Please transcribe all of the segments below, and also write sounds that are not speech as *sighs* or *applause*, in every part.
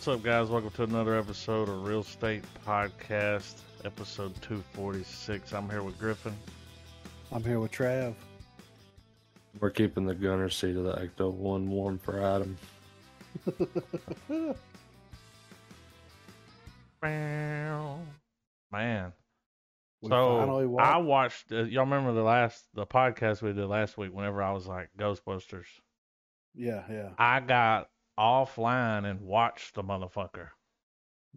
What's up, guys? Welcome to another episode of Real Estate Podcast, episode 246. I'm here with Griffin. I'm here with Trav. We're keeping the gunner seat of the Ecto 1 warm for Adam. *laughs* Man. We so finally I watched. Uh, y'all remember the last the podcast we did last week? Whenever I was like Ghostbusters, yeah, yeah. I got offline and watched the motherfucker.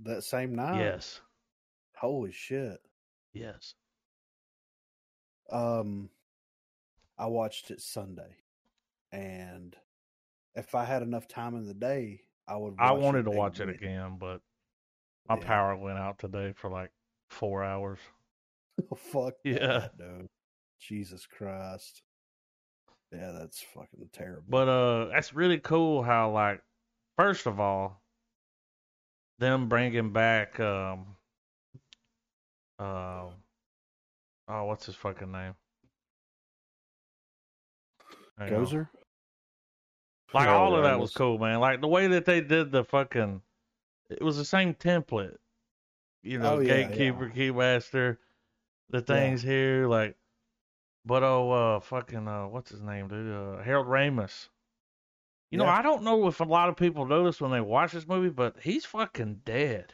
That same night. Yes, Holy shit. yes. Um, I watched it Sunday, and if I had enough time in the day, I would. I watch wanted to watch it again, but my Yeah. power went out today for like four hours. *laughs* Fuck. Yeah. that, dude. Jesus Christ. Yeah, that's fucking terrible. But uh, that's really cool how like, first of all, them bringing back um, uh, oh, what's his fucking name? Hang on. Gozer. Like Harold all of that was cool, man. Like the way that they did the fucking, it was the same template. You know, Oh, yeah, gatekeeper, keymaster, the things here, like, but oh, uh, fucking, uh, what's his name, dude? Uh, Harold Ramis. You know, Yeah. I don't know if a lot of people know this when they watch this movie, but he's fucking dead.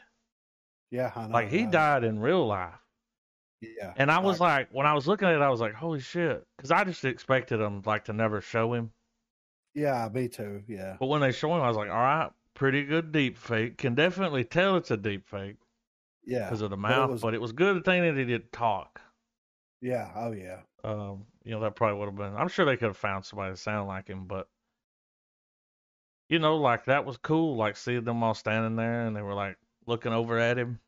Yeah, I know. Like he died in real life. Yeah. And I was like, when I was looking at it, I was like, holy shit, because I just expected them like to never show him. yeah, me too. Yeah. But when they show him, I was like, all right, pretty good deep fake. Can definitely tell it's a deep fake Yeah. because of the but it mouth. was- But it was good thing that he did talk. Yeah. Oh, yeah. Um, you know, that probably would have been. I'm sure they could have found somebody to sound like him, but you know, like that was cool. Like seeing them all standing there and they were like looking over at him.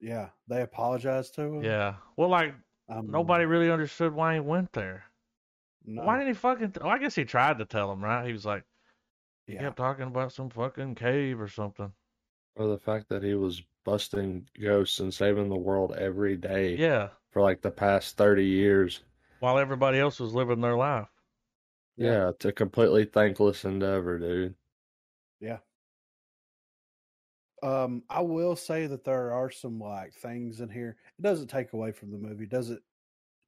Yeah. They apologized to him. Yeah. Well, like Um, nobody really understood why he went there. no. Why didn't he fucking? Well, I guess he tried to tell him, right? He was like, he Yeah. kept talking about some fucking cave or something. Or the fact that he was busting ghosts and saving the world every day Yeah. for like the past 30 years. While everybody else was living their life. Yeah, it's a completely thankless endeavor, dude. Um, I will say that there are some like things in here. It doesn't take away from the movie. Doesn't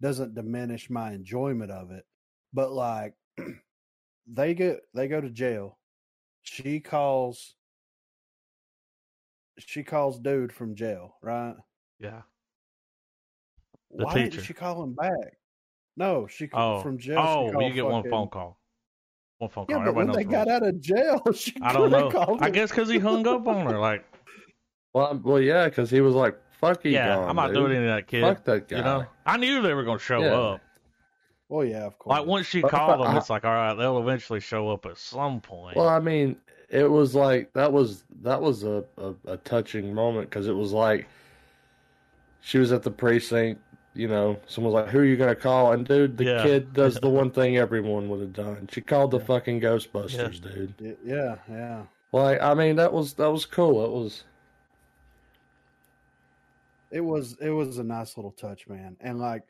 doesn't diminish my enjoyment of it. But like, *clears throat* they get they go to jail. She calls. She calls dude from jail, right? Yeah. The Why teacher. didn't she call him back? No, she called Oh, from jail. oh, you get one phone call. One phone Yeah, call. but when Everybody they got out of jail, *laughs* she I don't know. called I guess because he hung up on her. Like, *laughs* Well, well, yeah, because he was like, "Fuck you, yeah, gone, I'm not dude. doing any of that, kid. Fuck that guy." You know, I knew they were gonna show Yeah. up. Well, yeah, of course. Like once she But- called but them, I- it's like, all right, they'll eventually show up at some point. Well, I mean, it was like that was that was a a, a touching moment because it was like she was at the precinct. You know, someone's like, "Who are you gonna call?" And dude, the Yeah. kid does *laughs* the one thing everyone would have done. She called the Yeah. fucking Ghostbusters, dude. Yeah, yeah. Like, I mean, that was that was cool. It was it was it was a nice little touch, man. And like,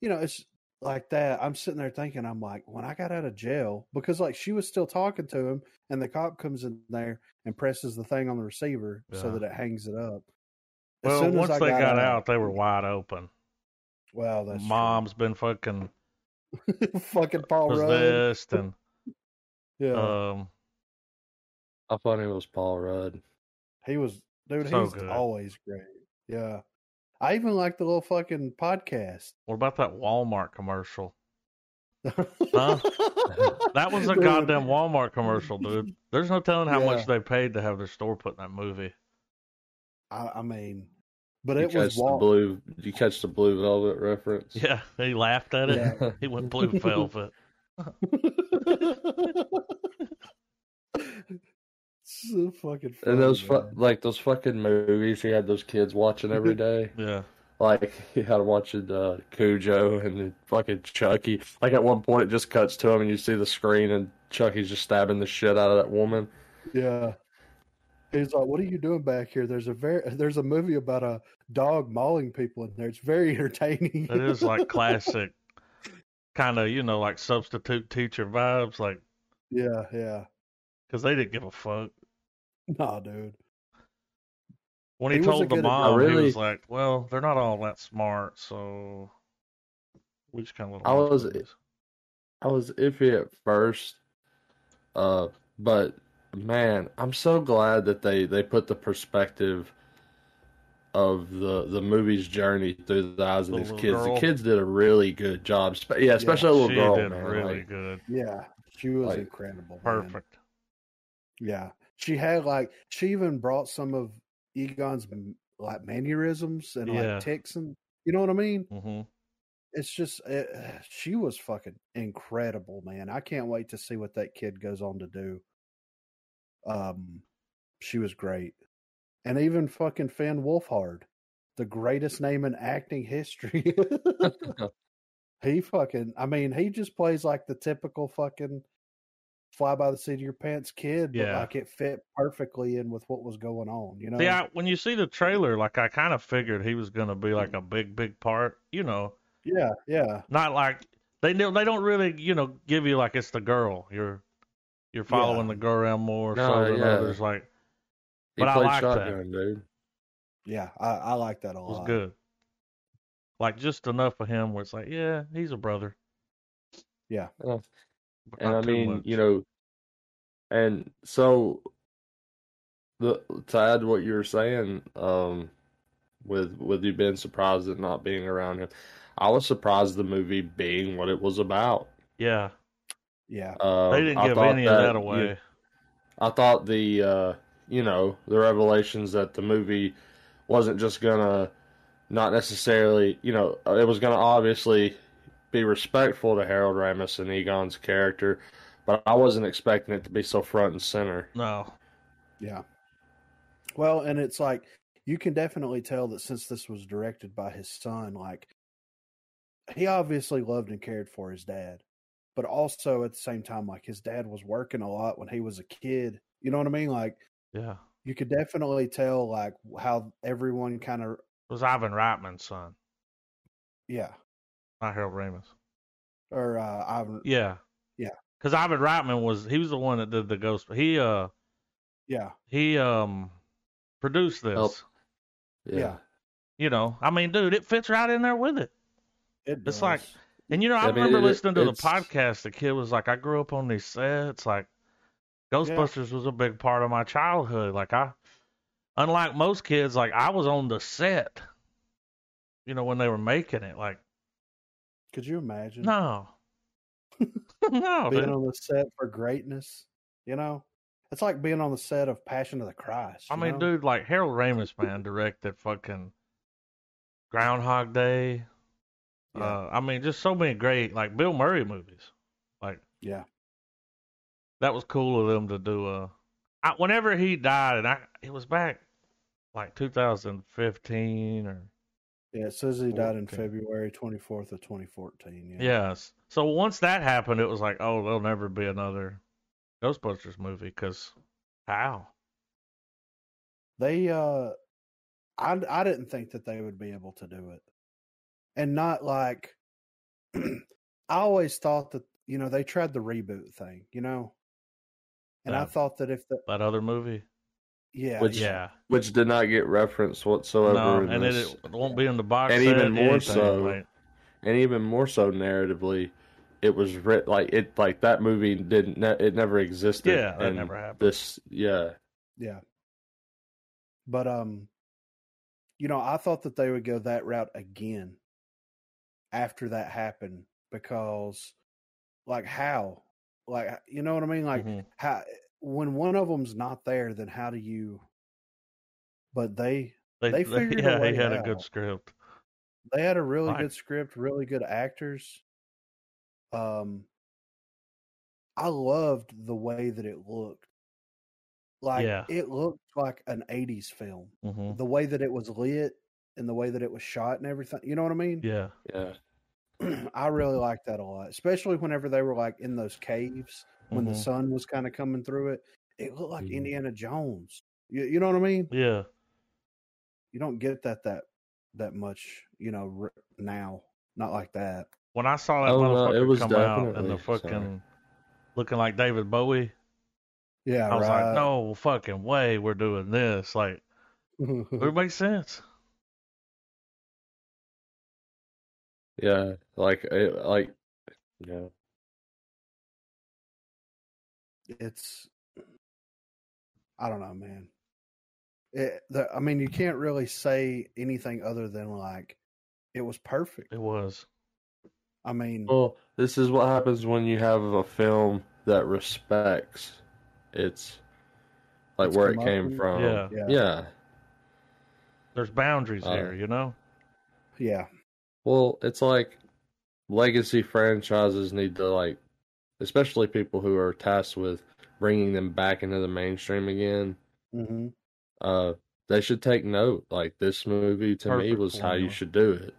you know, it's like that. I'm sitting there thinking, I'm like, when I got out of jail, because like she was still talking to him, and the cop comes in there and presses the thing on the receiver so that it hangs it up. As well, soon as once I they got, out, they were wide open. Well, that's Mom's been fucking *laughs* fucking Paul Rudd. and *laughs* Yeah, um, how funny was Paul Rudd. he was dude. so he's good. always great. Yeah, I even like the little fucking podcast. what about that Walmart commercial? *laughs* Huh? that was a Dude, goddamn Walmart commercial, dude. There's no telling how much they paid to have their store put in that movie. I, I mean, but You it was catch the Wal- blue. You catch the blue velvet reference. Yeah, he laughed at it. Yeah. *laughs* He went blue velvet. *laughs* so fucking funny, And those fu- like those fucking movies he had those kids watching every day. Yeah. Like *laughs* he had them watching uh, Cujo and fucking Chucky. Like at one point it just cuts to him and you see the screen and Chucky's just stabbing the shit out of that woman. Yeah. He's like, "What are you doing back here?" There's a very there's a movie about a dog mauling people in there. It's very *laughs* entertaining. It is like classic, kind of, you know, like substitute teacher vibes, like, yeah, yeah. because they didn't give a fuck. Nah, dude. When he, He told the good mom, he was like, "Well, they're not all that smart, so we just kind of." I was- I was iffy at first, uh, but man, I'm so glad that they they put the perspective of the the movie's journey through the eyes of The these kids. girl. The kids did a really good job, Spe- yeah, especially a little she girl. did man, really like- good, Yeah, she was Like, incredible. man. perfect. Yeah, she had like she even brought some of Egon's like mannerisms and Yeah. like ticks and you know what I mean. hmm It's just it, she was fucking incredible, man. I can't wait to see what that kid goes on to do. Um, she was great, and even fucking Finn Wolfhard, the greatest name in acting history. *laughs* *laughs* he fucking, I mean, he just plays like the typical fucking fly by the seat of your pants kid, but Yeah. like it fit perfectly in with what was going on. You know? Yeah, when you see the trailer, like I kind of figured he was gonna be like a big, big part. You know, yeah, yeah, not like they they don't really, you know, give you like it's the girl. You're you're following Yeah. the girl around more No, so than yeah. others. Like He But I played like that. dude. yeah. I, I like that a it was lot. good. Like just enough of him where it's like, yeah, he's a brother. Yeah. But And I mean, much. you know, and so the to add what you were saying, um, with with you being surprised at not being around him, I was surprised the movie being what it was about. yeah, Yeah, Um, they didn't I give thought any of that you- away. I thought the uh, you know the revelations that the movie wasn't just gonna not necessarily you know it was gonna obviously be respectful to Harold Ramis and Egon's character, but I wasn't expecting it to be so front and center. No, yeah. Well, and it's like you can definitely tell that since this was directed by his son, like he obviously loved and cared for his dad, but also at the same time, like his dad was working a lot when he was a kid. You know what I mean? Like yeah, you could definitely tell like how everyone kind of was Ivan Reitman's son, yeah not Harold Ramis. or uh Ivan Yeah, Yeah. Because Ivan Reitman was he was the one that did the ghost. He uh yeah he um produced this. Help. Yeah. You know, I mean, dude, it fits right in there with it. it It's does. like- And you know, I, I mean, remember it- listening to the podcast. The kid was like, "I grew up on these sets. Like, Ghostbusters was a big part of my childhood. Like, I, unlike most kids, like I was on the set. You know, when they were making it. Like, could you imagine no, *laughs* no, *laughs* being dude. on the set for greatness? You know, it's like being on the set of Passion of the Christ. I mean, know? dude, like Harold Ramis, man, directed fucking Groundhog Day. Yeah. Uh, I mean, just so many great like Bill Murray movies. Like yeah, that was cool of them to do. Uh, I, whenever he died, and I it was back like 2015 or yeah. It says he died in February twenty fourth of twenty fourteen. Yeah. yes. So once that happened, it was like, oh, there'll never be another Ghostbusters movie because how? they uh I I didn't think that they would be able to do it. And not like *clears throat* I always thought that, you know, they tried the reboot thing, you know. And I thought that if the That other movie? yeah, Which- yeah, Yeah. which did not get referenced whatsoever. No, and this. it, it won't be in the box And set, even more anything, so, like- and even more so narratively, it was writ like it like that movie didn't ne- it never existed. Yeah, that never happened. This yeah yeah. But um you know, I thought that they would go that route again after that happened because like how? Like you know what I mean? Like Mhm. how when one of them's not there, then how do you? But they they, they *laughs* figured yeah, he had a good script. they had a really Right. good script, really good actors. Um, I loved the way that it looked. Like Yeah. it looked like an '80s film. hmm The way that it was lit and the way that it was shot and everything. You know what I mean? Yeah, yeah *clears throat* I really liked that a lot, especially whenever they were like in those caves when the Mhm. sun was kind of coming through it. It looked like Mhm. Indiana Jones. You, you know what I mean? yeah. You don't get that that that much, you know, r- now. Not like that. When I saw that Oh, no, it was come out and the definitely- sorry. fucking looking like David Bowie, Yeah, I was right. like, no fucking way, we're doing this. Like, *laughs* It makes sense. Yeah, like it, like yeah. it's I don't know, man. It, the, I mean, you can't really say anything other than like it was perfect. It was. I mean, Well, this is what happens when you have a film that respects its like Its where it came comeuppance? from. Yeah. yeah, Yeah. There's boundaries Uh, here, you know. yeah, Well, it's like legacy franchises need to like, especially people who are tasked with bringing them back into the mainstream again. hmm Uh, they should take note. Like this movie to me Perfect was how you should do it.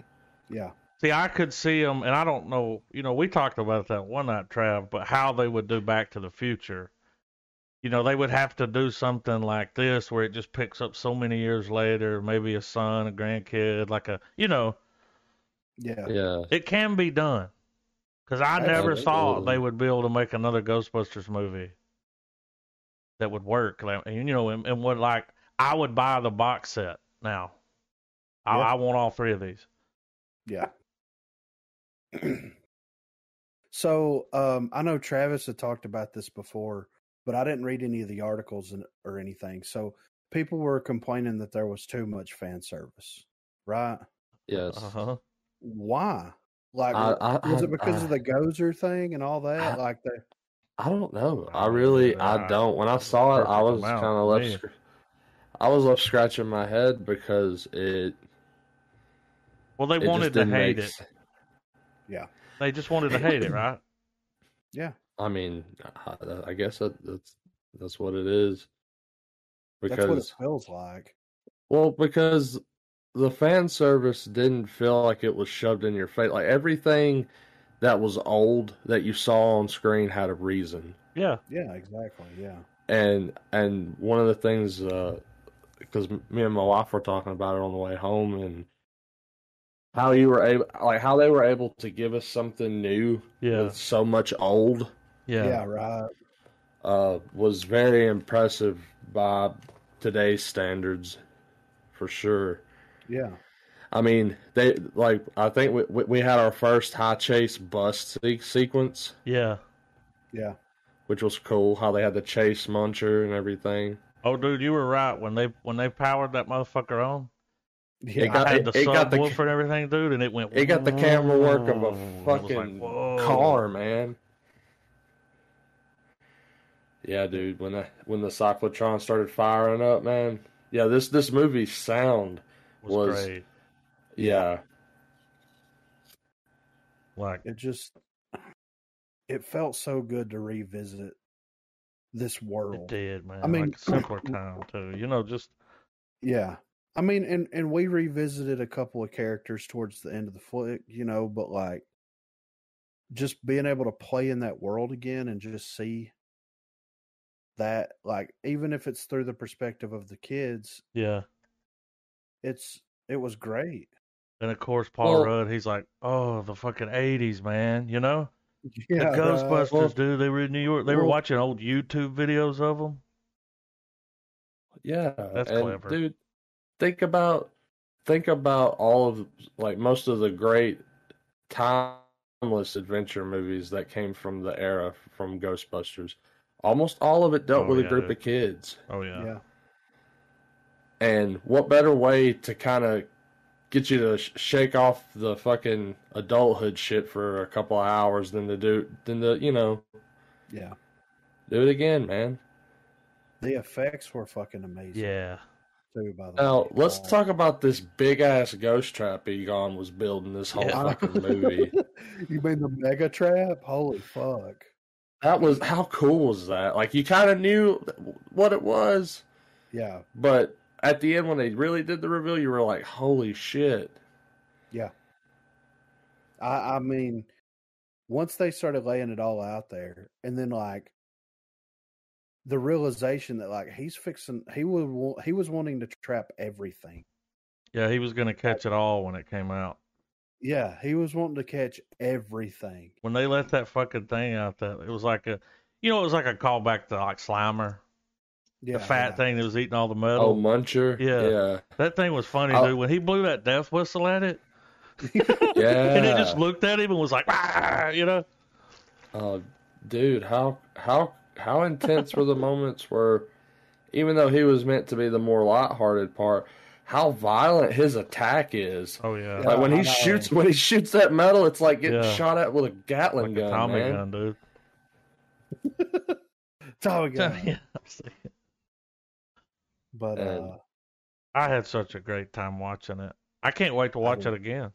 yeah, See, I could see them, and I don't know. You know, we talked about that one night, Trav, but how they would do Back to the Future. You know, they would have to do something like this, where it just picks up so many years later, maybe a son, a grandkid, like a, you know, yeah, Yeah. it can be done. Because I never Absolutely. thought they would be able to make another Ghostbusters movie that would work. Like, and, you know, and, and would like I would buy the box set now. I, Yeah. I want all three of these. yeah. *clears throat* so, um, I know Travis had talked about this before, but I didn't read any of the articles and, or anything. So, people were complaining that there was too much fan service, right? Yes. Uh-huh. Why? Like, I- I- was it because I- of the Gozer thing and all that? I- like, the I don't know. I really. I don't. When I saw it, I was kind of left. me. Sc- I was left scratching my head because it. Well, they it wanted to hate make it. Yeah, They just wanted to hate it, *clears throat* right? yeah, I mean, I, I guess that, that's that's what it is. that's what it feels like. well, because the fan service didn't feel like it was shoved in your face. Like everything that was old that you saw on screen had a reason. Yeah. Yeah, exactly. Yeah, and and one of the things because me and my wife were talking about it on the way home and how you were able like how they were able to give us something new Yeah. with so much old yeah, Yeah. right. uh was very impressive by today's standards for sure Yeah, i mean they like i think we we- we had our first high chase bust se- sequence Yeah. yeah, which was cool how they had the chase muncher and everything Oh, dude, you were right when they when they powered that motherfucker on. yeah. It got- I had the it got the subwoofer and everything, dude, and it went. It got the camera work of a fucking like, car, man. Yeah, dude. When the when the cyclotron started firing up, man. Yeah, this this movie sound was, was- great. yeah Like, it just it felt so good to revisit this world. it did, man. I mean- like a *clears throat* simpler time too. You know, just Yeah. I mean, and and we revisited a couple of characters towards the end of the flick, you know, but like just being able to play in that world again and just see that like even if it's through the perspective of the kids, yeah. It's it was great. And of course, Paul Well- Rudd, he's like, oh, the fucking '80s, man. You know, Yeah, the Ghostbusters, Well- dude. They were in New York. They were watching old YouTube videos of them. yeah. That's clever. dude. Think about think about all of like most of the great timeless adventure movies that came from the era from Ghostbusters. Almost all of it dealt Oh, with a group dude. of kids. Oh yeah. yeah. And what better way to kind of get you to sh- shake off the fucking adulthood shit for a couple of hours than to do than to you know Yeah. do it again, man. The effects were fucking amazing Yeah. too, by the Now way. let's Uh, talk about this big ass ghost trap Egon was building this whole Yeah. *laughs* fucking movie. you mean the mega trap? Holy fuck. that was how cool was that? Like you kind of knew what it was, Yeah. but at the end when they really did the reveal, you were like, "Holy shit!" Yeah. I, I mean, once they started laying it all out there, and then like the realization that like he's fixing, he was he was wanting to trap everything. Yeah. He was gonna catch it all when it came out. Yeah, he was wanting to catch everything. When they let that fucking thing out, that it was like a, you know, it was like a callback to like Slimer. Yeah, the fat yeah. thing that was eating all the metal. Oh. Muncher. Yeah. Yeah. that thing was funny, Oh. dude. When he blew that death whistle at it, *laughs* *laughs* Yeah. and it just looked at him and was like, ah, you know. Oh, dude, how how how intense were the moments where, even though he was meant to be the more lighthearted part, how violent his attack is. Oh yeah, Yeah. Like when he shoots when he shoots that metal, it's like getting Yeah. shot at with a Gatling like a gun, Tommy man. gun, dude. *laughs* Tommy gun. Yeah. But And- uh, I had such a great time watching it. I can't wait to watch it again.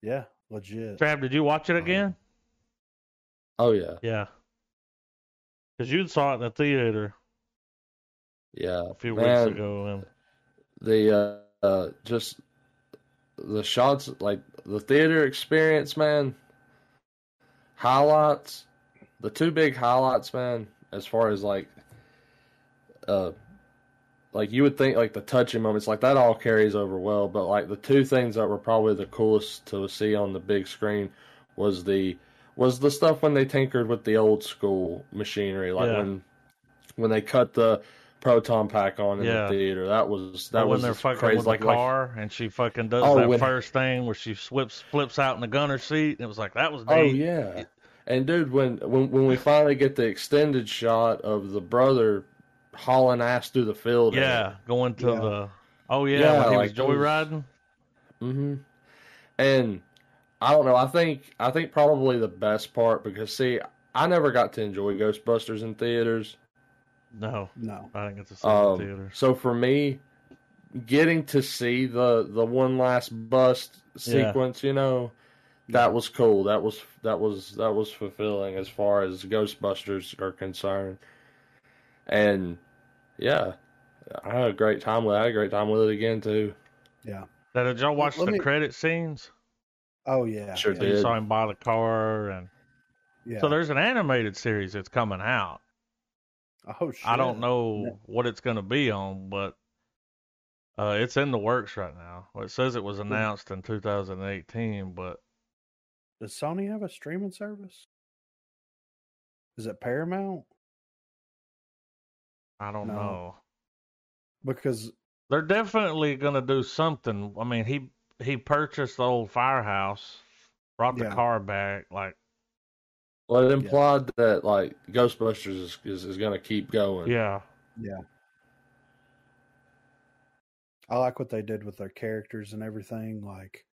yeah, legit. Trav, did you watch it again? Oh yeah, Yeah. Because you saw it in the theater yeah. a few Man, weeks ago, and the uh, uh just the shots like the theater experience man highlights the two big highlights man as far as like uh like you would think like the touching moments like that all carries over well but like the two things that were probably the coolest to see on the big screen was the was the stuff when they tinkered with the old school machinery like Yeah. when when they cut the proton pack on in Yeah. the theater that was that when was they're fucking crazy with like the like- car, and she fucking does Oh, that when- first thing where she flips flips out in the gunner seat, and it was like that was oh, neat. Oh yeah. And dude, when when when we finally get the extended shot of the brother hauling ass through the field, Yeah, going to Yeah. the. Oh yeah, Yeah, when he like was those- joyriding. hmm And I don't know. I think I think probably the best part because see, I never got to enjoy Ghostbusters in theaters. No, No, I didn't get to see it in Um, theaters. so for me, getting to see the the one last bust Yeah. sequence, you know, that was cool. That was that was that was fulfilling as far as Ghostbusters are concerned. And yeah, I had a great time with. it. I had a great time with it again too. yeah. Now, did y'all watch let the me- credit scenes? Oh yeah, Sure yeah. So you saw him buy the car, and yeah. so there's an animated series that's coming out. oh shit. I don't know Yeah. what it's going to be on, but uh, it's in the works right now. Well, it says it was announced in 2018, but Does Sony have a streaming service? Is it Paramount? I don't No. know. Because They're definitely going to do something. I mean, he he purchased the old firehouse, brought the Yeah. car back. Like, Well, it implied that like Ghostbusters is is, is going to keep going. yeah, yeah. I like what they did with their characters and everything. Like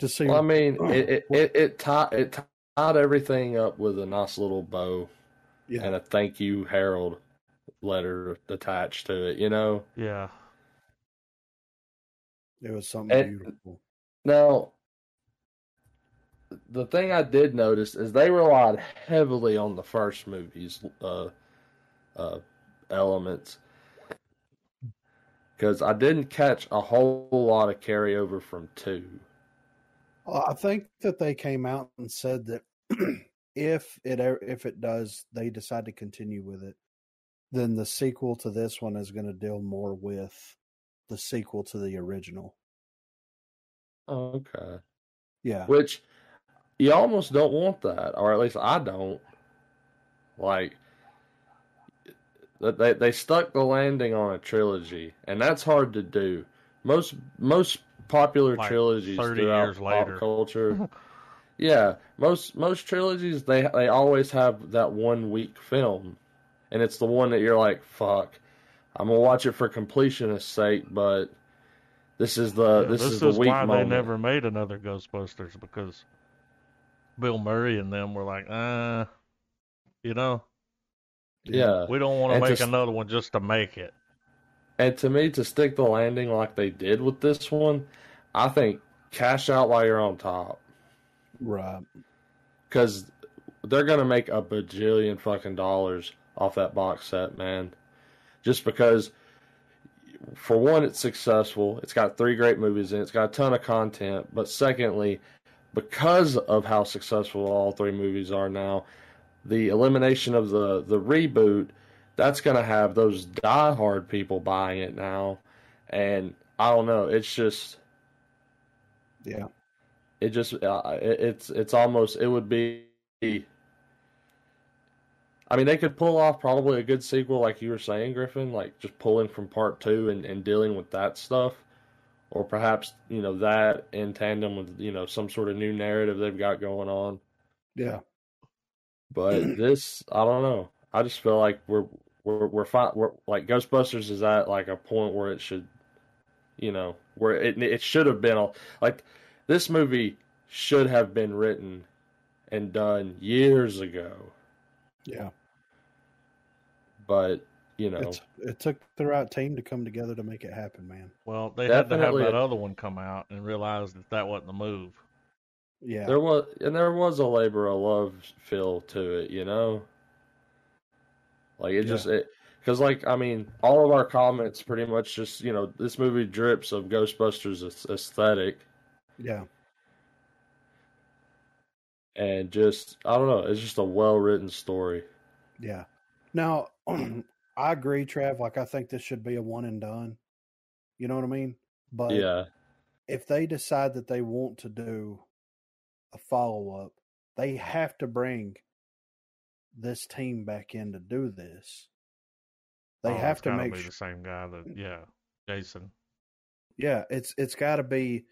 to see. Well, I mean, it it it, it tied it tied everything up with a nice little bow yeah, and a thank you Harold letter attached to it. You know. yeah. it was something and- beautiful. Now, the thing I did notice is they relied heavily on the first movie's uh, uh, elements because I didn't catch a whole lot of carryover from two. I think that they came out and said that *clears throat* if it if it does, they decide to continue with it, then the sequel to this one is going to deal more with the sequel to the original. Okay. Yeah, Which you almost don't want that, or at least I don't. Like that they they stuck the landing on a trilogy, and that's hard to do. Most most popular Like trilogies 30 throughout years pop later. culture. *laughs* yeah, most most trilogies they they always have that one weak film, and it's the one that you're like, fuck, I'm gonna watch it for completionist's sake, but this is the Yeah, this, this is the weak why moment. they never made another Ghostbusters because Bill Murray and them were like, uh, you know, yeah, we don't want to make to another one just to make it. And to me, to stick the landing like they did with this one, I think cash out while you're on top. right. Because they're going to make a bajillion fucking dollars off that box set, man. Just because, for one, it's successful. It's got three great movies in it. It's got a ton of content. But secondly, because of how successful all three movies are now, the elimination of the, the reboot that's going to have those diehard people buying it now. And I don't know. It's just, Yeah, it just, uh, it, it's, it's almost, it would be, I mean, they could pull off probably a good sequel, like you were saying, Griffin, like just pulling from part two and, and dealing with that stuff. Or perhaps, you know, that in tandem with, you know, some sort of new narrative they've got going on. Yeah. But *clears throat* this, I don't know. I just feel like we're we're we're fine. We're like Ghostbusters is at like a point where it should, you know, where it it should have been a, like this movie should have been written and done years ago. Yeah. But you know, It's, it took the right team to come together to make it happen, man. Well, they had to have that other one come out and realize that that wasn't the move. Yeah. there was and there was a labor of love feel to it. You know, like it Yeah. just it. Because, like, I mean, all of our comments pretty much just, you know, this movie drips of Ghostbusters aesthetic. yeah. and just I don't know, it's just a well written story. Yeah. Now, *clears throat* I agree, Trav. Like, I think this should be a one and done. You know what I mean? But yeah, if they decide that they want to do a follow up, they have to bring this team back in to do this. They Oh, have to gotta make be sure. the same guy that yeah, Jason. Yeah, it's it's got to be.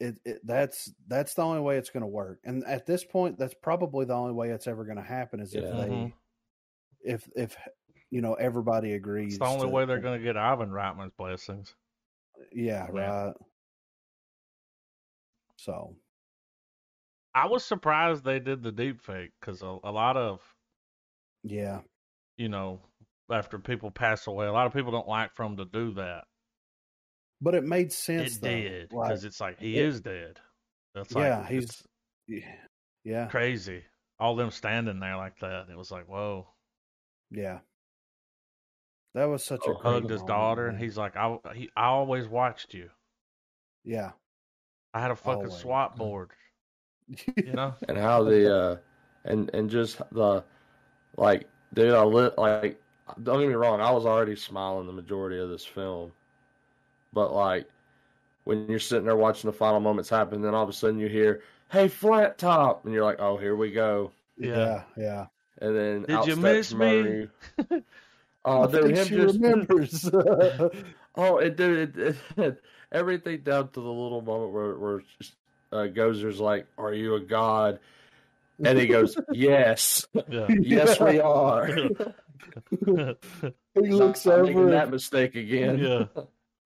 It, it that's that's the only way it's going to work. And at this point, that's probably the only way it's ever going to happen is if Yeah. they, Mhm. If if you know everybody agrees. It's the only to- way they're going to get Ivan Reitman's blessings. Yeah, Yeah. right. So I was surprised they did the deep fake because a, a lot of yeah, you know after people pass away, a lot of people don't like for them to do that. but it made sense. it though. did Like, because it's like he it- is dead. That's Yeah, like, he's- yeah, crazy. All them standing there like that. It was like whoa. Yeah. That was such a Oh, great Hugged his moment, daughter, and he's like, I he, I always watched you. yeah, I had a fucking Always. SWAT board. *laughs* You know. and how the uh, and and just the like, dude, I lit like. Don't get me wrong, I was already smiling the majority of this film, but like when you're sitting there watching the final moments happen, then all of a sudden you hear, "Hey, flat top," and you're like, "Oh, here we go." yeah, yeah. And then Did out you steps miss me? *laughs* Oh, I dude, think him she just remembers. *laughs* Oh, it did. It, it, *laughs* everything down to the little moment where where uh, Gozer's like, "Are you a god?" And he goes, "Yes, Yeah. yes, we are." he looks Not over. making and- that mistake again. yeah.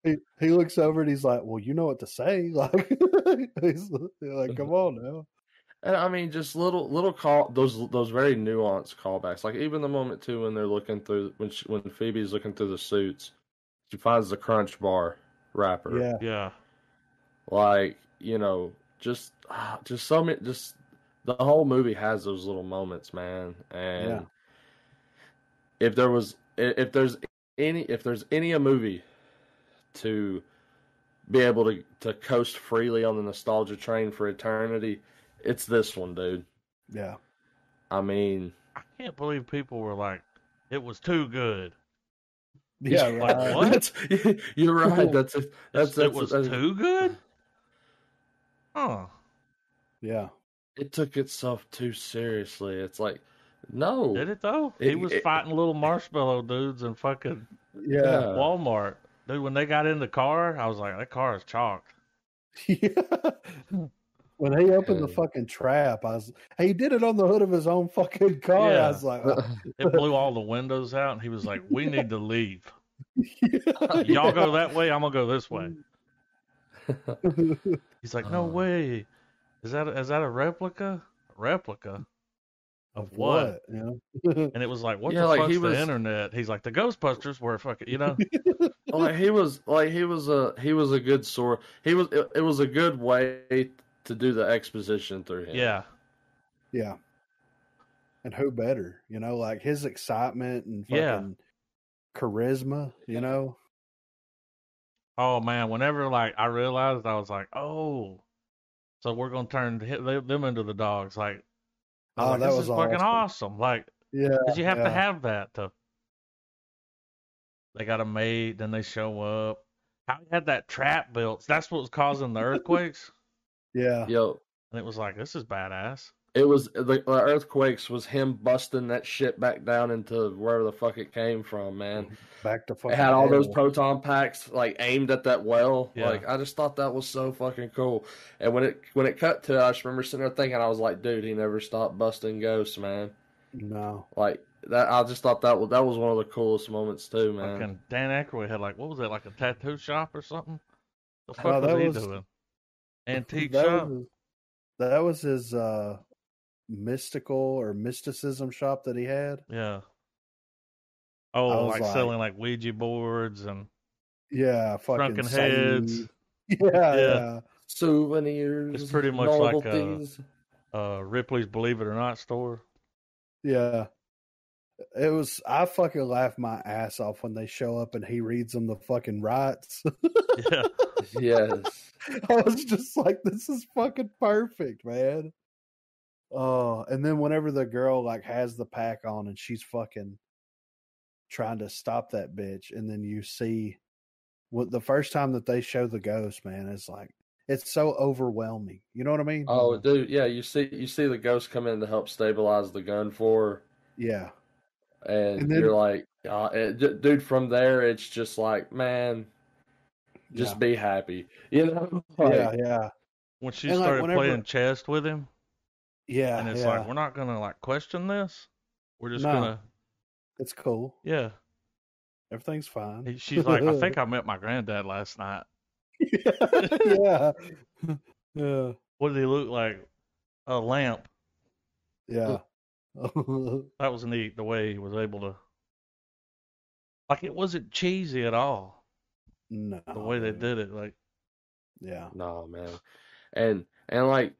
he, he looks over and he's like, "Well, you know what to say." Like, he's like, "Come on now." And I mean, just little little call those those very nuanced callbacks. Like even the moment too when they're looking through when she, when Phoebe's looking through the suits, she finds the Crunch Bar wrapper. Yeah, Yeah. like you know just ah, just so many just the whole movie has those little moments man and Yeah. if there was if there's any if there's any a movie to be able to to coast freely on the nostalgia train for eternity it's this one dude yeah, i mean I can't believe people were like, it was too good. yeah. Like, right. what? *laughs* you're right that's a, that's, It's- that's it was that's- too good. Huh. Yeah, it took itself too seriously it's like no Did it though? he was it- fighting little marshmallow dudes in fucking yeah, Walmart. Dude, when they got in the car, I was like, that car is chalked. yeah. *laughs* *laughs* When he opened the fucking trap, I was he did it on the hood of his own *laughs* fucking car. Yeah. I was like, *laughs* oh, It blew all the windows out, and he was like, we need to leave. yeah. *laughs* Y'all go that way, I'm gonna go this way. He's like, no Oh. way. Is that is that a replica? A replica? of what? what? You know? And it was like, what Yeah, the like, fuck's he the was- internet? He's like, the Ghostbusters were fucking, you know? like he was like he was a he was a good sort he was it, it was a good way to do the exposition through him yeah. yeah. And who better? You know, like his excitement and fucking Yeah. charisma. You know, Oh man, whenever like I realized, I was like, oh, so we're gonna turn them them into the dogs. Like, Oh, like, that this was is fucking awesome. awesome. Like, yeah. Because you have to have that to. They got a maid, then they show up. How he had that trap built? That's what was causing the *laughs* earthquakes. Yeah, yo And it was like, this is badass. It was uh, the, the earthquakes was him busting that shit back down into wherever the fuck it came from, man. Mm-hmm. Back to It had all those proton packs like aimed at that well. Yeah. Like I just thought that was so fucking cool. And when it when it cut to, it, I just remember sitting there thinking, I was like, dude, he never stopped busting ghosts, man. No. Like that, I just thought that was that was one of the coolest moments too, man. Fucking Dan Aykroyd had like what was it like a tattoo shop or something? The oh, fuck Oh, was that he was- doing? Antique that shop. Was his, that was his uh, mystical or mysticism shop that he had. Yeah. Oh, like, like- selling like Ouija boards and Yeah, fucking Drunken Heads. *laughs* Yeah, Yeah. yeah, Souvenirs. It's pretty much like, uh, novelties. uh Ripley's Believe It or Not store. yeah. It was. I fucking laughed my ass off when they show up and he reads them the fucking rights. *laughs* Yeah. *laughs* yes. *laughs* I was just like, this is fucking perfect, man. Oh, and then whenever the girl like has the pack on and she's fucking trying to stop that bitch, and then you see what the first time that they show the ghost, man, it's like it's so overwhelming. You know what I mean? Oh, dude, yeah. You see, you see the ghost come in to help stabilize the gun for her. yeah, and, And then- you're like, uh, it, d- dude. From there, it's just like, man, just yeah, be happy, you know? *laughs* Like, yeah, yeah, When she And, like, started whenever- playing chess with him, yeah. and it's yeah. like we're not gonna like question this. We're just No. gonna, it's cool. yeah. Everything's fine. She's like, I think *laughs* I met my granddad last night. yeah, *laughs* yeah, What did he look like? A lamp. yeah. That was neat the way he was able to. Like it wasn't cheesy at all. No, The way they did it, like Yeah, No, man, and and like,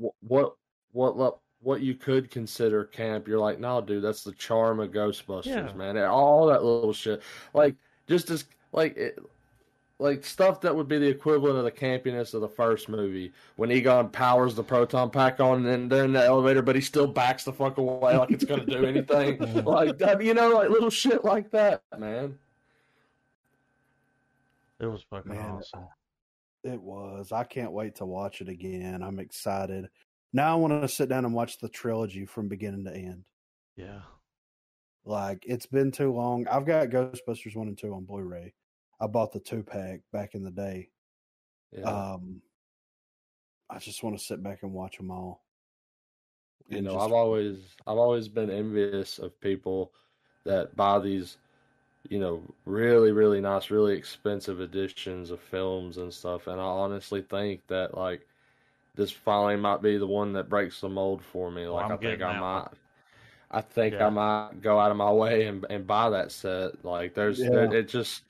wh- what what what you could consider camp, you're like, no, dude, that's the charm of Ghostbusters, Yeah. man. And all that little shit, like just as like it, like stuff that would be the equivalent of the campiness of the first movie when Egon powers the proton pack on and then they're in the elevator, but he still backs the fuck away like it's gonna do anything. *laughs* like you know, like little shit like that, man. It was fucking Man, awesome. it was. I can't wait to watch it again. I'm excited. Now I want to sit down and watch the trilogy from beginning to end. Yeah. Like it's been too long. I've got Ghostbusters one and two on Blu-ray. I bought the two pack back in the day. Yeah. Um, I just want to sit back and watch them all. you know, just- I've always I've always been envious of people that buy these, you know, really really nice, really expensive editions of films and stuff. And I honestly think that like this finally might be the one that breaks the mold for me. Like I'm I think I might. one. I think Yeah. I might go out of my way and and buy that set. Like there's Yeah. it just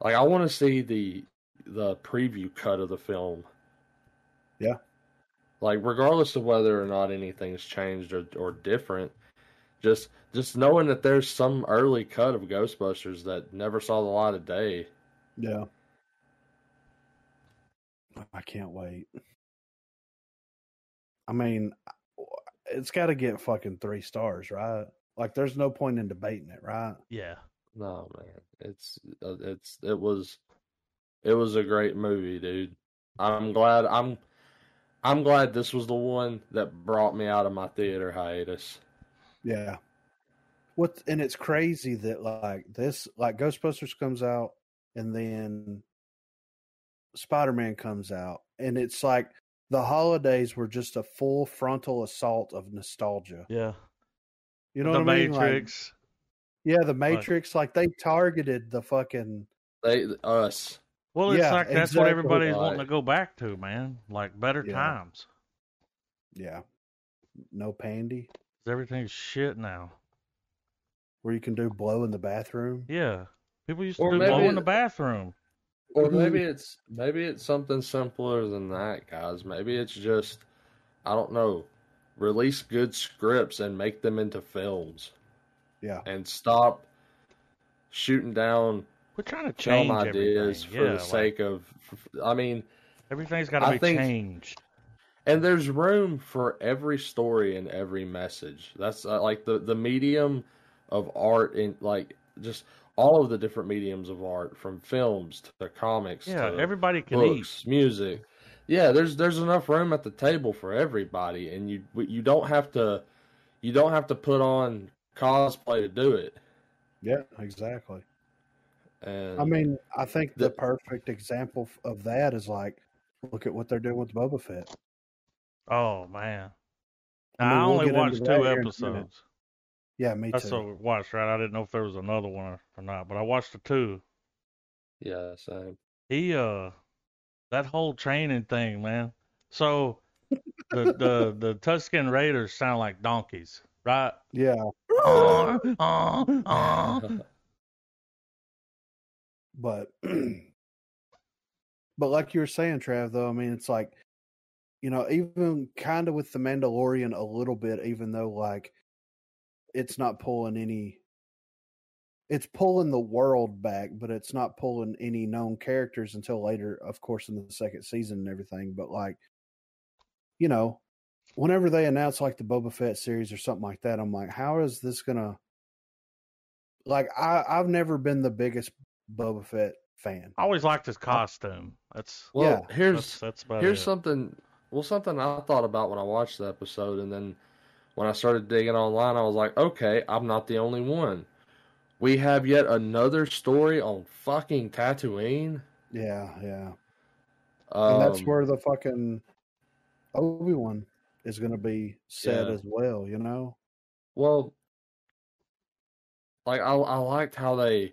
like I want to see the the preview cut of the film. Yeah. Like regardless of whether or not anything's changed or or different, just just knowing that there's some early cut of Ghostbusters that never saw the light of day. Yeah. I can't wait. I mean, it's got to get fucking three stars, right? Like, there's no point in debating it, right? Yeah. No, man. It's uh, it's it was it was a great movie, dude. I'm glad I'm I'm glad this was the one that brought me out of my theater hiatus. Yeah. What and it's crazy that like this like Ghostbusters comes out and then Spider-Man comes out and it's like the holidays were just a full frontal assault of nostalgia. Yeah. You know the what I mean? Like, Matrix. yeah, the Matrix like they targeted the fucking They us. well, it's yeah, like that's what exactly. everybody's wanting to go back to, man. Like better Yeah. times. yeah. No pandy 'Cause Everything's shit now. where you can do blow in the bathroom. Yeah. People used to Or do maybe blow in the bathroom. Or Mm-hmm. maybe it's maybe it's something simpler than that, guys. Maybe it's just I don't know. Release good scripts and make them into films Yeah. and stop shooting down We're trying to film change ideas everything. for yeah, the like, sake of I mean, everything's got to be think- changed. And there's room for every story and every message. That's uh, like the the medium of art and like just all of the different mediums of art from films to comics Yeah, to everybody can eat. music. Yeah, there's there's enough room at the table for everybody, and you you don't have to you don't have to put on cosplay to do it. Yeah, exactly. And I mean, I think the The- perfect example of that is like, look at what they're doing with Boba Fett. Oh man. I mean, I, we'll only watched two here in a minute. episodes. Yeah, me That's too. what we watched, right? I didn't know if there was another one or, or not, but I watched the two. yeah, same. He uh that whole training thing, man. So the the the Tusken Raiders sound like donkeys, right? Yeah, Uh, uh, uh. but *clears throat* but like you were saying, Trav, though, I mean, it's like you know, even kind of with the Mandalorian a little bit, even though like it's not pulling any. It's pulling the world back, but it's not pulling any known characters until later, of course, in the second season and everything. But like, you know, whenever they announce like the Boba Fett series or something like that, I'm like, how is this gonna? Like, I I've never been the biggest Boba Fett fan. I always liked his costume. That's Well, Yeah. here's that's, that's about here's it. something. Well, something I thought about when I watched the episode, and then when I started digging online, I was like, okay, I'm not the only one. We have yet another story on fucking Tatooine. Yeah, yeah. Um, and that's where the fucking Obi Wan is going to be set Yeah. as well. You know? Well, like I, I liked how they,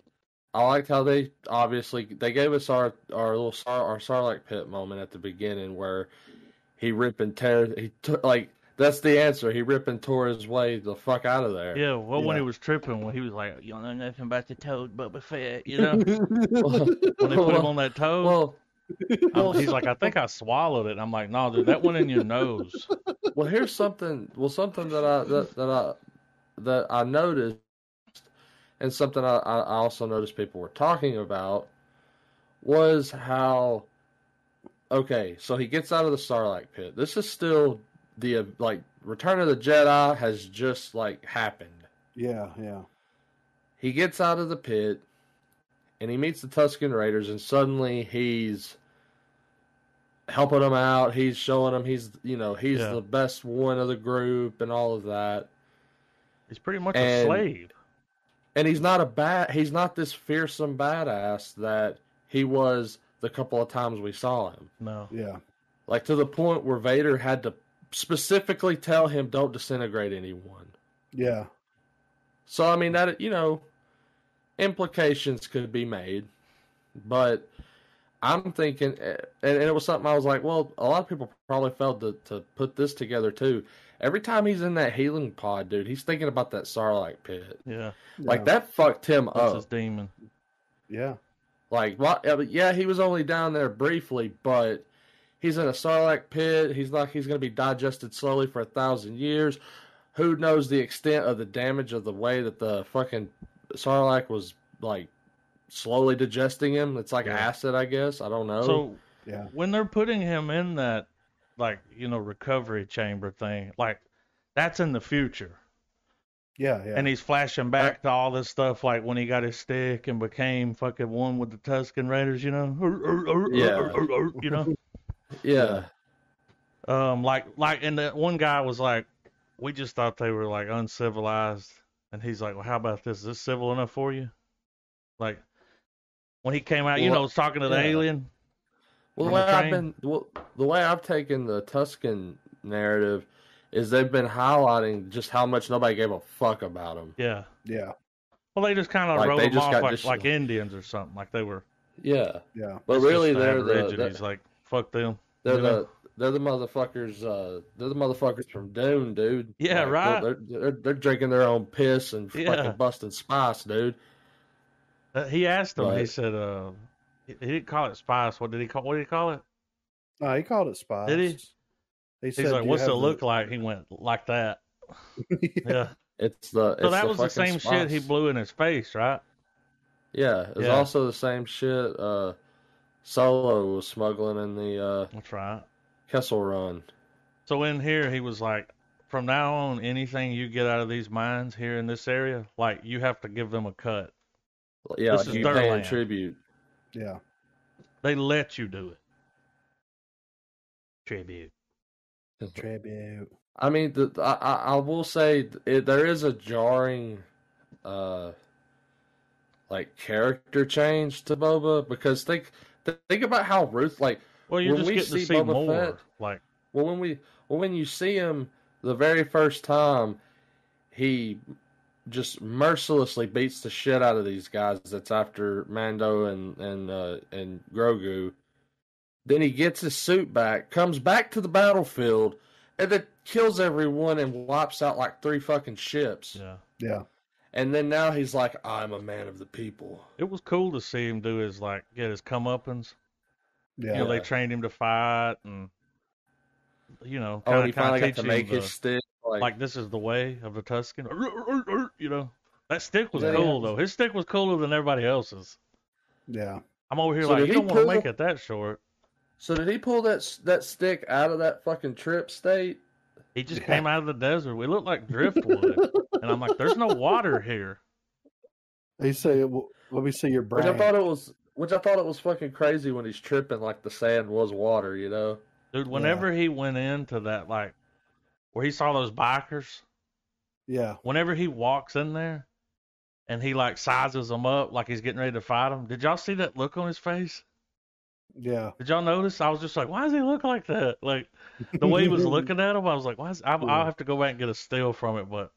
I liked how they obviously they gave us our our little Sar, our Sarlacc pit moment at the beginning where he rip and tear he took like that's the answer he rip and tore his way the fuck out of there. Yeah, well, when he was tripping, when he was like, "You don't know nothing about the toad, Boba Fett," you know, *laughs* when they put him on that toad, well, um, he's like, "I think I swallowed it." And I'm like, "No, dude, that went in your nose." well, here's something. Well, something that I that, that I that I noticed, and something I I also noticed people were talking about was how. Okay, so he gets out of the Sarlacc pit. This is still the like Return of the Jedi has just like happened. yeah, yeah, He gets out of the pit, and he meets the Tusken Raiders, and suddenly he's helping them out. He's showing them he's you know he's Yeah. the best one of the group and all of that. He's pretty much a slave. And he's not a bad. He's not this fearsome badass that he was the couple of times we saw him. No, yeah, Like to the point where Vader had to specifically tell him, "Don't disintegrate anyone." yeah, So I mean that you know, implications could be made, but I'm thinking, eh, and and it was something I was like, well, a lot of people probably failed to to put this together too. Every time he's in that healing pod, dude, he's thinking about that Sarlacc pit. yeah, Like yeah, that fucked him that's up. his demon. Yeah, Like, what? Yeah, he was only down there briefly, but he's in a Sarlacc pit. He's like he's going to be digested slowly for a thousand years. Who knows the extent of the damage of the way that the fucking Sarlacc was like slowly digesting him? It's like Yeah. acid, I guess. I don't know. So yeah, when they're putting him in that, like you know, recovery chamber thing, like that's in the future. Yeah, yeah. And he's flashing back to all this stuff, like when he got his stick and became fucking one with the Tusken Raiders, you know, Yeah. *laughs* you know, yeah, um, like like, and the one guy was like, we just thought they were like uncivilized, and he's like, well, how about this? Is this civil enough for you? Like when he came out, you Well, know, was talking to the yeah. alien. Well, the on way the I've been, well, the way I've taken the Tusken narrative is they've been highlighting just how much nobody gave a fuck about him. Yeah. yeah, Well, they just kind of Like, wrote they them just off got like, dis- like Indians or something. Like they were. Yeah, yeah, but it's really they're the, Aborigines. the like fuck them. they're you know? the they're the motherfuckers. Uh, they're the motherfuckers from Dune, dude. Yeah, Like, right. They're, they're they're drinking their own piss and Yeah. fucking busting spice, dude. Uh, he asked him. He said, uh, he, he didn't call it spice. What did he call? What did he call it? no, he called it spice. Did he? He He's said, like, "What's it have the-" look like?" He went like that. *laughs* Yeah. It's the So that the was the fucking same shit he blew in his face, right? Yeah, it's Yeah. also the same shit. Uh, Solo was smuggling in the uh, That's right. Kessel Run. So in here, he was like, "From now on, anything you get out of these mines here in this area, like you have to give them a cut. Yeah, This like is you their paying land. tribute. yeah, They let you do it." Tribute. Tribute. I mean, the, I I will say it, there is a jarring, uh, like character change to Boba because think think about how Ruth like Well, you're When just we getting to see see Boba more. Fett- Like, well when we well when you see him the very first time he just mercilessly beats the shit out of these guys that's after Mando and and uh, and Grogu. Then he gets his suit back, comes back to the battlefield, and then kills everyone and wipes out like three fucking ships. yeah. Yeah. And then now he's like, I'm a man of the people. It was cool to see him do his, like, get his comeuppance. Yeah. You know, they trained him to fight and, you know, Oh, kind he of finally got to him make the, his stick. Like, like, this is the way of the Tusken. You know, that stick was Yeah. cool, though. His stick was cooler than everybody else's. Yeah. I'm over here So like, you he don't want to make it that short. So did he pull that that stick out of that fucking trip state? He just Yeah. *laughs* came out of the desert. We looked like driftwood. and I'm like, there's no water here. He said, well, "Let me see your brain." Which. I thought it was, which I thought it was fucking crazy when he's tripping like the sand was water, you know? Dude, whenever he went into that, like, where he saw those bikers, yeah. whenever he walks in there and he, like, sizes them up like he's getting ready to fight them, did y'all see that look on his face? Yeah. Did y'all notice? I was just like, why does he look like that? Like, the way he was *laughs* looking at him, I was like, why is, I, Yeah. I'll have to go back and get a still from it, but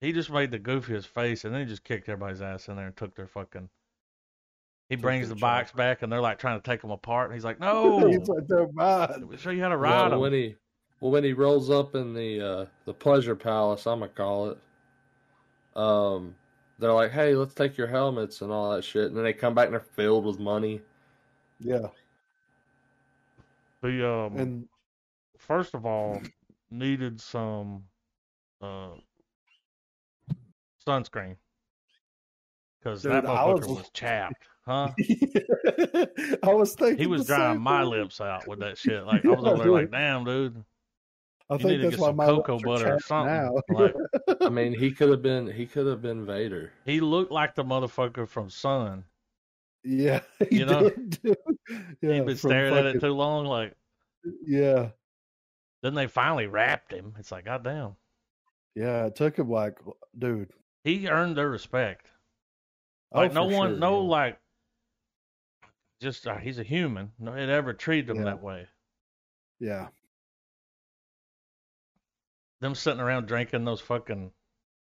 he just made the goofiest face and then he just kicked everybody's ass in there and took their fucking. He Took brings their the bikes chopper. back and they're like trying to take them apart. And he's like, *laughs* no, He's like, they're mine. we'll show you how to ride Well, them. when he, well, when he rolls up in the uh, the pleasure palace, I'm gonna call it. Um, they're like, "Hey, let's take your helmets and all that shit," and then they come back and they're filled with money. Yeah. The um, And first of all, needed some uh sunscreen because that Dude, I motherfucker was- was chapped, huh? *laughs* I was thinking He was the drying my thing. lips out with that shit. Like I was over there, like, *laughs* damn, dude, I you think need to that's get some cocoa butter or something. Now. Like *laughs* I mean, he could have been, he could have been Vader. he looked like the motherfucker from Sun. Yeah, *laughs* You know? did. *laughs* Yeah, He'd been staring at it too long. Like Yeah, then they finally wrapped him. It's like, goddamn, yeah. It took him like, dude. he earned their respect. oh, Like no for one, sure, no yeah. like, just uh, he's a human. No, it ever treated him Yeah. that way. Yeah, Them sitting around drinking those fucking.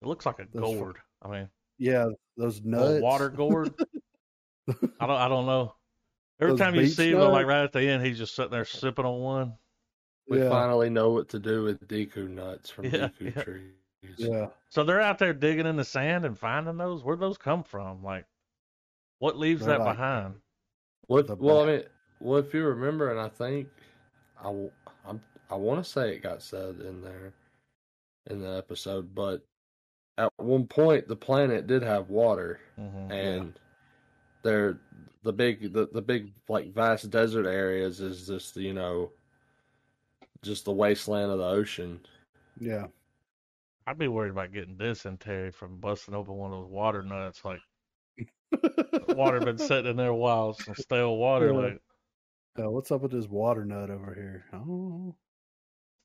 It looks like a Those gourd. I mean, yeah. Those nuts. water *laughs* gourd. I don't. I don't know. Every Those time you beach see him, like right at the end, he's just sitting there sipping on one. We Yeah. finally know what to do with Deku nuts from Yeah, Deku yeah. trees. Yeah, So they're out there digging in the sand and finding those. Where'd those come from? Like, what leaves They're that like- behind? What? Well, I mean, well, if you remember, and I think I, w- I'm, I want to say it got said in there in the episode, but at one point the planet did have water, hmm and there, the big, the, the big like vast desert areas is just you know, just the wasteland of the ocean. yeah. I'd be worried about getting dysentery from busting open one of those water nuts. Like, water been *laughs* sitting in there a while, some stale water. Yeah. Like, Uh, what's up with this water nut over here? Oh,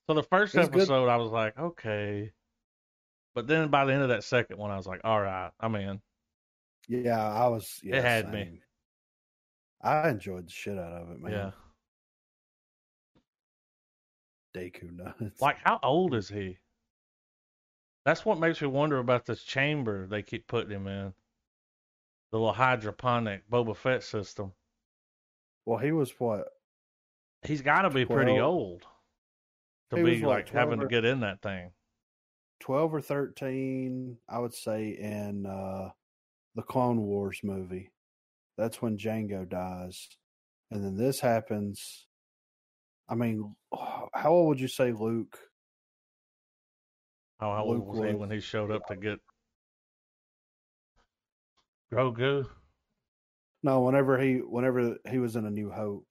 so the first It's good. episode, I was like, okay, but then by the end of that second one, I was like, all right, I'm in. Yeah. I was. Yeah, had me. same. I enjoyed the shit out of it, man. Yeah. Deku nuts. Like, how old is he? That's what makes me wonder about this chamber they keep putting him in. The little hydroponic Boba Fett system. well, he was what? He's got to be pretty old to He be what, like having 12 to get in that thing. 12 or 13 i would say in uh the clone wars movie that's when Jango dies and then this happens i mean oh, how old would you say luke How, how old Luke was he when he showed up to get Grogu? no whenever he whenever he was in a new hope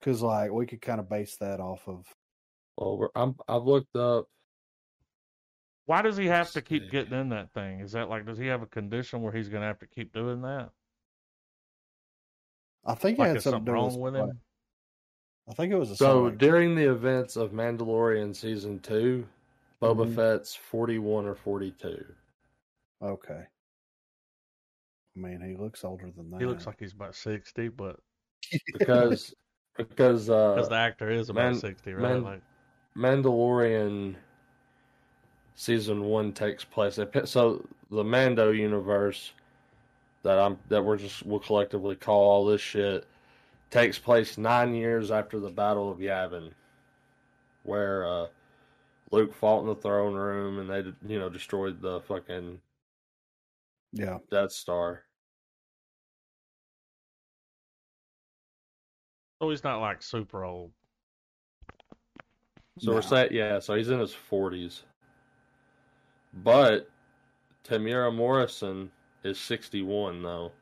because like we could kind of base that off of Well, we're, I'm, I've looked up. Why does he have to keep getting in that thing? Is that like, does he have a condition where he's going to have to keep doing that? i think it Like, had something something wrong with like, him? I think it was a So select. during the events of Mandalorian season two, Boba Mhm. Fett's forty-one or forty-two. Okay. I mean, he looks older than that. He looks like he's about sixty, but Because *laughs* because uh, because the actor is about Man- sixty, right? Man- like, Mandalorian season one takes place. So the Mando universe that I'm that we're just we'll collectively call all this shit takes place nine years after the Battle of Yavin, where uh, Luke fought in the throne room and they you know destroyed the fucking yeah. Death Star. so he's not like super old. So we're No. saying yeah, so he's in his forties. But Temuera Morrison is sixty one though.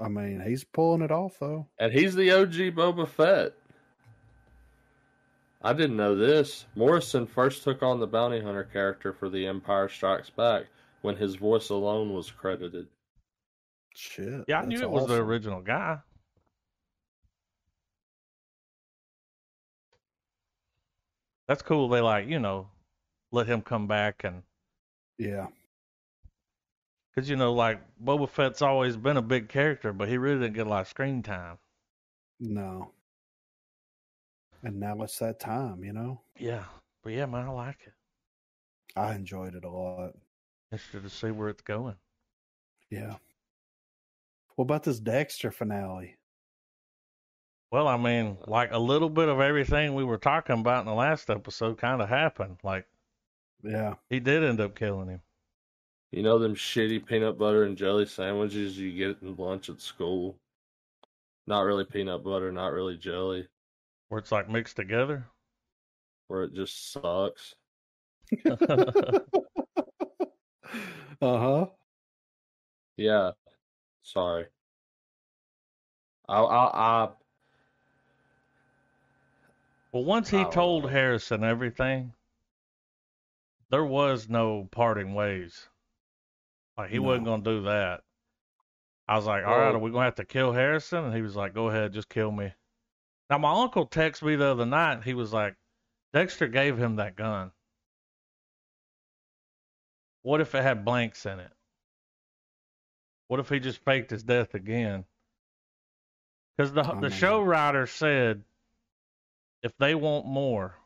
I mean, he's pulling it off though. And he's the OG Boba Fett. I didn't know this. Morrison first took on the bounty hunter character for The Empire Strikes Back when his voice alone was credited. Shit. Yeah, I knew that's it was the original guy. That's cool. They like you know let him come back and Yeah. because you know like Boba Fett's always been a big character, but he really didn't get a lot of screen time. No. And now it's that time, you know? Yeah, but yeah, man, I like it. I enjoyed it a lot. Interested to see where it's going. Yeah. What about this Dexter finale? Well, I mean, like a little bit of everything we were talking about in the last episode kind of happened. Like Yeah. he did end up killing him. You know them shitty peanut butter and jelly sandwiches you get in lunch at school? Not really peanut butter, not really jelly, Where it's like mixed together. where it just sucks. *laughs* uh huh. Yeah. Sorry. I I, I Well, once he told. Harrison everything, there was no parting ways. Like he wasn't gonna do that. I was like, all right, Well- are we gonna have to kill Harrison? And he was like, go ahead, just kill me. Now my uncle texted me the other night. He was like, Dexter gave him that gun. What if it had blanks in it? What if he just faked his death again? Because the the show writer said, if they want more,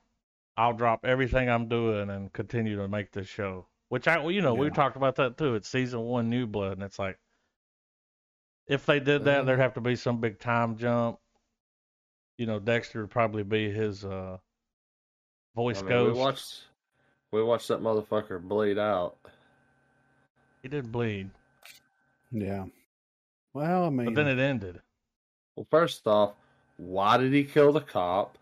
I'll drop everything I'm doing and continue to make this show. Which I, well, you know, we talked about that too. It's season one, New Blood, and it's like, if they did that, there'd have to be some big time jump. You know, Dexter would probably be his uh, voice I mean, ghost. we watched we watched that motherfucker bleed out. He did bleed, Yeah. Well, I mean, but then it ended. Well, first off, why did he kill the cop?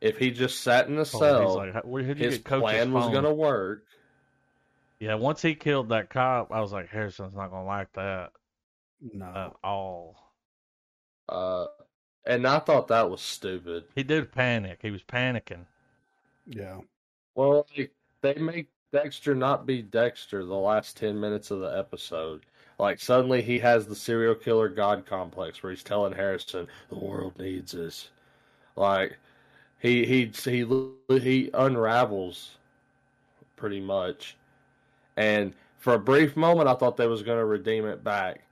If he just sat in the Oh, cell, he's like, "How- where did you his get Coach's plan was going to work. Yeah, once he killed that cop, I was like, Harrison's not gonna like that no. at all. Uh, and I thought that was stupid. He did panic. He was panicking. yeah. Well, like, they make Dexter not be Dexter the last 10 minutes of the episode. Like, suddenly he has the serial killer god complex where he's telling Harrison, the world needs us. Like, he, he, he, he unravels pretty much. And for a brief moment, I thought they was going to redeem it back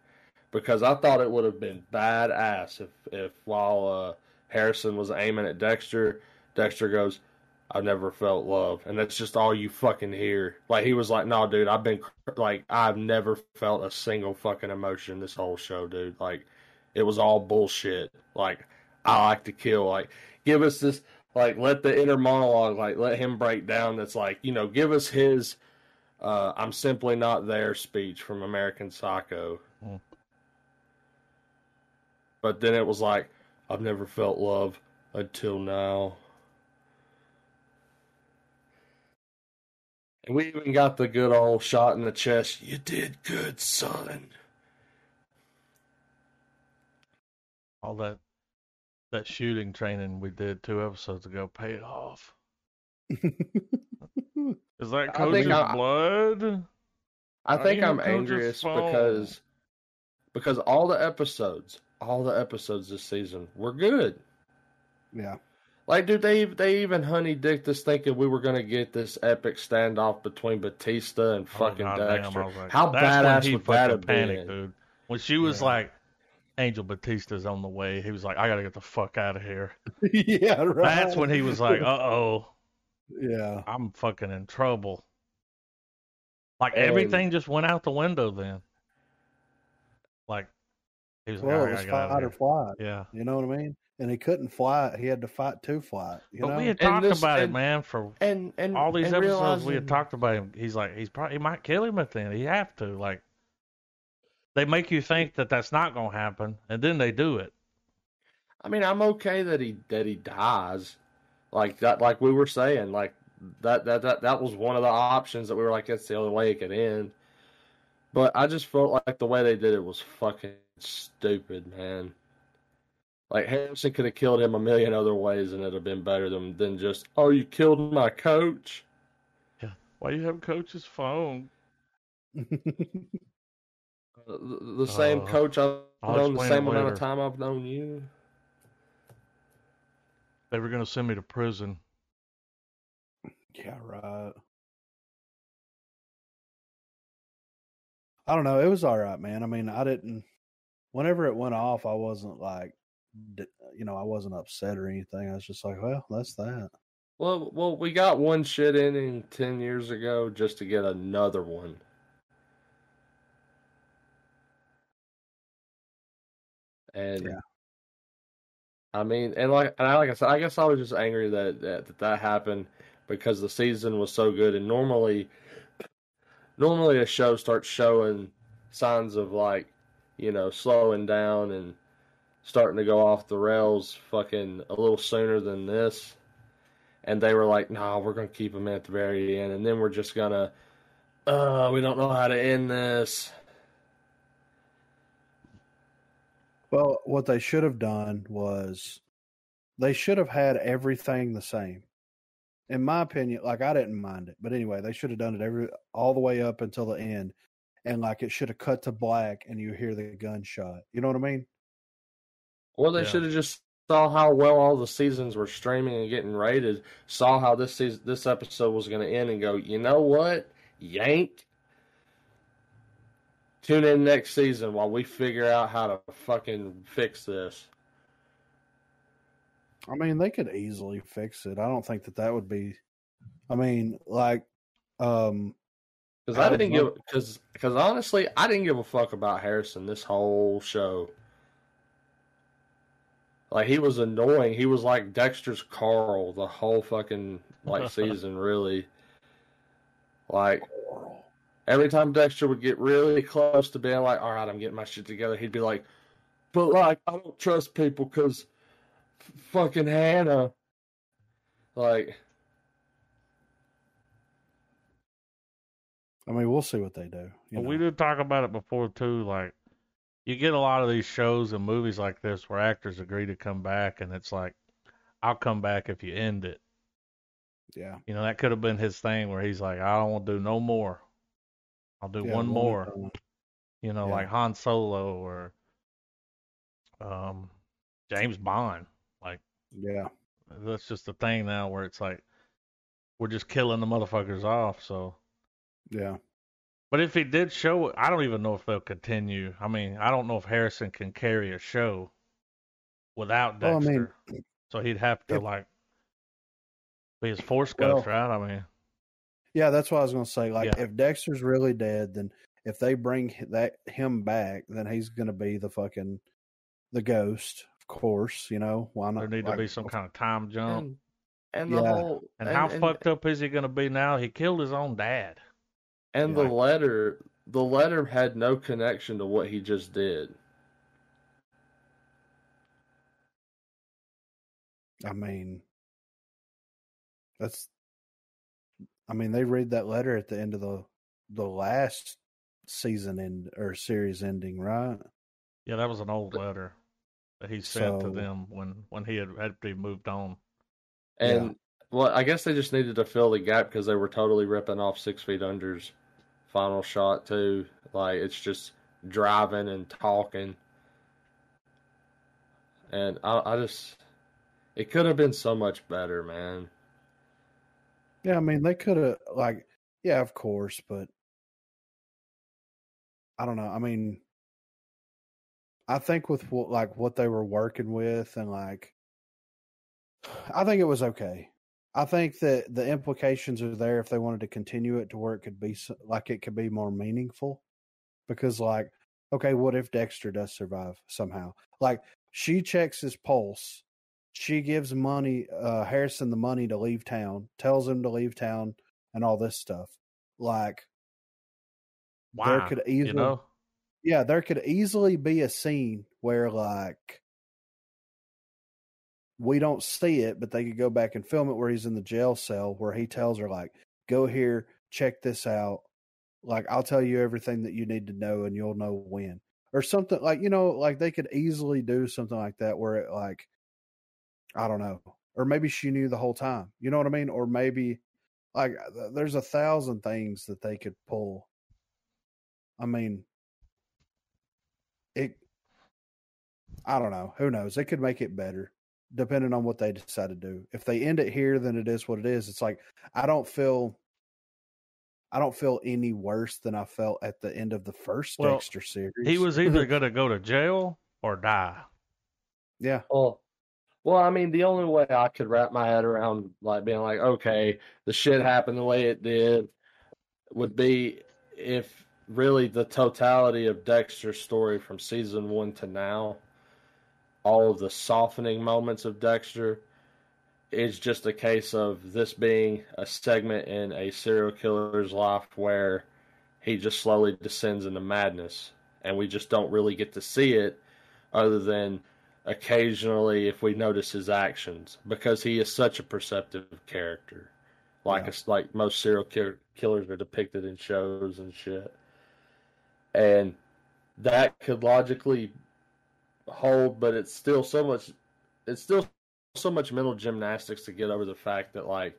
because I thought it would have been badass if, if while uh, Harrison was aiming at Dexter, Dexter goes, I've never felt love, and that's just all you fucking hear. Like he was like, "No, dude, I've been like, I've never felt a single fucking emotion this whole show, dude. Like, it was all bullshit. Like, I like to kill. Like, give us this. Like, let the inner monologue. Like, let him break down. That's like, you know, give us his. Uh, I'm simply not there speech from American Psycho. Mm. But then it was like, I've never felt love until now. And we even got the good old shot in the chest. You did good, son. All that that shooting training we did two episodes ago paid off. *laughs* Is that I Coach's I- blood? I think I'm Coach's angriest because because all the episodes all the episodes this season were good. Yeah. Like, dude, they they even honey dicked us thinking we were gonna get this epic standoff between Batista and Oh, fucking goddamn, Dexter. I was like, How that's when badass would that have panicked, been? dude. When she was Yeah. like, Angel Batista's on the way, he was like, I gotta get the fuck out of here. *laughs* yeah, right. That's when he was like, uh oh, Yeah. I'm fucking in trouble. Like And- everything just went out the window then. Like he was like, Well, "All it was I gotta fight get or out of flight. here." Yeah. You know what I mean? And he couldn't fly. He had to fight to fly. You But know? we had talked this- about it, man, for And and all these and episodes we had talked about him. He's like, he's probably he might kill him at the end. He have to like. They make you think that that's not gonna happen, and then they do it. I mean, I'm okay that he that he dies, like that. Like we were saying, like that that that that was one of the options that we were like, that's the only way it could end. But I just felt like the way they did it was fucking stupid, man. Like Harrison could have killed him a million other ways, and it'd have been better than than just, oh, you killed my coach. Yeah, why you have coach's phone? *laughs* The, the same Uh, coach I've I'll known the same amount of time I've known you. They were gonna send me to prison. yeah, right. I don't know. It was all right, man. I mean, I didn't. Whenever it went off, I wasn't like, you know, I wasn't upset or anything. I was just like, well, that's that. Well, well, we got one shit inning ten years ago just to get another one. And Yeah. I mean, and like, and I, like I said, I guess I was just angry that, that that that happened because the season was so good, and normally, normally a show starts showing signs of like, you know, slowing down and starting to go off the rails, fucking a little sooner than this and they were like, "No, we're gonna keep them at the very end, and then we're just gonna, uh, we don't know how to end this." Well, what they should have done was they should have had everything the same. In my opinion, like I didn't mind it, but anyway, they should have done it every all the way up until the end, and like it should have cut to black, and you hear the gunshot. You know what I mean? Or they Yeah. should have just saw how well all the seasons were streaming and getting rated, saw how this season, this episode was gonna end, and go, you know what, yank. Tune in next season while we figure out how to fucking fix this. I mean, they could easily fix it. I don't think that that would be. I mean, like, um, Because I Adam didn't Lund- give because because honestly, I didn't give a fuck about Harrison this whole show. Like he was annoying. He was like Dexter's Carl the whole fucking like *laughs* season, really. Like every time Dexter would get really close to being like, "All right, I'm getting my shit together," he'd be like, "But like, I don't trust people because fucking Hannah." Like, I mean, we'll see what they do. You know? we did talk about it before too. Like, you get a lot of these shows and movies like this where actors agree to come back, and it's like, I'll come back if you end it. yeah, You know, that could have been his thing where he's like, I don't want to do no more. I'll do yeah, one more. You know, Yeah. like Han Solo or um, James Bond. Like, Yeah, that's just the thing now where it's like, we're just killing the motherfuckers off. So, yeah. but if he did show, I don't even know if they'll continue. I mean, I don't know if Harrison can carry a show without Well, I Dexter. mean, so he'd have to if- like be his force Well- ghost, right? I mean, Yeah, that's what I was going to say. Like, Yeah. if Dexter's really dead, then if they bring that him back, then he's going to be the fucking the ghost, of course. You know, why not? there need to be some kind of time jump. and and the Yeah. whole And, how fucked up is he going to be now? He killed his own dad. And Yeah. the letter, the letter had no connection to what he just did. I mean, that's. I mean, they read that letter at the end of the the last season end or series ending, right? Yeah, that was an old letter that he sent to them when when he had had to be moved on. And well, I guess they just needed to fill the gap because they were totally ripping off Six Feet Under's final shot too. Like it's just driving and talking. and I, I just it could have been so much better, man. Yeah, I mean they could have like yeah, of course, but I don't know. I mean, I think with what like what they were working with and like I think it was okay. I think that the implications are there if they wanted to continue it to where it could be like it could be more meaningful. Because like, okay, what if Dexter does survive somehow? Like she checks his pulse, she gives money uh Harrison the money to leave town, tells him to leave town and all this stuff. Like Wow. there could easily you know? yeah, there could easily be a scene where like we don't see it, but they could go back and film it where he's in the jail cell where he tells her like, "Go here, check this out. Like I'll tell you everything that you need to know and you'll know when." Or something like, you know, like they could easily do something like that where it like I don't know. Or maybe she knew the whole time. You know what I mean? Or maybe like uh, there's a thousand things that they could pull. I mean, it I don't know. Who knows? They could make it better depending on what they decide to do. If they end it here, then it is what it is. It's like I don't feel I don't feel any worse than I felt at the end of the first Well, Dexter series. He was either *laughs* going to go to jail or die. yeah. Well, well, I mean, the only way I could wrap my head around like being like, okay, the shit happened the way it did, would be if really the totality of Dexter's story from season one to now, all of the softening moments of Dexter, is just a case of this being a segment in a serial killer's life where he just slowly descends into madness, and we just don't really get to see it, other than occasionally if we notice his actions because he is such a perceptive character. Like Yeah. it's like most serial kill- killers are depicted in shows and shit. And that could logically hold but it's still so much it's still so much mental gymnastics to get over the fact that like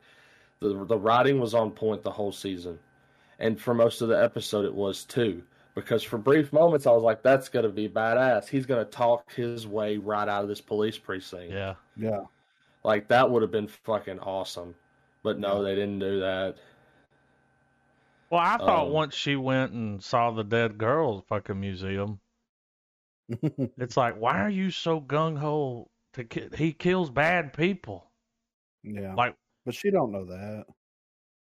the the writing was on point the whole season. And for most of the episode it was too because for brief moments I was like, "That's gonna be badass. He's gonna talk his way right out of this police precinct. Yeah. Yeah. Like that would have been fucking awesome." But no, they didn't do that. Well, I thought Um, once she went and saw the dead girls fucking museum, *laughs* it's like, why are you so gung ho to ki- he kills bad people? yeah. Like but she don't know that.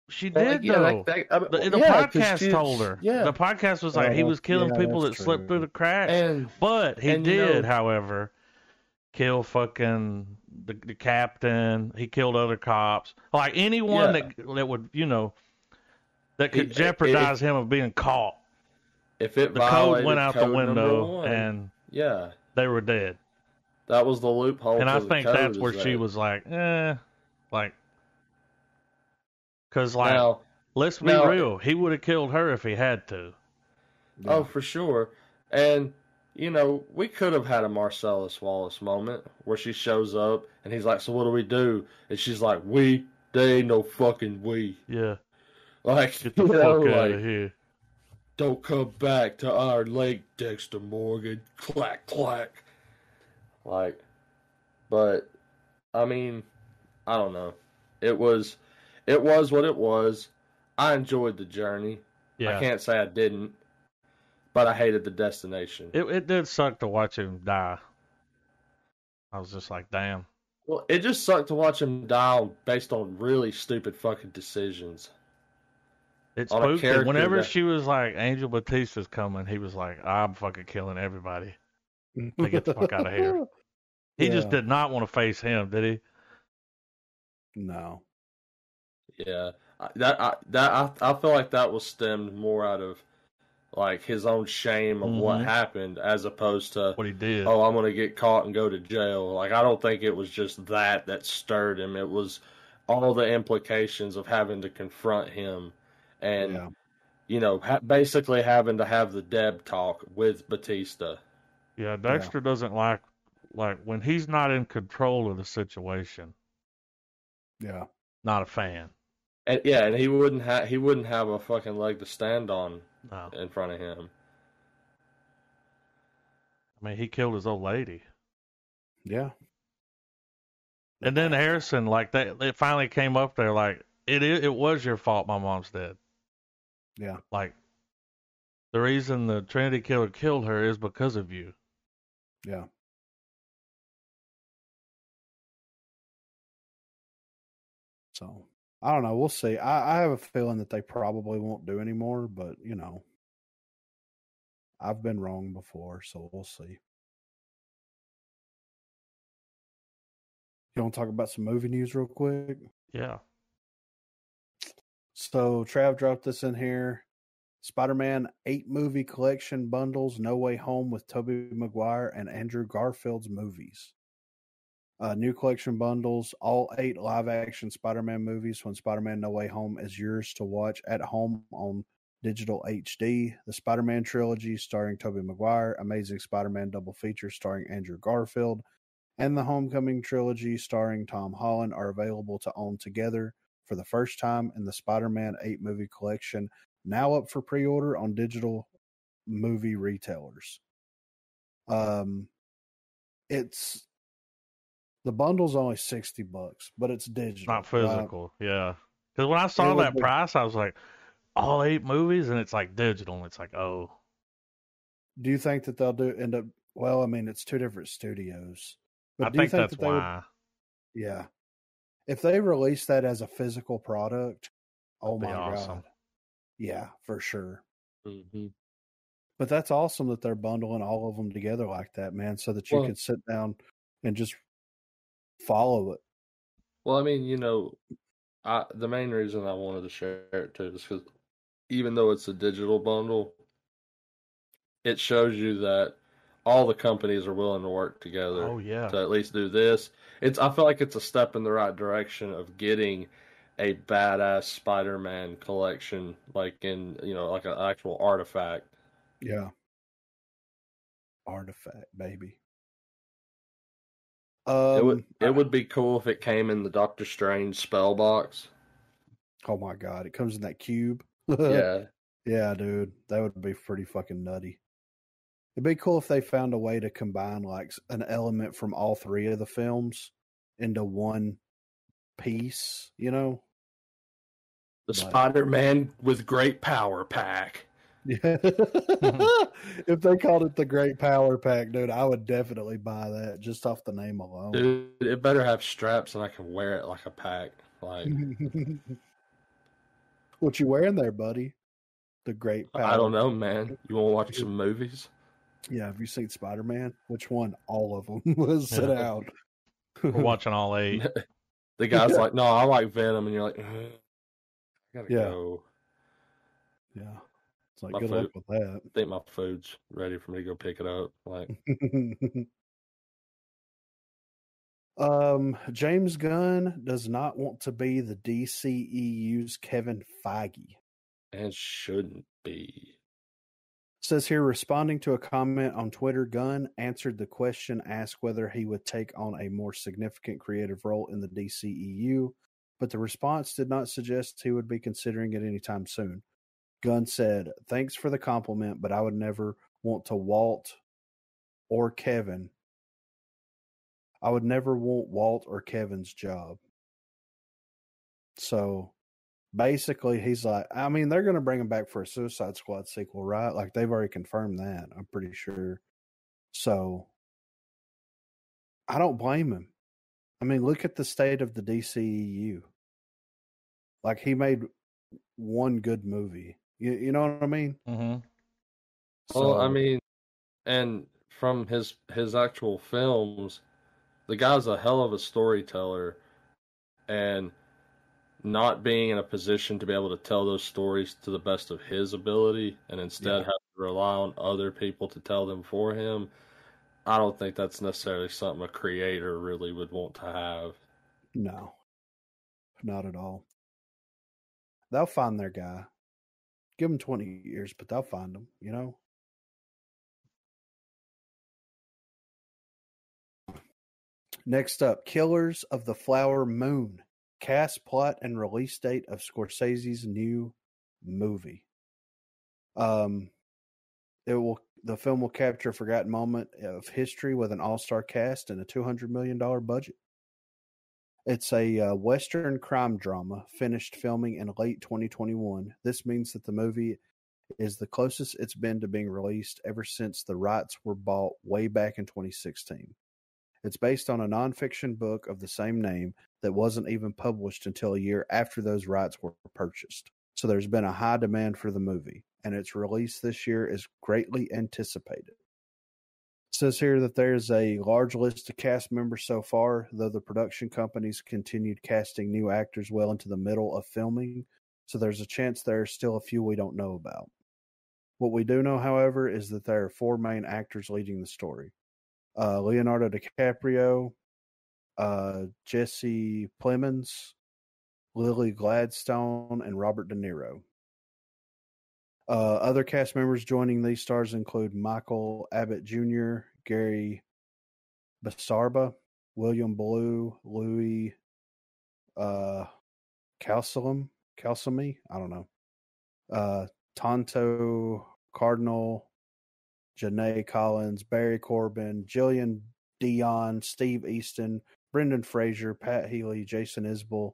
She did like, yeah, though. like, that- I mean, the, the yeah, podcast she- told her. Yeah, The podcast was like he Oh, was killing yeah, people that that's slipped through the cracks. and But he did, know- however, kill fucking the, the captain. He killed other cops. Like anyone that that would, you know, that could jeopardize him of being caught. if it The code went out the code number window, and yeah, they were dead. that was the loophole. and I think that's where she was like, eh, like, because like, Now, let's be now- real, he would have killed her if he had to. Oh, yeah. Oh, for sure. And you know, we could have had a Marcellus Wallace moment where she shows up and he's like, "So what do we do?" And she's like, "We, they ain't no fucking we." Yeah, Like, get the fuck know, out like, of here. don't come back to our lake, Dexter Morgan. Clack clack. Like, but I mean, I don't know. It was, it was what it was. I enjoyed the journey. Yeah, I can't say I didn't, but I hated the destination. it it did suck to watch him die. I was just like, damn. Well, it just sucked to watch him die based on really stupid fucking decisions. It On spooked character Whenever that- she was like, Angel Batista's coming, he was like, I'm fucking killing everybody. *laughs* to get the fuck out of here. He just did not want to face him, did he? No. Yeah, I- that I, that I, I feel like that was stemmed more out of like his own shame of what Mhm. happened, as opposed to What he did. oh, I'm gonna get caught and go to jail. Like I don't think it was just that that stirred him. It was all the implications of having to confront him, and yeah. you know, ha- basically having to have the Deb talk with Batista. Yeah, Dexter doesn't like like when he's not in control of the situation. Yeah. Not a fan. And yeah, and he wouldn't have he wouldn't have a fucking leg to stand on No, in front of him. I mean he killed his old lady. Yeah. And then Harrison, like that, it finally came up there, like it it, it was your fault. My mom's dead. Yeah. Like the reason the Trinity killer killed her is because of you. Yeah. So I don't know. We'll see. I, I have a feeling that they probably won't do anymore, but you know, I've been wrong before, so we'll see. You want to talk about some movie news real quick? Yeah. So Trav dropped this in here. Spider-Man eight movie collection bundles, No Way Home with Tobey Maguire and Andrew Garfield's movies. Uh, new collection bundles, all eight live-action Spider-Man movies. When Spider-Man No Way Home is yours to watch at home on digital HD. The Spider-Man trilogy starring Tobey Maguire, Amazing Spider-Man double feature starring Andrew Garfield, and the Homecoming trilogy starring Tom Holland are available to own together for the first time in the Spider-Man 8 movie collection, now up for pre-order on digital movie retailers. Um it's the bundle's only 60 bucks, but it's digital. Not right? physical. Yeah. Because when I saw would that be- price, I was like, all eight movies, and it's like digital. And it's like, oh, Do you think that they'll do end up well, I mean it's two different studios. But I do you think, think that's that they would why. Yeah. If they release that as a physical product, oh That'd my awesome. god. Yeah, for sure. hmm But that's awesome that they're bundling all of them together like that, man, so that you Well- can sit down and just follow it. Well, I mean, you know, I the main reason I wanted to share it too is because even though it's a digital bundle, it shows you that all the companies are willing to work together Oh, yeah. to at least do this. It's I feel like it's a step in the right direction of getting a badass Spider-Man collection, like in you know, like an actual artifact. Yeah. Artifact, baby. It Um would it would be cool if it came in the Doctor Strange spell box. Oh my god, it comes in that cube. yeah, *laughs* Yeah, dude, that would be pretty fucking nutty. It'd be cool if they found a way to combine like an element from all three of the films into one piece, you know? the Spider-Man with great power pack. Yeah. Mm-hmm. *laughs* if they called it the Great Power Pack, dude, I would definitely buy that just off the name alone. Dude, it better have straps and I can wear it like a pack. Like *laughs* what you wearing there, buddy? The Great Power. I don't know, man. You want to watch some movies? Yeah, have you seen Spider Man? Which one? All of them. Let's *laughs* sit Yeah. out. We're watching all eight. The guy's like, "No, I like Venom," and you're like, "I gotta Yeah. go." Yeah. It's like My good luck with I think my food's ready for me to go pick it up. Like, *laughs* um, James Gunn does not want to be the DCEU's Kevin Feige. and shouldn't be. Says here, responding to a comment on Twitter, Gunn answered the question asked whether he would take on a more significant creative role in the DCEU, but the response did not suggest he would be considering it anytime soon. Gunn said, Thanks for the compliment, but I would never want to Walt or Kevin. I would never want Walt or Kevin's job. So basically he's like i mean they're going to bring him back for a suicide squad sequel right? Like they've already confirmed that i'm pretty sure. So i don't blame him. I mean look at the state of the dceu like he made one good movie you, you know what i mean Mm-hmm. Well, I mean, and from his his actual films, the guy's a hell of a storyteller, and not being in a position to be able to tell those stories to the best of his ability, and instead Yeah. have to rely on other people to tell them for him. I don't think that's necessarily something a creator really would want to have. no not at all they'll find their guy give them 20 years but they'll find them you know Next up, Killers of the Flower Moon. Cast, plot, and release date of Scorsese's new movie. Um, it will the film will capture a forgotten moment of history with an all-star cast and a two hundred million dollar budget. It's a uh, Western crime drama finished filming in late 2021. This means that the movie is the closest it's been to being released ever since the rights were bought way back in 2016. It's based on a nonfiction book of the same name that wasn't even published until a year after those rights were purchased. So there's been a high demand for the movie, and its release this year is greatly anticipated says here that there's a large list of cast members so far, though the production companies continued casting new actors well into the middle of filming, so there's a chance there are still a few we don't know about. What we do know, however, is that there are four main actors leading the story uh, Leonardo DiCaprio, uh, Jesse Plemons, Lily Gladstone, and Robert De Niro. Uh, other cast members joining these stars include Michael Abbott Jr., Gary Basaraba, William Belleau, Louis uh, Calsamy, I don't know, uh, Tantoo Cardinal, Janae Collins, Barry Corbin, Jillian Dion, Steve Eastin, Brendan Fraser, Pat Healy, Jason Isbell,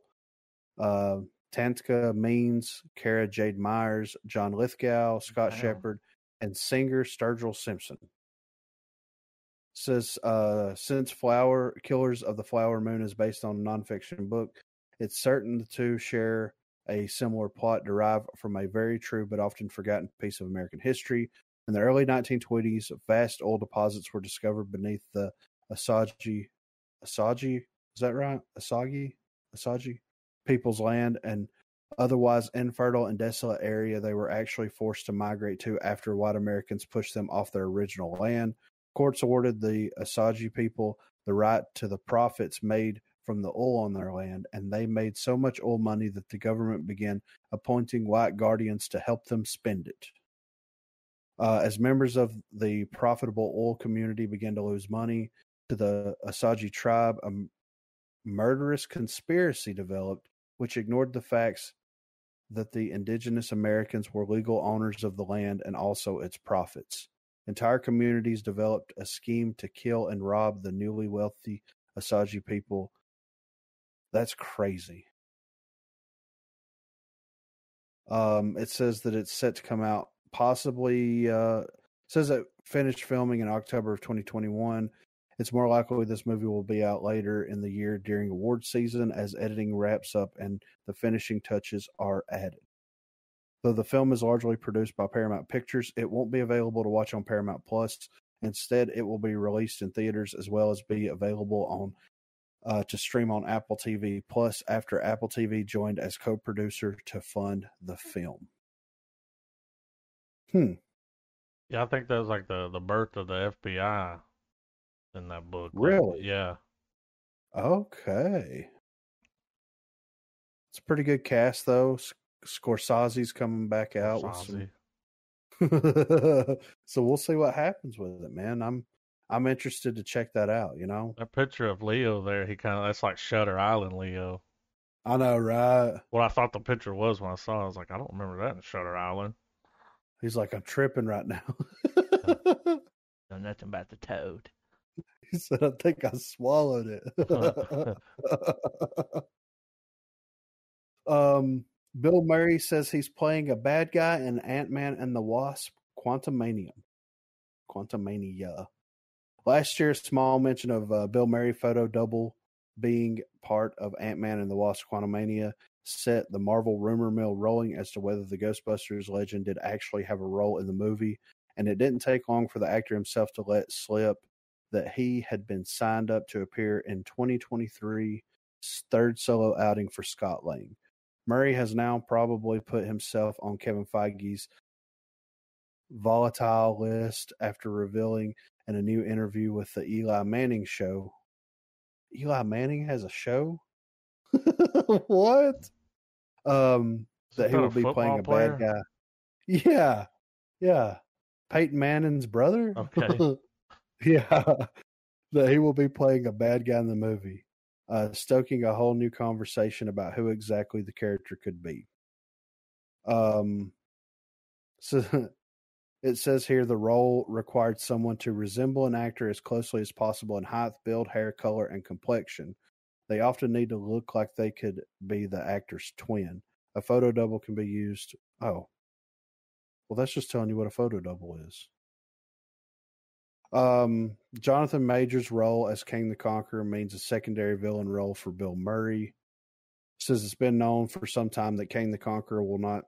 uh, Tatanka Means, Cara Jade Myers, John Lithgow, Scott wow. Shepard, and singer Sturgill Simpson. Says uh, since Flower Killers of the Flower Moon is based on a nonfiction book, it's certain the two share a similar plot derived from a very true but often forgotten piece of American history. In the early 1920s, vast oil deposits were discovered beneath the Asagi, Asagi, is that right? Asagi, Asagi people's land and otherwise infertile and desolate area they were actually forced to migrate to after white Americans pushed them off their original land. Courts awarded the Asagi people the right to the profits made from the oil on their land, and they made so much oil money that the government began appointing white guardians to help them spend it. Uh, as members of the profitable oil community began to lose money to the Asagi tribe, a murderous conspiracy developed which ignored the facts that the indigenous Americans were legal owners of the land and also its profits. Entire communities developed a scheme to kill and rob the newly wealthy Asagi people. That's crazy. Um, it says that it's set to come out possibly. Uh, says it finished filming in October of 2021 it's more likely this movie will be out later in the year during award season as editing wraps up and the finishing touches are added. Though the film is largely produced by Paramount Pictures, it won't be available to watch on Paramount Plus. Instead, it will be released in theaters as well as be available on uh, to stream on Apple TV Plus after Apple TV joined as co-producer to fund the film. Hmm. Yeah, I think that was like the the birth of the FBI in that book. Really? yeah. Okay. It's a pretty good cast though. Scorsese's coming back out with some. *laughs* so we'll see what happens with it, man. I'm I'm interested to check that out. You know, that picture of Leo there, he kind of that's like Shutter Island Leo. I know, right? What I thought the picture was when I saw, it, I was like, I don't remember that in Shutter Island. He's like, I'm tripping right now. *laughs* know nothing about the toad. *laughs* He said, I think I swallowed it. *laughs* um, Bill Murray says he's playing a bad guy in Ant Man and the Wasp Quantumania. Quantumania. Last year, a small mention of uh, Bill Murray photo double being part of Ant Man and the Wasp Quantumania set the Marvel rumor mill rolling as to whether the Ghostbusters legend did actually have a role in the movie. And it didn't take long for the actor himself to let slip that he had been signed up to appear in 2023's third solo outing for Scott Lang. Murray has now probably put himself on Kevin Feige's volatile list after revealing in a new interview with the Eli Manning show. Eli Manning has a show? *laughs* what? Um, that he will be playing a player? bad guy. Yeah. Yeah. Peyton Manning's brother? Okay. *laughs* *laughs* Yeah, that he will be playing a bad guy in the movie, uh, stoking a whole new conversation about who exactly the character could be. Um, so *laughs* It says here the role required someone to resemble an actor as closely as possible in height, build, hair color, and complexion. They often need to look like they could be the actor's twin. A photo double can be used. Oh, well, that's just telling you what a photo double is. Um, Jonathan Majors' role as Kang the Conqueror means a secondary villain role for Bill Murray. Says it's been known for some time that Kang the Conqueror will not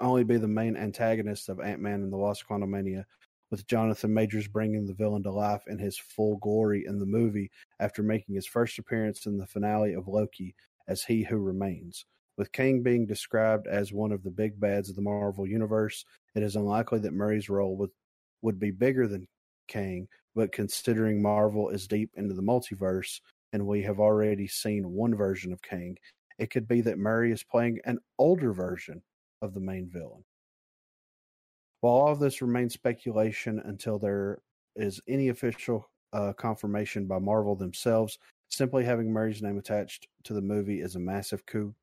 only be the main antagonist of Ant Man and the Wasp Quantumania, with Jonathan Majors bringing the villain to life in his full glory in the movie after making his first appearance in the finale of Loki as He Who Remains. With Kang being described as one of the big bads of the Marvel Universe, it is unlikely that Murray's role would, would be bigger than Kang, but considering Marvel is deep into the multiverse and we have already seen one version of Kang, it could be that Murray is playing an older version of the main villain. While all of this remains speculation until there is any official uh, confirmation by Marvel themselves, simply having Murray's name attached to the movie is a massive coup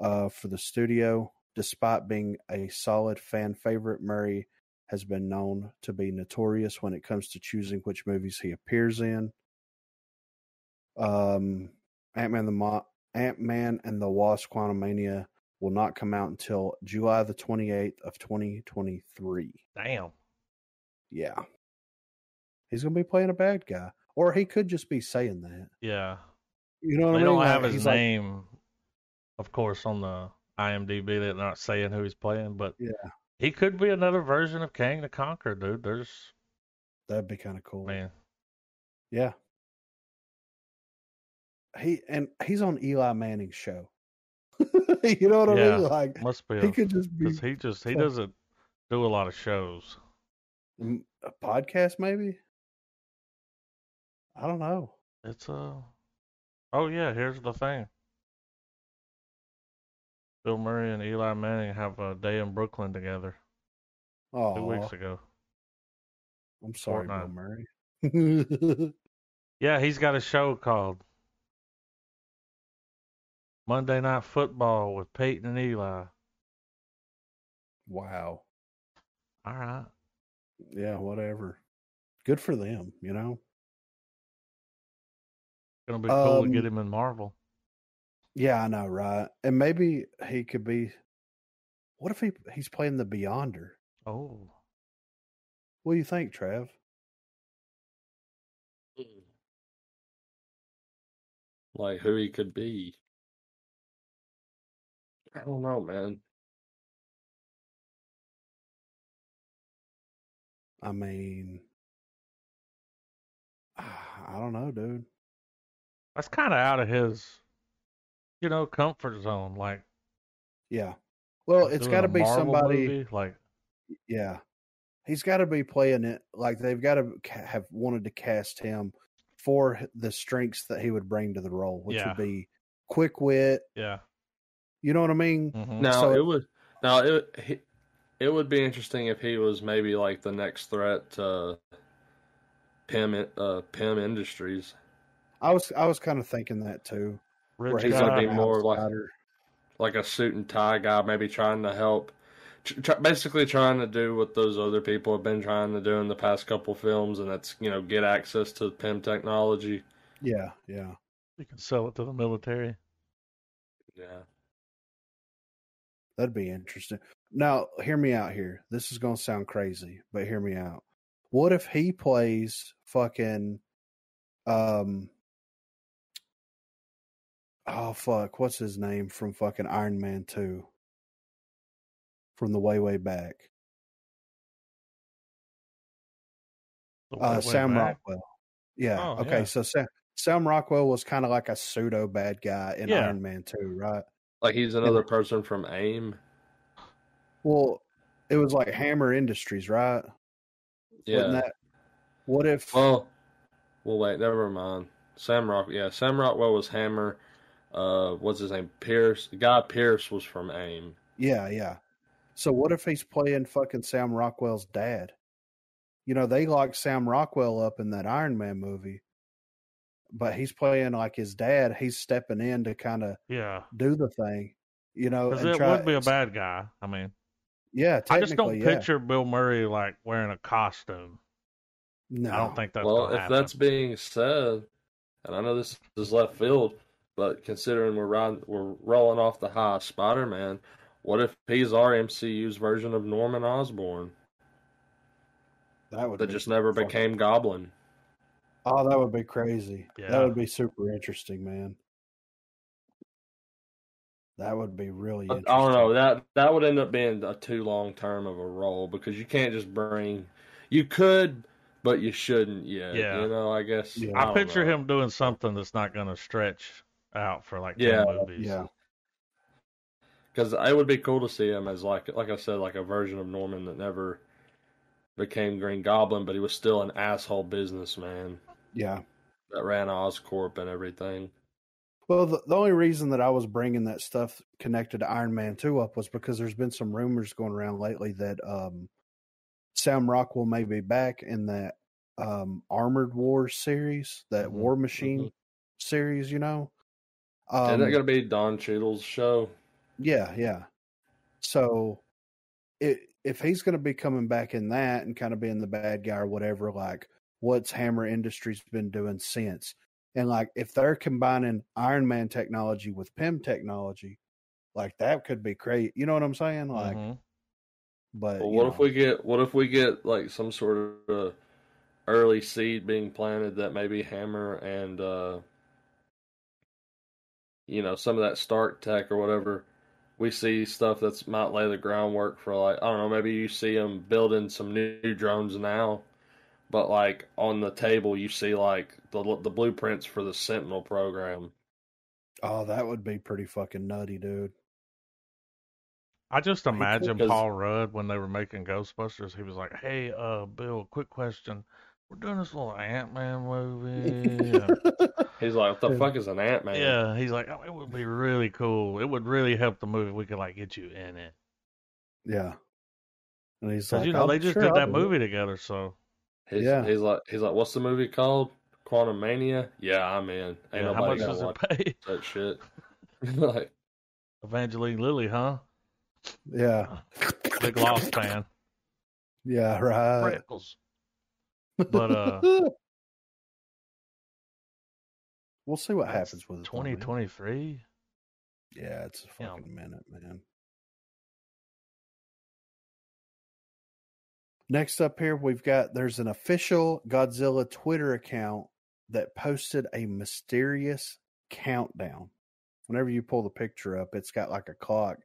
uh, for the studio. Despite being a solid fan favorite, Murray has been known to be notorious when it comes to choosing which movies he appears in. Um, Ant Man the Mo- Ant Man and the Wasp: Quantumania will not come out until July the twenty eighth of twenty twenty three. Damn. Yeah, he's gonna be playing a bad guy, or he could just be saying that. Yeah. You know what They I mean? don't Like, have his he's like- name, of course, on the IMDb. They're not saying who he's playing, but yeah, he could be another version of Kang the Conqueror, dude. There's, that'd be kind of cool. man. Yeah. He and he's on Eli Manning's show. *laughs* you know what I mean? Like Must be he a, could just be because he just he doesn't do a lot of shows. A podcast, maybe. I don't know. It's a. oh yeah, here's the thing. Bill Murray and Eli Manning have a day in Brooklyn together two Oh, weeks ago. I'm sorry, Bill Murray. *laughs* Yeah, he's got a show called Monday Night Football with Peyton and Eli. wow. All right. Yeah, whatever. Good for them, you know. Gonna be cool to Um, get him in Marvel. Yeah, I know, right? And maybe he could be. What if he he's playing the Beyonder? Oh. What do you think, Trav? Mm. Like who he could be. I don't know, man. I mean, *sighs* I don't know, dude. That's kinda out of his you know, comfort zone. Like Yeah. Well, it's got to be Marvel somebody. movie, like Yeah, he's got to be playing it like they've got to ca- have wanted to cast him for the strengths that he would bring to the role, which Yeah. would be quick wit. yeah. You know what I mean? hmm Now So- it would now it he, it would be interesting if he was maybe like the next threat to Pym uh Pym Industries. I was I was kind of thinking that too. Rich where he's gonna be more like- outsider. like a suit and tie guy, maybe trying to help, tr- tr- basically trying to do what those other people have been trying to do in the past couple films, and that's you know get access to Pym technology. Yeah, yeah. You can sell it to the military. Yeah, That'd be interesting. Now, hear me out here. This is going to sound crazy, but hear me out. What if he plays fucking um Oh fuck, what's his name from fucking Iron Man 2? From the way way back. The Uh way, way Sam back. Rockwell. Yeah. Oh, okay, yeah. so Sam Sam Rockwell was kind of like a pseudo bad guy in Yeah. Iron Man 2, right? like he's another person from AIM. Well, it was like Hammer Industries, right? Yeah. That what if Well, well, wait, never mind. Sam Rock, yeah, Sam Rockwell was Hammer. Uh, what's his name? Pearce. The guy Pearce was from AIM. Yeah, yeah. So what if he's playing fucking Sam Rockwell's dad? You know, they locked Sam Rockwell up in that Iron Man movie, but he's playing like his dad. He's stepping in to kind of Yeah. do the thing, you know. Because and it try- would be a bad guy. I mean, Yeah, I just don't yeah. picture Bill Murray like wearing a costume. No, I don't think that's well, if happen. that's being said, and I know this is left field, but considering we're riding, we're rolling off the high Spider-Man, what if he's our MCU's version of Norman Osborn that would that be just never fucking- became Goblin? Oh, that would be crazy. Yeah. That would be super interesting, man. That would be really. I, Interesting. I don't know that that would end up being a too long term of a role because you can't just bring. You could, but you shouldn't yet. Yeah. you know. I guess Yeah. I, don't picture know. him doing something that's not going to stretch out for like Yeah. 10 movies. Yeah, because it would be cool to see him as like like I said, like a version of Norman that never became Green Goblin, but he was still an asshole businessman yeah. that ran Oscorp and everything. Well, the, the only reason that I was bringing that stuff connected to Iron Man 2 up was because there's been some rumors going around lately that um, Sam Rockwell may be back in that um, Armored Wars series, that Mhm, War Machine series, you know? Um, Isn't that going to be Don Cheadle's show? Yeah, yeah. So, it, if he's going to be coming back in that and kind of being the bad guy or whatever, like what's Hammer Industries been doing since? And like if they're combining Iron Man technology with Pym technology, like that could be great. You know what I'm saying? Like, Mhm. but Well, what know, if we get what if we get like some sort of early seed being planted that maybe Hammer and uh you know some of that Stark tech or whatever we see stuff that's might lay the groundwork for like I don't know maybe you see them building some new drones now but like on the table you see like the the blueprints for the Sentinel program Oh, that would be pretty fucking nutty, dude. I just imagine Paul Rudd when they were making Ghostbusters. He was like, "Hey, uh, Bill, quick question. We're doing this little Ant Man movie." *laughs* he's like what the fuck is an Ant Man yeah, he's like, oh, "It would be really cool. It would really help the movie. if We could like get you in it yeah. And he's because like, you know "I'm they just sure did I'll that do it." movie together. So he's, Yeah. he's like he's like what's the movie called Quantumania yeah I'm in ain't yeah, how much does it pay? that shit. *laughs* *laughs* like, Evangeline Lilly, huh? Yeah, Big Lost fan. yeah, right. Freckles. But uh, *laughs* we'll see what happens with it. though, man. 2023. Yeah, it's a Yeah. fucking minute, man. Next up here, we've got there's an official Godzilla Twitter account that posted a mysterious countdown. Whenever you pull the picture up, it's got like a clock.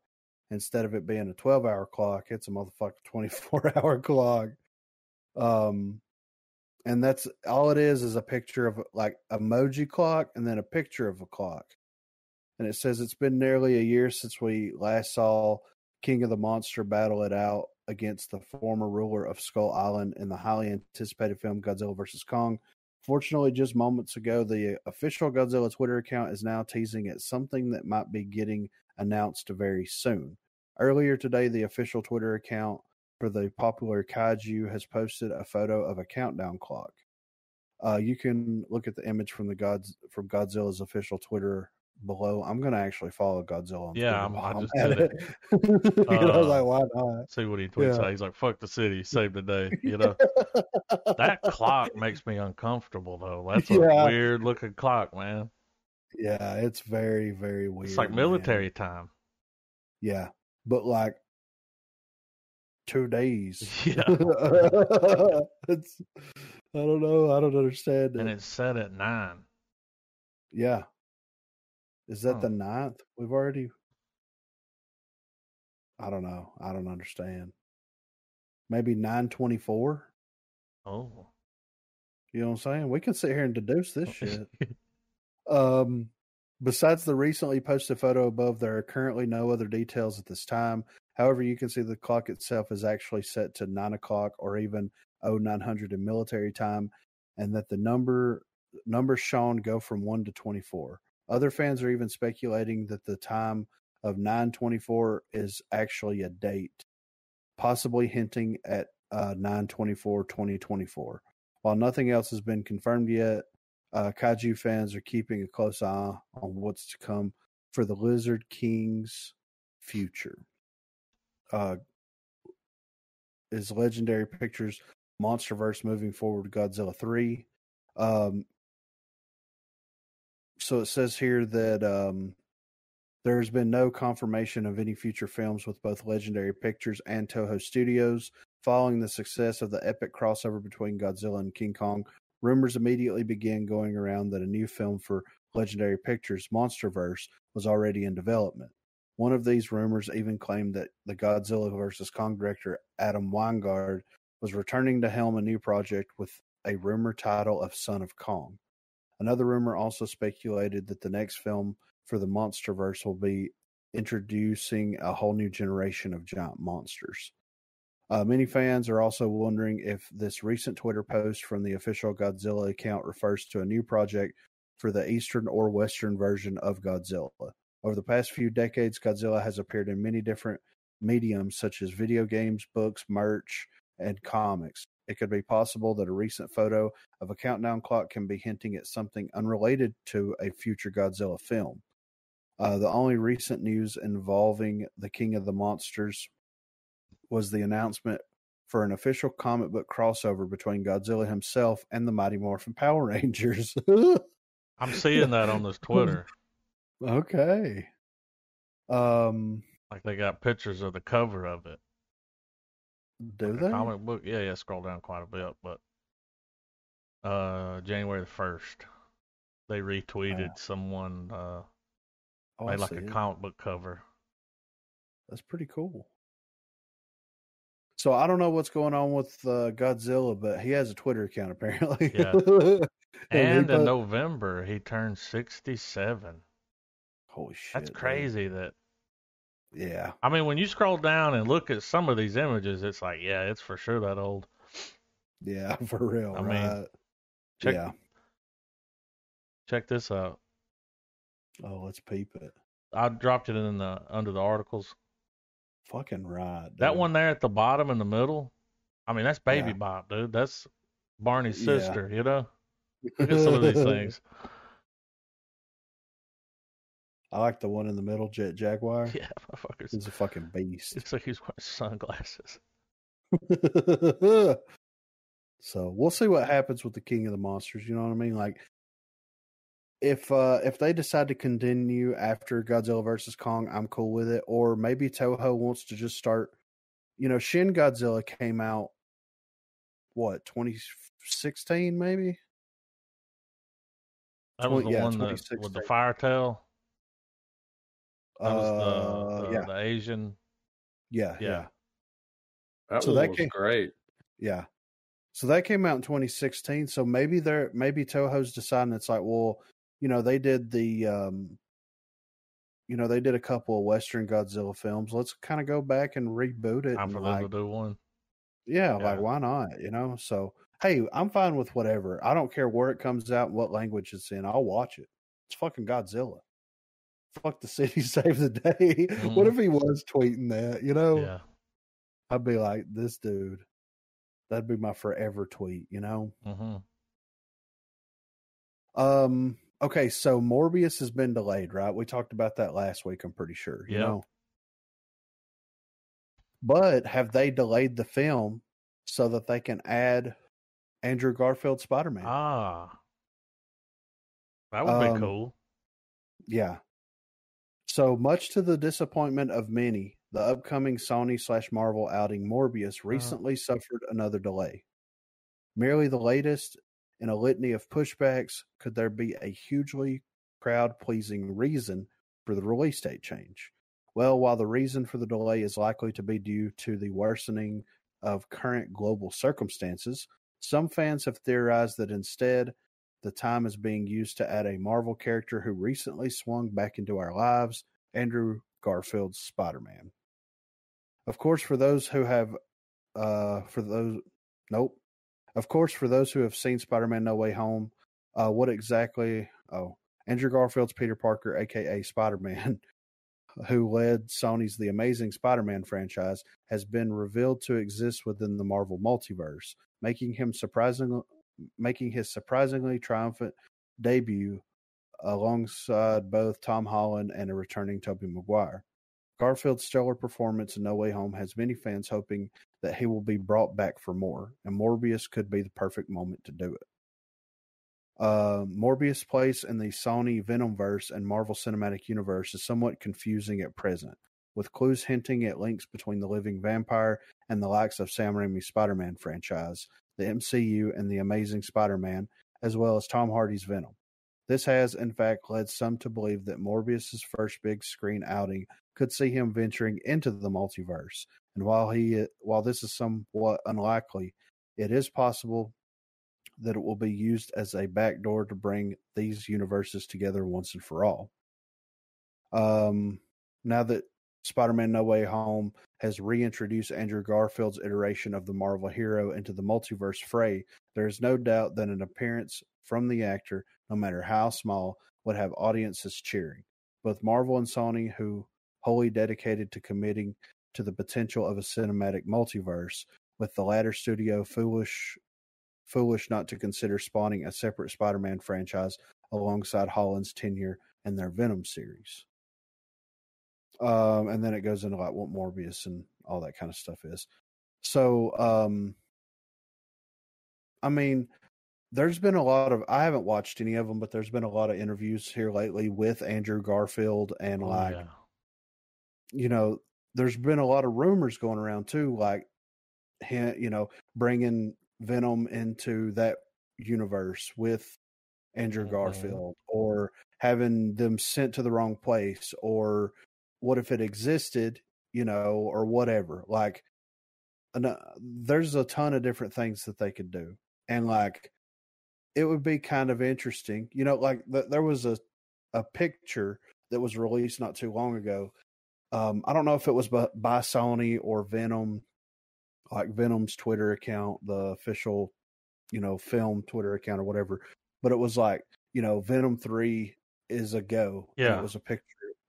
Instead of it being a 12 hour clock, it's a motherfucker 24 *laughs* hour clock. Um, and that's all it is is a picture of like emoji clock and then a picture of a clock and it says it's been nearly a year since we last saw King of the Monster battle it out against the former ruler of Skull Island in the highly anticipated film Godzilla vs. Kong. Fortunately, just moments ago, the official Godzilla Twitter account is now teasing at something that might be getting announced very soon. Earlier today, the official Twitter account for the popular kaiju has posted a photo of a countdown clock. Uh, you can look at the image from the Gods from Godzilla's official Twitter below. I'm gonna actually follow Godzilla. On Yeah, I'm- I just did it. Because I was Uh, like, why not? See what he tweets Yeah. out. He's like, "Fuck the city, save the day." *laughs* You know that clock makes me uncomfortable though. That's a Yeah. weird looking clock, man. yeah, it's very very weird. It's like man. military time. Yeah, but like two days. *laughs* Yeah. *laughs* it's I don't know. I don't understand and it. it's set at nine. Yeah. Is that Huh. the ninth? We've already. I don't know. I don't understand. Maybe nine twenty four. Oh, You know what I'm saying? We can sit here and deduce this *laughs* shit. Um, besides the recently posted photo above, there are currently no other details at this time. However, you can see the clock itself is actually set to nine o'clock or even 0900 in military time, and that the number numbers shown go from one to 24. Other fans are even speculating that the time of 924 is actually a date, possibly hinting at uh, 924 2024. While nothing else has been confirmed yet, uh, kaiju fans are keeping a close eye on what's to come for the Lizard King's future. Uh, is Legendary Pictures MonsterVerse moving forward Godzilla 3. Um, so it says here that um, there has been no confirmation of any future films with both Legendary Pictures and Toho Studios. Following the success of the epic crossover between Godzilla and King Kong, rumors immediately began going around that a new film for Legendary Pictures, MonsterVerse, was already in development. One of these rumors even claimed that the Godzilla vs. Kong director Adam Wingard was returning to helm a new project with a rumor title of Son of Kong. Another rumor also speculated that the next film for the MonsterVerse will be introducing a whole new generation of giant monsters. Uh, many fans are also wondering if this recent Twitter post from the official Godzilla account refers to a new project for the Eastern or Western version of Godzilla. Over the past few decades, Godzilla has appeared in many different mediums such as video games, books, merch, and comics. It could be possible that a recent photo of a countdown clock can be hinting at something unrelated to a future Godzilla film. Uh, the only recent news involving the King of the Monsters was the announcement for an official comic book crossover between Godzilla himself and the Mighty Morphin Power *laughs* Rangers. I'm seeing that on this *laughs* Twitter. Okay. Um, Like they got pictures of the cover of it. do The they? comic book, yeah, yeah. Scroll down quite a bit, but uh, January the first, they retweeted someone uh Oh, I made like a it. comic book cover. That's pretty cool. So I don't know what's going on with uh, Godzilla, but he has a Twitter account *laughs* apparently. Yeah. *laughs* And And in put- November, he turned sixty-seven. Holy shit, That's dude. crazy. That Yeah, I mean, when you scroll down and look at some of these images, it's like, yeah, it's for sure that old. yeah, *laughs* for real. I mean, right? Check yeah. check this out. Oh, let's peep it. I dropped it in the under the articles. Fucking right. That one there at the bottom in the middle. I mean, that's Baby Yeah. Bop, dude. That's Barney's Yeah. sister. You know, look at some of these *laughs* things. I like the one in the middle, Jet Jaguar. *laughs* Yeah, motherfuckers. He's a fucking beast. Looks like he's wearing sunglasses. *laughs* so we'll see what happens with the King of the Monsters. You know what I mean? Like, if uh if they decide to continue after Godzilla versus Kong, I'm cool with it. Or maybe Toho wants to just start. You know, Shin Godzilla came out what 2016 maybe. That was Twen- the yeah, one that, with the fire tail. That was Uh, the, the, yeah, the Asian. yeah, yeah. yeah, That So that was came- great. yeah. So that came out in 2016. So maybe they're maybe Toho's deciding it's like, well, you know, they did the um you know, they did a couple of Western Godzilla films. Let's kind of go back and reboot it. Time and for like, them to do one. yeah, Yeah. like why not? You know, so hey, I'm fine with whatever. I don't care where it comes out and what language it's in. I'll watch it. It's fucking Godzilla. Fuck the city, *laughs* save the day. What Mhm. if he was tweeting that? You know, Yeah. I'd be like, this dude. That'd be my forever tweet. You know. hmm Um. Okay, so Morbius has been delayed, right? We talked about that last week. I'm pretty sure. You Yep. know. But have they delayed the film so that they can add Andrew Garfield Spider Man? Ah. That would Um, be cool. Yeah. So much to the disappointment of many, the upcoming Sony slash Marvel outing Morbius uh-huh. recently suffered another delay. Merely the latest in a litany of pushbacks, could there be a hugely crowd pleasing reason for the release date change? Well, while the reason for the delay is likely to be due to the worsening of current global circumstances, some fans have theorized that instead the time is being used to add a Marvel character who recently swung back into our lives, Andrew Garfield's Spider Man. Of course, for those who have, uh, for those, nope. Of course, for those who have seen Spider Man No Way Home, uh, what exactly, oh, Andrew Garfield's Peter Parker, aka Spider Man, *laughs* who led Sony's The Amazing Spider Man franchise, has been revealed to exist within the Marvel multiverse, making him surprisingly making his surprisingly triumphant debut alongside both Tom Holland and a returning Tobey Maguire. Garfield's stellar performance in No Way Home has many fans hoping that he will be brought back for more, and Morbius could be the perfect moment to do it. Uh, Morbius' place in the Sony Venomverse and Marvel Cinematic Universe is somewhat confusing at present, with clues hinting at links between the living vampire and the likes of Sam Raimi's Spider-Man franchise, the MCU, and the Amazing Spider-Man, as well as Tom Hardy's Venom. This has, in fact, led some to believe that Morbius' first big screen outing could see him venturing into the multiverse. And while he, while this is somewhat unlikely, it is possible that it will be used as a backdoor to bring these universes together once and for all. Um, now that Spider-Man: No Way Home has reintroduced Andrew Garfield's iteration of the Marvel hero into the multiverse fray, there is no doubt that an appearance from the actor, no matter how small, would have audiences cheering. Both Marvel and Sony, who wholly dedicated to committing to the potential of a cinematic multiverse, with the latter studio foolish foolish not to consider spawning a separate Spider-Man franchise alongside Holland's tenure in their Venom series. Um, and then it goes into like what Morbius and all that kind of stuff is. So, um, I mean, there's been a lot of I haven't watched any of them, but there's been a lot of interviews here lately with Andrew Garfield and Oh, like yeah. you know, there's been a lot of rumors going around too, like you know, bringing Venom into that universe with Andrew Mhm. Garfield, or having them sent to the wrong place, or what if it existed, you know, or whatever. Like, uh, there's a ton of different things that they could do, and like, it would be kind of interesting, you know, like th- there was a a picture that was released not too long ago um, I don't know if it was by, by Sony or Venom, like Venom's Twitter account, the official, you know, film Twitter account or whatever. But it was like, you know, Venom three is a go. Yeah. it was a picture.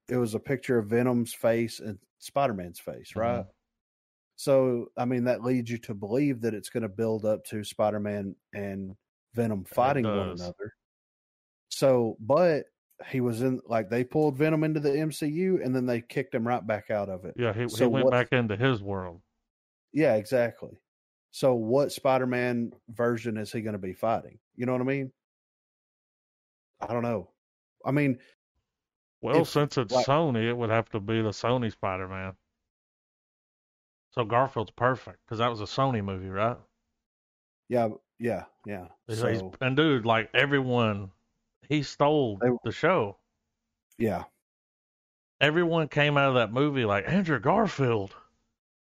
It was a picture of Venom's face and Spider Man's face, right? Mhm. So, I mean, that leads you to believe that it's going to build up to Spider Man and Venom fighting one another. So, but he was in like they pulled Venom into the MCU and then they kicked him right back out of it. Yeah, he, he went what- back into his world. Yeah, exactly. So, what Spider Man version is he going to be fighting? You know what I mean? I don't know. I mean, Well, If, since it's like- Sony, it would have to be the Sony Spider Man. So Garfield's perfect because that was a Sony movie, right? yeah, yeah, yeah. So, and dude, like everyone, he stole They- the show. yeah, Everyone came out of that movie like Andrew Garfield,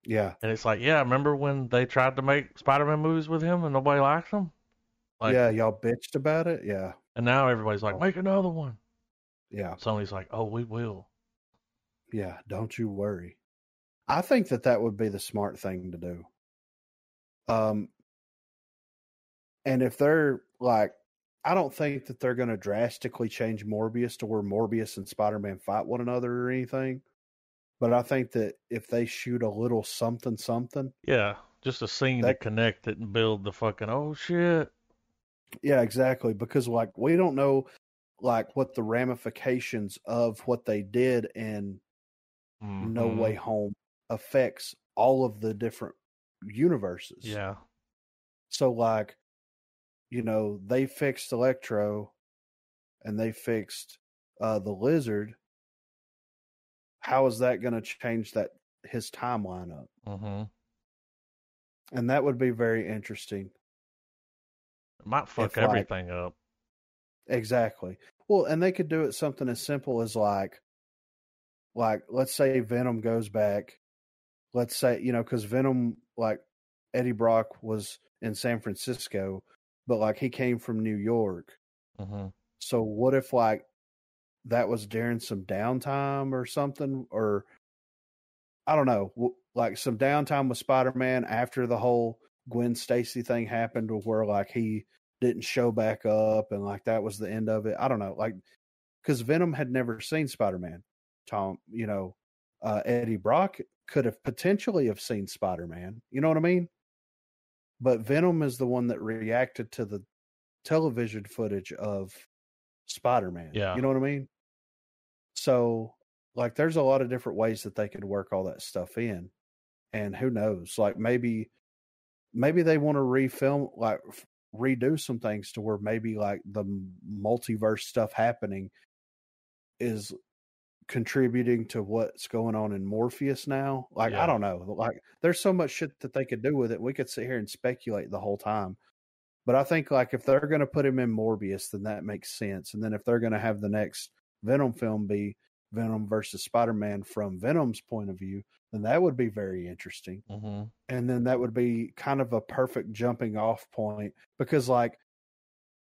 yeah, and it's like, yeah, remember when they tried to make Spider-Man movies with him and nobody liked them? Like, yeah. Y'all bitched about it. Yeah, And now everybody's like, oh. make another one. Yeah, Sony's like, oh, we will. yeah. Don't you worry. I think that that would be the smart thing to do. Um, and if they're like, I don't think that they're going to drastically change Morbius to where Morbius and Spider Man fight one another or anything. But I think that if they shoot a little something, something, Yeah, just a scene to connect it and build the fucking oh shit. yeah, exactly. Because like we don't know, like what the ramifications of what they did in No Mhm. Way Home affects all of the different universes. Yeah, So like, you know, they fixed Electro and they fixed uh the lizard. How is that going to change that his timeline up? hmm And that would be very interesting. it might fuck If, like- everything up. Exactly. Well, and they could do it something as simple as like, like let's say Venom goes back. Let's say you know because Venom like Eddie Brock was in San Francisco, but like he came from New York. hmm So what if like that was during some downtime or something, or I don't know, like some downtime with Spider Man after the whole Gwen Stacy thing happened, where like he didn't show back up and like that was the end of it. I don't know, like because Venom had never seen Spider Man. Tom, you know, uh, Eddie Brock could have potentially have seen Spider Man. You know what I mean? But Venom is the one that reacted to the television footage of Spider Man. Yeah. You know what I mean? So like there's a lot of different ways that they could work all that stuff in and who knows like maybe maybe they want to refilm like redo some things to where maybe like the multiverse stuff happening is contributing to what's going on in Morbius now. Like Yeah. I don't know. Like there's so much shit that they could do with it. We could sit here and speculate the whole time. But I think like if they're going to put him in Morbius, then that makes sense. And then if they're going to have the next Venom film be Venom versus Spider-Man from Venom's point of view, then that would be very interesting. Hmm and then that would be kind of a perfect jumping off point because like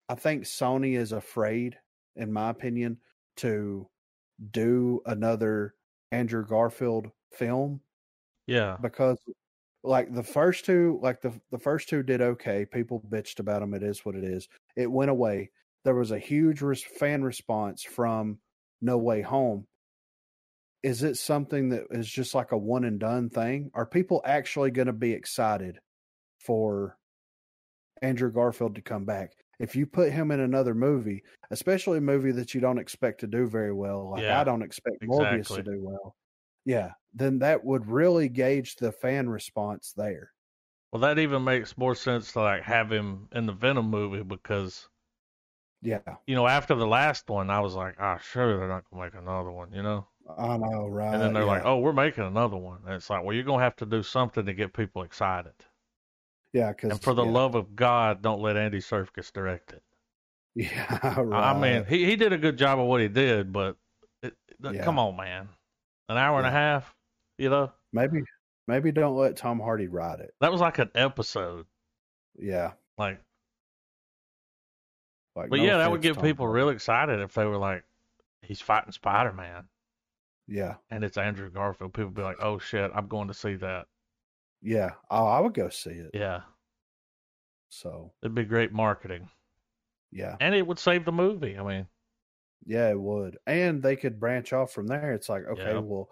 i think sony is afraid in my opinion to do another andrew garfield film Yeah. because like the first two like the the first two did okay. People bitched about them it is what it is. It went away. There was a huge res- fan response from no way home is it something that is just like a one and done thing are people actually going to be excited for andrew garfield to come back if you put him in another movie especially a movie that you don't expect to do very well like Yeah, i don't expect morbius exactly. to do well yeah, then that would really gauge the fan response there. Well, that even makes more sense to like have him in the Venom movie because Yeah, you know after the last one, I was like, ah, sure they're not gonna make another one, you know. I know, right? And then they're like, oh, we're making another one, and it's like, well, you're gonna have to do something to get people excited. yeah, because And for the yeah. love of God, don't let Andy Serkis direct it. *laughs* yeah, I- right. I mean, he he did a good job of what he did, but it, it- Yeah. come on, man, an hour and a half, you know, maybe, maybe don't let Tom Hardy write it. that was like an episode, Yeah, like. like, But no yeah, that would get Tom people Hardy. real excited if they were like, he's fighting Spider Man Yeah, and it's Andrew Garfield. People be like, oh shit, I'm going to see that. yeah. Oh, I would go see it. Yeah, So it'd be great marketing, yeah, and it would save the movie. I mean, yeah, it would, and they could branch off from there. It's like, okay, Yeah. well,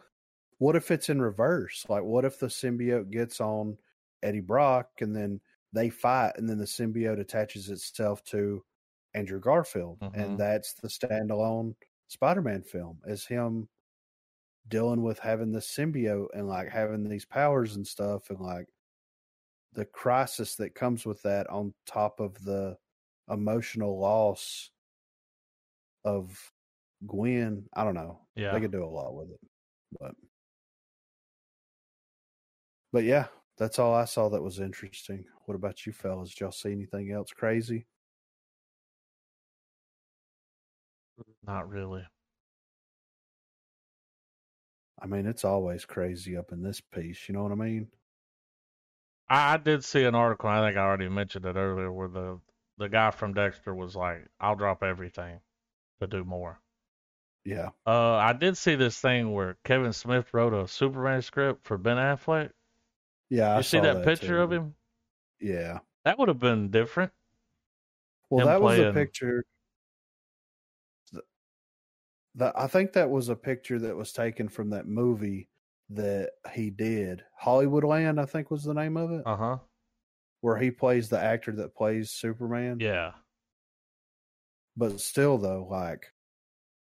what if it's in reverse? Like, what if the symbiote gets on Eddie Brock and then they fight, and then the symbiote attaches itself to Andrew Garfield, Mhm. and that's the standalone Spider-Man film is him dealing with having the symbiote and like having these powers and stuff, and like the crisis that comes with that on top of the emotional loss of Gwen. I don't know. yeah, They could do a lot with it. But But yeah, that's all I saw that was interesting. What about you fellas? Did y'all see anything else crazy? not really. I mean, it's always crazy up in this piece, you know what I mean? I, I did see an article. I think I already mentioned it earlier, where the the guy from Dexter was like, "I'll drop everything to do more." Yeah. Uh, I did see this thing where Kevin Smith wrote a Superman script for Ben Affleck. Yeah. I you see saw that, picture too. of him? Yeah. That would have been different. Well, him that was a picture. Th- That I think that was a picture that was taken from that movie that he did. Hollywoodland, I think was the name of it, Uh huh. where he plays the actor that plays Superman. Yeah, But still, though, like,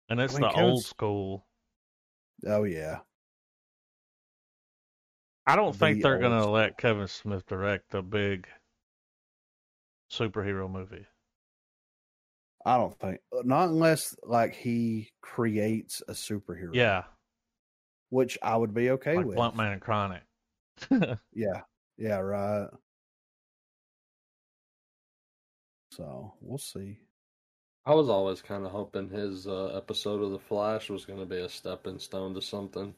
and it's mean, the old school. oh yeah, I don't think they're gonna let Kevin Smith direct a big superhero movie. I don't think not unless like he creates a superhero. Yeah, which I would be okay like with. Blunt Man and Chronic. *laughs* Yeah, yeah, right. So we'll see. I was always kind of hoping his uh, episode of The Flash was going to be a stepping stone to something.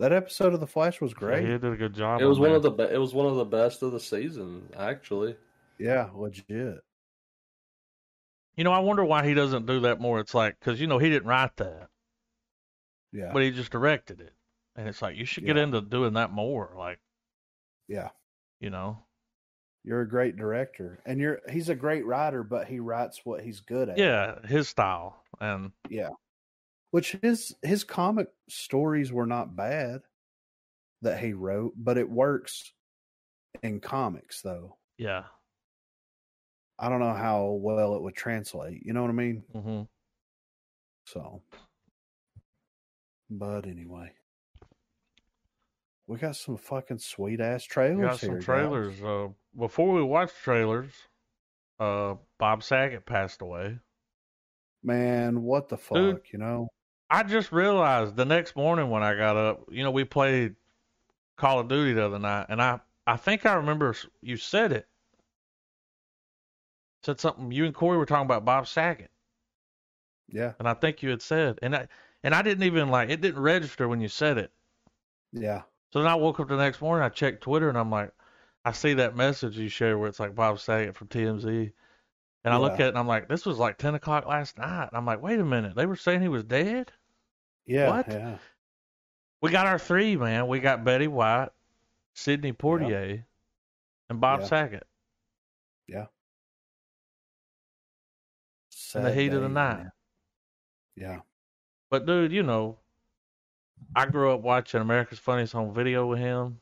That episode of the Flash was Yeah, great. he did a good job. It was on one that. of the be- it was one of the best of the season, actually. Yeah, legit. You know, I wonder why he doesn't do that more. It's like because you know he didn't write that, Yeah, but he just directed it, and it's like you should get Yeah. into doing that more. Like yeah. you know, You're a great director, and you're he's a great writer, but he writes what he's good at. yeah, his style, and yeah. Which his his comic stories were not bad that he wrote, but it works in comics though. yeah, I don't know how well it would translate. You know what I mean? hmm So But anyway, we got some fucking sweet ass trailers We got here. some guys. trailers. Uh, before we watch trailers, uh, Bob Saget passed away. Man, what the fuck? Dude. You know? I just realized the next morning when I got up, you know, we played Call of Duty the other night, and I, I think I remember you said it. Said something. You and Corey were talking about Bob Saget, Yeah, and I think you had said, and I, and I didn't even like it didn't register when you said it. yeah, So then I woke up the next morning, I checked Twitter, and I'm like, I see that message you shared where it's like Bob Saget from TMZ. And I look at it and I'm like, this was like 10 o'clock last night. I'm like, wait a minute. They were saying he was dead? yeah, What? yeah. We got our three, man. We got Betty White, Sidney Poitier, and Bob Saget. Yeah. Saget. In the Sad heat of the night. man. Yeah, But, dude, you know, I grew up watching America's Funniest Home Video with him,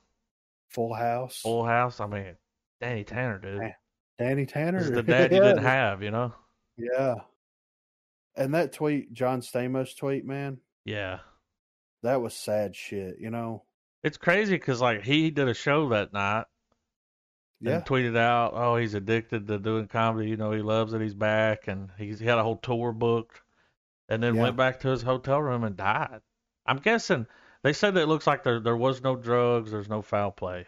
Full House. Full House. I mean, Danny Tanner, dude. Danny Tanner. This is the *laughs* dad you didn't have, you know? Yeah. And that tweet, John Stamos tweet, man, Yeah. that was sad shit, you know? It's crazy because like he did a show that night Yeah. and tweeted out, "Oh, he's addicted to doing comedy. You know, he loves it. He's back, and he's, he had a whole tour booked, and then Yeah. went back to his hotel room and died. I'm guessing they said that it looks like there there was no drugs, there's no foul play,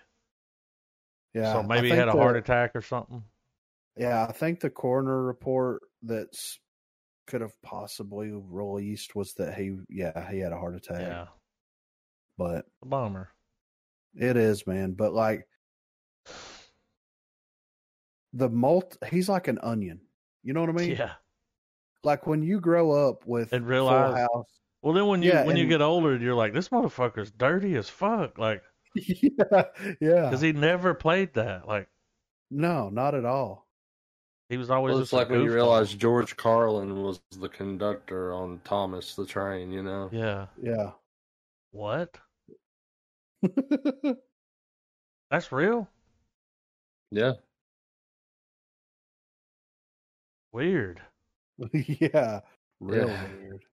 Yeah. so maybe he had a the- heart attack or something. Yeah, I think the coroner report that's could have possibly released was that he, yeah, he had a heart attack. Yeah, But a bummer. it is, man. But like the mult, he's like an onion. You know what I mean? Yeah, Like when you grow up with And Full realize- House. Well, then when you Yeah, when you get older, you're like, this motherfucker's dirty as fuck, like *laughs* yeah, yeah. because he never played that. Like No, not at all. he was always Well, just it's like when you realize George Carlin was the conductor on Thomas the Train, you know? Yeah. Yeah. What? *laughs* That's real? Yeah. Weird. *laughs* yeah. Real Yeah. weird.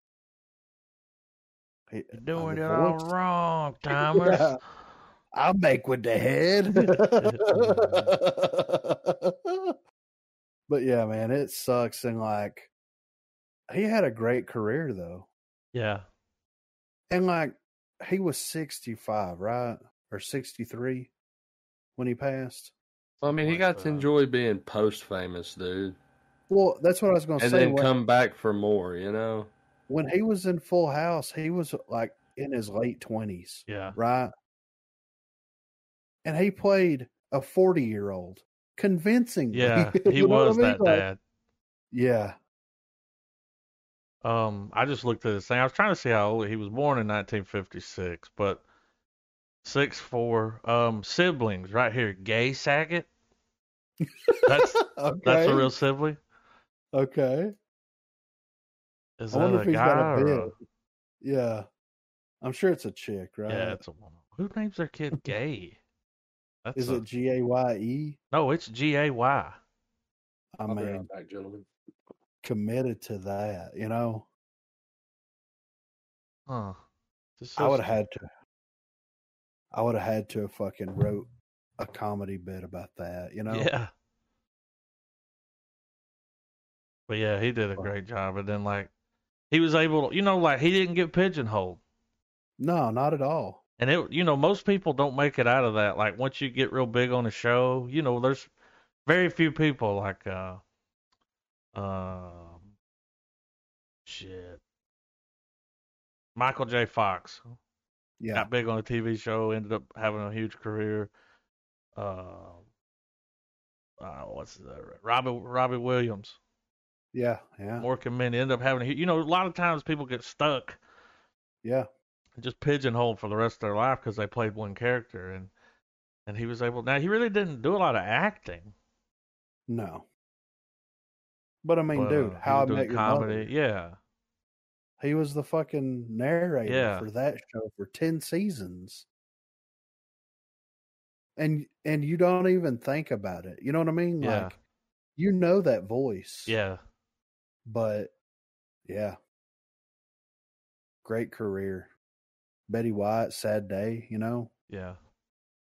He- You're doing the it all wrong, *laughs* Thomas. Yeah. I'll make with the head. *laughs* but yeah, man, it sucks. And like, he had a great career though. yeah. And like, he was 65, right? Or 63 when he passed. I mean, he got to enjoy being post famous, dude. Well, that's what I was going to say. And say. then when, come back for more, you know? when he was in Full House, he was like in his late 20s, Yeah. right? And he played a 40 year old convincingly. Yeah. *laughs* He You know what was I mean? that Like, dad. Yeah. Um, I just looked at his thing. I was trying to see how old he was born in 1956, but six four. Um, siblings right here. Gay Saget. That's Okay. *laughs* that's a real sibling. Okay. Is I that wonder a if he's guy got a or bid. a, Yeah. I'm sure it's a chick, right? yeah? It's a woman. Who names their kid *laughs* Gay? That's Is a- it G A Y E? no? It's G A Y. I I'll be mean, right back, gentlemen. committed to that, you know? Huh. This I would have had to. I would have had to have fucking wrote a comedy bit about that, you know? Yeah. But yeah, he did a great job. And then like he was able to, you know, like he didn't get pigeonholed. No, not at all. And it, you know, most people don't make it out of that. Like once you get real big on a show, you know, there's very few people like, uh, um, shit, Michael J. Fox Yeah. got big on a TV show, ended up having a huge career. Uh, uh what's that? Robbie Robbie Williams, Yeah. Yeah. Mork and Mindy, end up having you know, a lot of times people get stuck Yeah. just pigeonholed for the rest of their life because they played one character and and he was able now he really didn't do a lot of acting No. But I mean, but, dude, uh, how I met your comedy mother. yeah He was the fucking narrator Yeah. for that show for ten seasons. And and you don't even think about it. You know what I mean? Yeah. Like you know that voice. yeah But yeah. Great career. Betty White, sad day. You know, Yeah.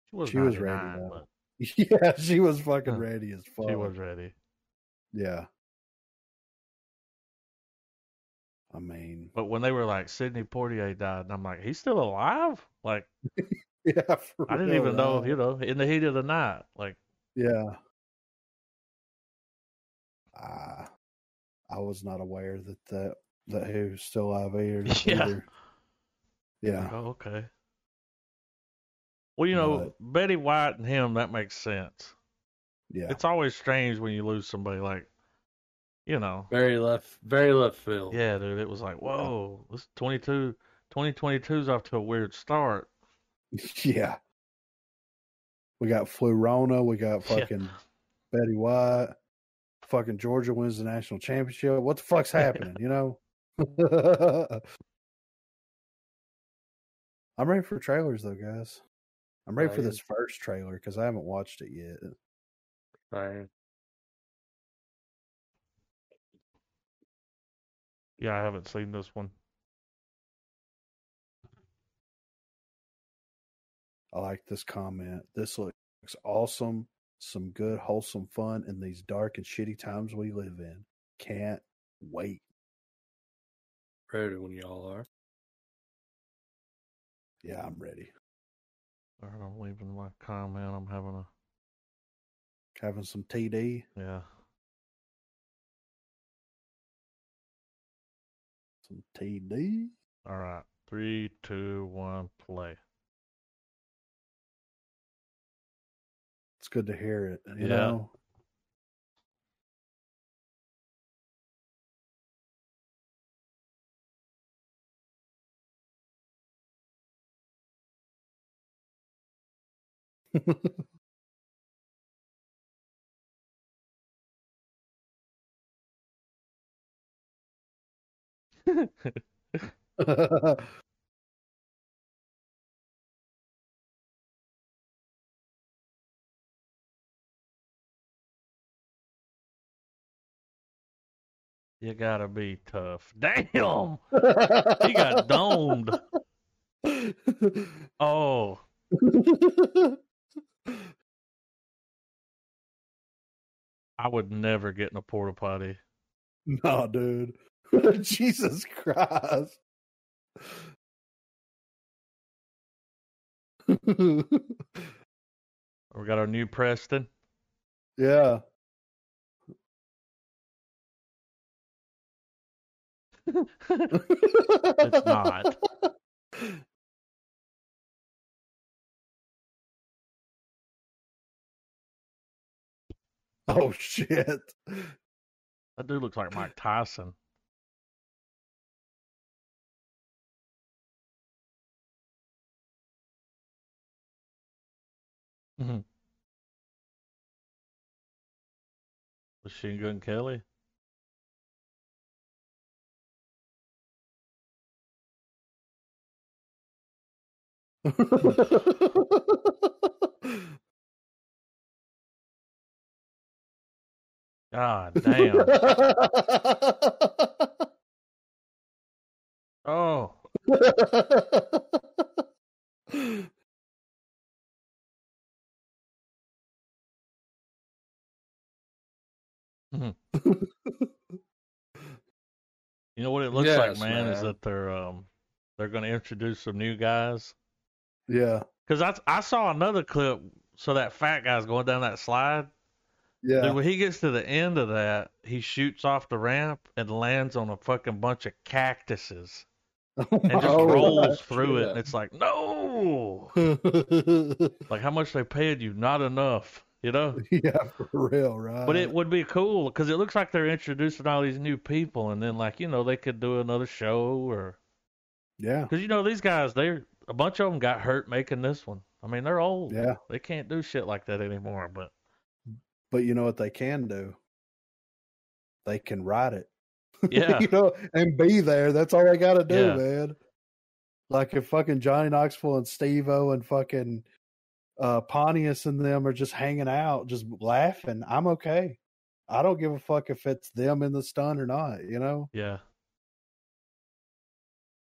She was, She was ready, but *laughs* yeah, she was fucking *laughs* ready as fuck. she was ready. Yeah. I mean, But when they were like Sidney Poitier died, and I'm like, he's still alive? Like *laughs* yeah, for I didn't even know, you know, in the heat of the night. Like Yeah. I I was not aware that that that he was still alive *laughs* either. Yeah. either. Yeah. Oh, okay. Well, you know, Betty White and him, that makes sense. Yeah. It's always strange when you lose somebody like, you know. Very left, very left field. Yeah, dude, it was like, whoa, this 22, 2022's off to a weird start. *laughs* Yeah. We got Flurona. We got *laughs* Yeah. fucking Betty White. Fucking Georgia wins the national championship. What the fuck's happening? You know. *laughs* I'm ready for trailers though, guys. I'm ready for Right. this first trailer because I haven't watched it yet. Right. Yeah, I haven't seen this one. I like this comment. This looks awesome. Some good, wholesome fun in these dark and shitty times we live in. Can't wait. Ready when y'all are. Yeah, I'm ready. All right, I'm leaving my comment. I'm having a Having some TD. yeah. Some TD. All right, three, two, one, play. It's good to hear it. You Yeah. know? *laughs* *laughs* *laughs* You gotta be tough. *laughs* Damn, he got *laughs* domed. Oh, I would never get in a porta potty. no, dude. *laughs* Jesus Christ. We got our new Preston. yeah. It's not. *laughs* Oh shit. That dude looks like Mike Tyson. Mhm. Machine Gun Kelly. God damn. Oh, you know what it looks like, Yes, man, is that they're um they're going to introduce some new guys. Yeah. Cause I I saw another clip. So that fat guy's going down that slide. Yeah. Dude, when he gets to the end of that, he shoots off the ramp and lands on a fucking bunch of cactuses *laughs* and just Oh, rolls through it. And it's like, no, *laughs* like how much they paid you? Not enough, you know. Yeah, for real, right? But it would be cool because it looks like they're introducing all these new people, and then like you know they could do another show or yeah, because you know these guys they're a bunch of them got hurt making this one. I mean they're old. yeah. They can't do shit like that anymore. But But you know what they can do? They can write it. *laughs* Yeah. you know, and be there. That's all they got to do, Yeah. man. Like if fucking Johnny Knoxville and Steve O and fucking uh, Pontius and them are just hanging out, just laughing, I'm okay. I don't give a fuck if it's them in the stun or not, you know? yeah,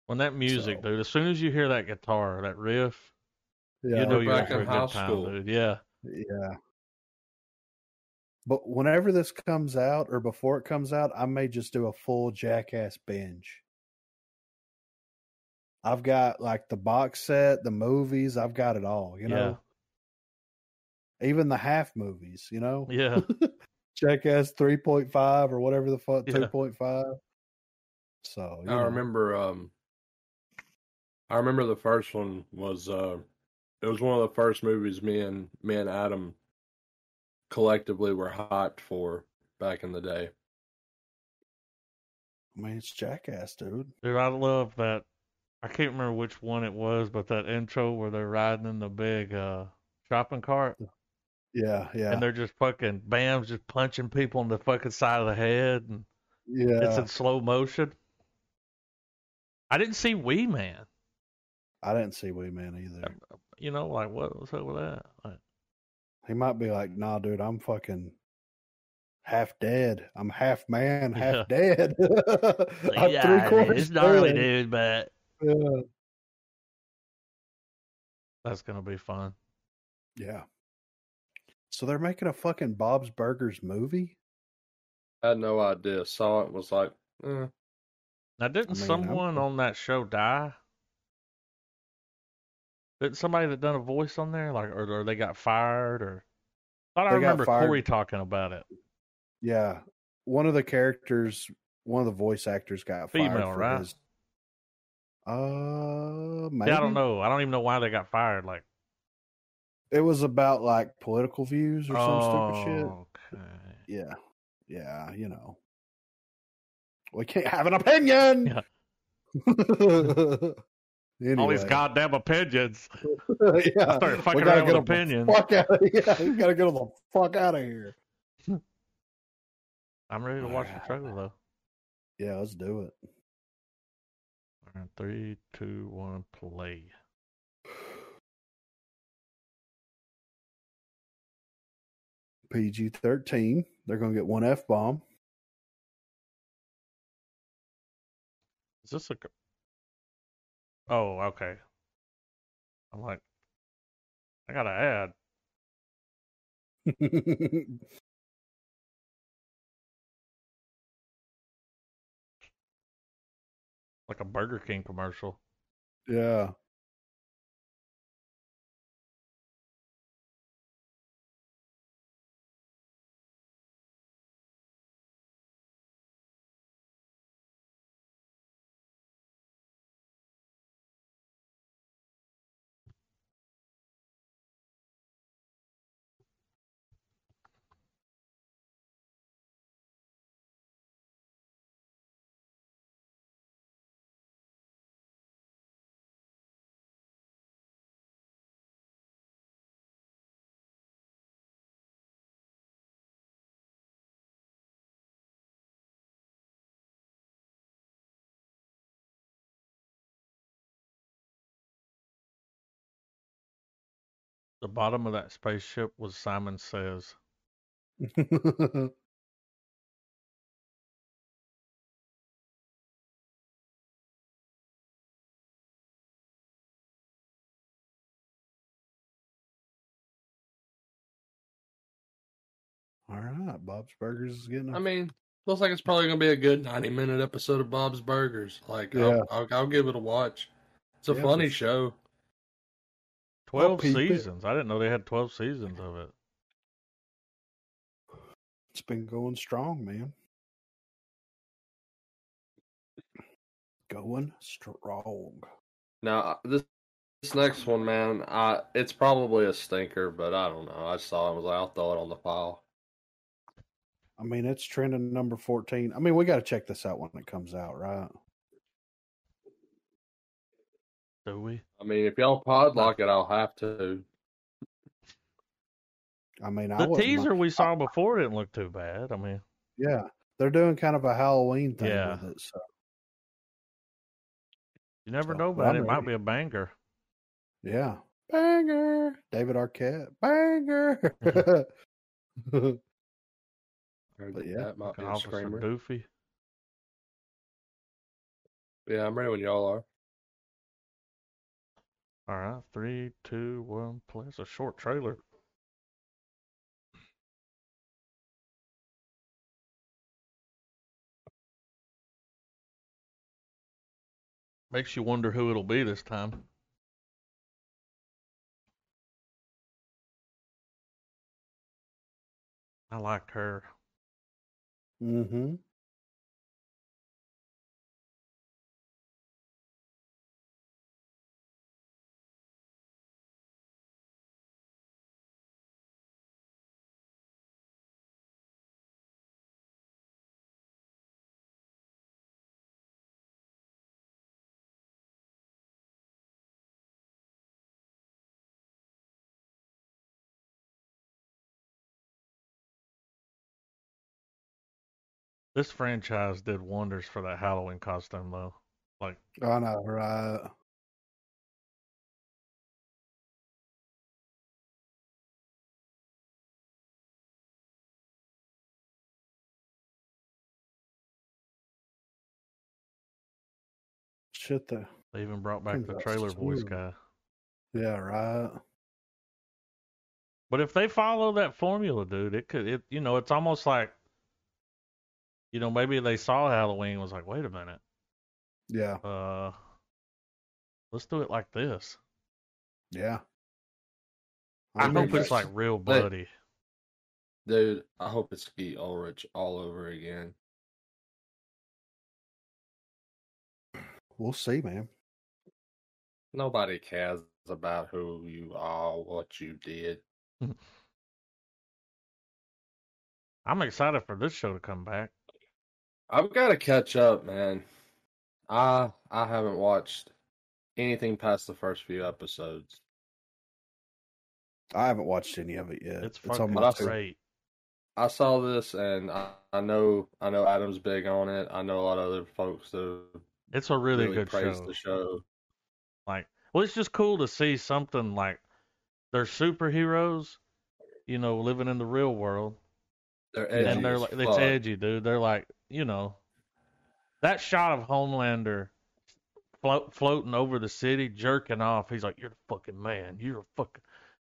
When that music, So- dude, as soon as you hear that guitar, that riff, Yeah, you know you're in back for a good high time, school. dude. Yeah. yeah. But whenever this comes out, or before it comes out, I may just do a full Jackass binge. I've got like the box set, the movies. I've got it all. You know, even the half movies. You know, Yeah. *laughs* Jackass three point five or whatever the fuck Yeah. two point five. So you I know. remember. Um, I remember the first one was. Uh, it was one of the first movies me and me and Adam collectively were hyped for back in the day. I mean, it's Jackass, dude. Dude, I love that. I can't remember which one it was, but that intro where they're riding in the big uh, shopping cart Yeah, yeah, and they're just fucking Bam's just punching people in the fucking side of the head and yeah. it's in slow motion. I didn't see Wee Man. I didn't see Wee Man either. You know, like what was up with that? Like, He might be like, "Nah, dude, I'm fucking half dead. I'm half man, *laughs* half dead. *laughs* I'm yeah, three quarters it's gnarly, dead." dude, but Yeah. that's gonna be fun. yeah. So they're making a fucking Bob's Burgers movie. I had no idea. Saw it was like, eh. Now, didn't mean, I'm- someone on that show die? Somebody that done a voice on there, like, or, or they got fired, or? thought I They got remember. Corey talking about it. Yeah, one of the characters, one of the voice actors got fired Female, for right? his. Uh, maybe. Yeah, I don't know. I don't even know why they got fired. Like, It was about like political views or some stupid shit. oh, okay. Yeah, yeah, you know, we can't have an opinion. Yeah. *laughs* *laughs* anyway, All these goddamn opinions. *laughs* yeah. I started We fucking gotta around get with opinions. fuck out of *laughs* yeah, we gotta get them the fuck out of here. *laughs* I'm ready to watch the trailer though. Yeah, let's do it. All right, three, two, one, play. PG thirteen. They're gonna get one F bomb. Is this a? Oh, okay. I'm like, I got to add. *laughs* like a Burger King commercial. yeah. The bottom of that spaceship was Simon Says. *laughs* All right, Bob's Burgers is getting. A, I mean, looks like it's probably gonna be a good ninety-minute episode of Bob's Burgers. Like, Yeah. I'll, I'll, I'll give it a watch. It's a Yeah, funny for show. Twelve peep it. seasons. I didn't know they had twelve seasons of it. it's been going strong, man. Going strong. Now uh, this this next one, man, I it's probably a stinker, but I don't know. I saw it, and was like, I'll throw it on the pile. I mean, it's trending number fourteen. I mean, we got to check this out when it comes out, right? Do we? I mean, if y'all podlock it, I'll have to. I mean, I The wouldn't teaser mind- we saw before didn't look too bad. I mean, Yeah, they're doing kind of a Halloween thing Yeah. with it. So you never So, know, but man. I'm It might be a banger. yeah, banger. David Arquette, banger. *laughs* Heard But yeah, that might Like be a screamer. Doofy. Yeah, I'm ready when y'all are. All right, three, two, one, play. It's a short trailer. Makes you wonder who it'll be this time. I liked her. Mm-hmm. This franchise did wonders for that Halloween costume, though. Like, oh, I know, right? Shit, the they even brought back the trailer voice guy. yeah, right. But if they follow that formula, dude, it could, it, you know, it's almost like, you know, maybe they saw Halloween and was like, wait a minute, Yeah, uh, let's do it like this. yeah. I mean, hope it's like real they- bloody. Dude, I hope it's Skeet Ulrich all over again. We'll see, man. Nobody cares about who you are, what you did. *laughs* I'm excited for this show to come back. I've got to catch up, man. I I haven't watched anything past the first few episodes. I haven't watched any of it yet. It's on fucking my to- great. I saw this, and I, I know I know Adam's big on it. I know a lot of other folks that It's a really, really, good praise show. the show. Like, well, it's just cool to see something like they're superheroes, you know, living in the real world, They're edgy and they're like, it's fuck. edgy, dude. They're like, you know, that shot of Homelander float, floating over the city, jerking off. He's like, "You're the fucking man. You're a fucking,"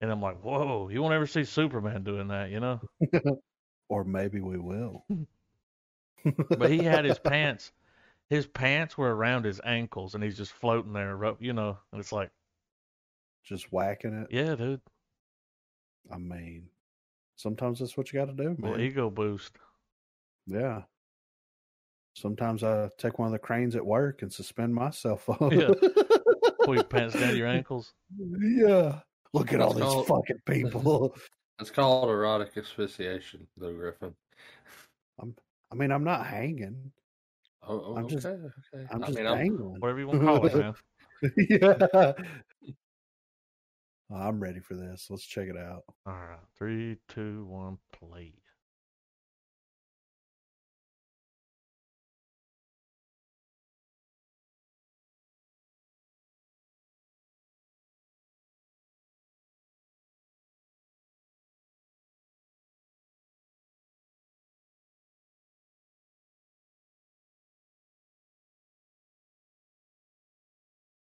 and I'm like, "Whoa, you won't ever see Superman doing that, you know?" *laughs* or maybe we will. *laughs* But he had his *laughs* pants, his pants were around his ankles, and he's just floating there, you know. And it's like, just whacking it. yeah, dude, I mean, sometimes that's what you got to do, man. little ego boost. Yeah. Sometimes I take one of the cranes at work and suspend myself *laughs* on. Yeah. Pull your pants down to your ankles. yeah. Look at all That's these called- fucking *laughs* people. It's called erotic asphyxiation, though, Griffin. I'm, I mean, I'm not hanging. Oh, oh I'm okay, just- okay. I'm I just mean, I'm, dangling. Whatever you want to call it, man. *laughs* yeah. Oh, I'm ready for this. Let's check it out. All right, three, two, one, play.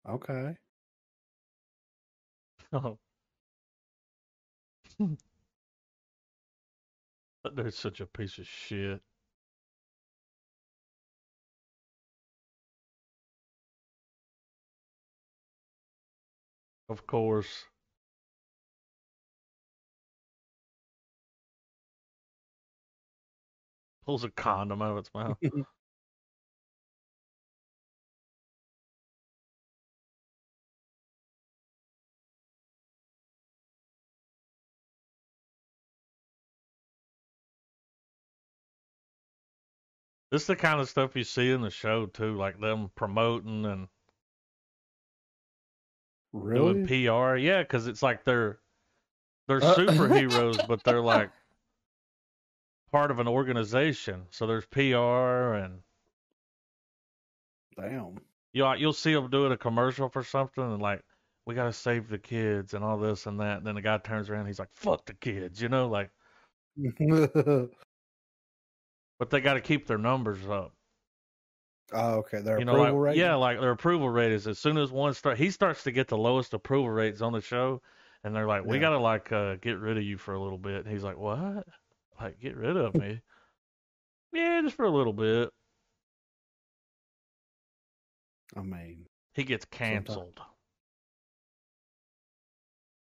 Okay. Oh. Hmm. that dude's such a piece of shit. Of course. Pulls a condom out of its mouth. *laughs* This is the kind of stuff you see in the show too, like them promoting and Really? doing PR. Yeah, because it's like they're they're Uh, *laughs* superheroes, but they're like part of an organization. So there's PR, and Damn. you you'll see them doing a commercial for something, and like we gotta save the kids and all this and that. And then the guy turns around, he's like, "Fuck the kids," you know, like. *laughs* But they got to keep their numbers up. Oh, okay. Their you know, approval like rating. yeah, like their approval rate is as soon as one start, he starts to get the lowest approval rates on the show, and they're like, "We Yeah. gotta like uh, get rid of you for a little bit." And he's like, "What? Like get rid of me?" *laughs* yeah, just for a little bit. I mean, He gets canceled.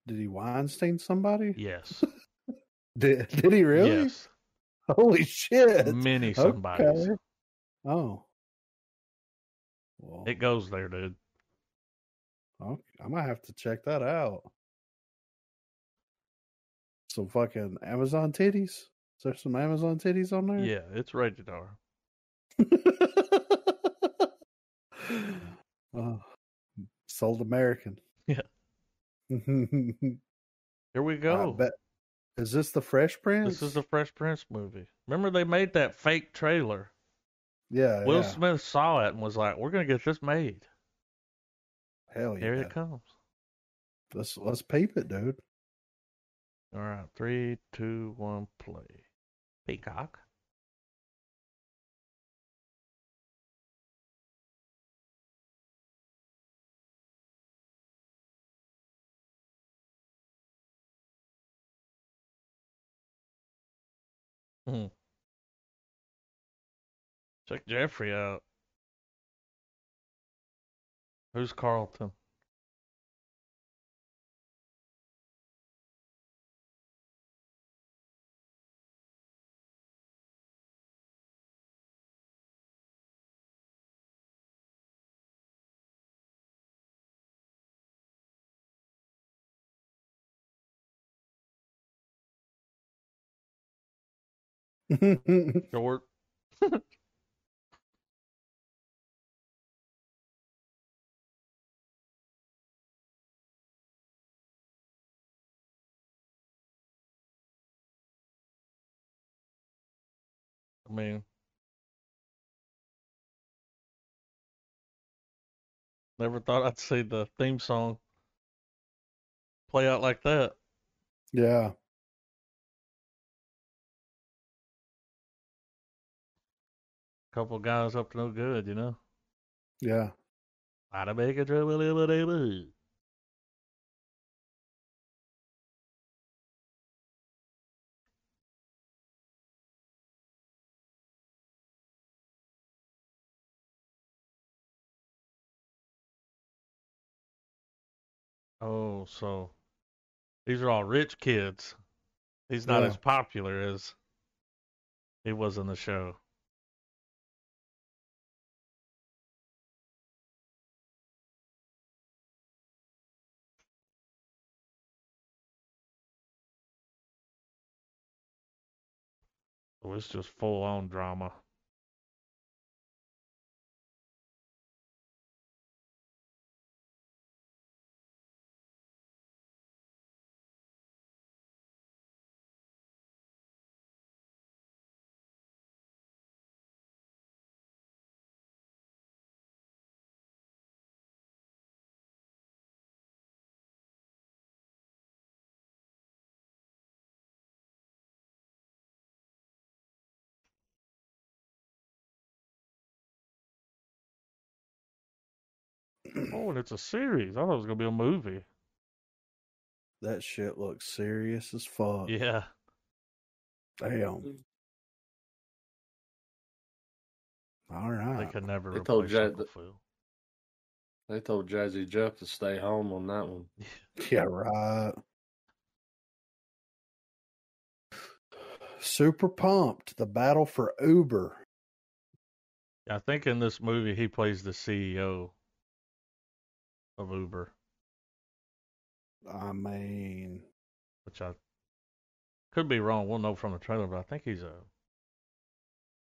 did he Weinstein somebody? Yes. *laughs* Did Did he really? Yes. *laughs* Holy shit! Many somebodies. Okay. Oh. Well, It goes there, dude. okay. I might have to check that out. Some fucking Amazon titties. Is there some Amazon titties on there? Yeah, it's rated R. *laughs* oh, sold American. Yeah. *laughs* Here we I go. bet. Is this the Fresh Prince? This is the Fresh Prince movie. Remember they made that fake trailer. yeah. Will yeah. Smith saw it and was like, "We're gonna get this made." Hell yeah. Here it comes. Let's let's peep it, dude. All right, three, two, one, play. Peacock. Hmm. Check Jeffrey out. Who's Carlton? Short. *laughs* I mean, never thought I'd see the theme song play out like that. yeah. Couple guys up to no good, you know. Yeah. How to make a trouble, baby. Oh, so these are all rich kids. He's not Yeah. as popular as he was in the show. So it's just full on drama. Oh, and it's a series. I thought it was gonna be a movie. That shit looks serious as fuck. Yeah. Damn. Mm. All right. They could never They told replace Jack that- They told Jazzy Jeff to stay home on that one. *laughs* Yeah, right. Super pumped. The battle for Uber. I think in this movie he plays the CEO of Uber, I mean, which I could be wrong. We'll know from the trailer, but I think he's a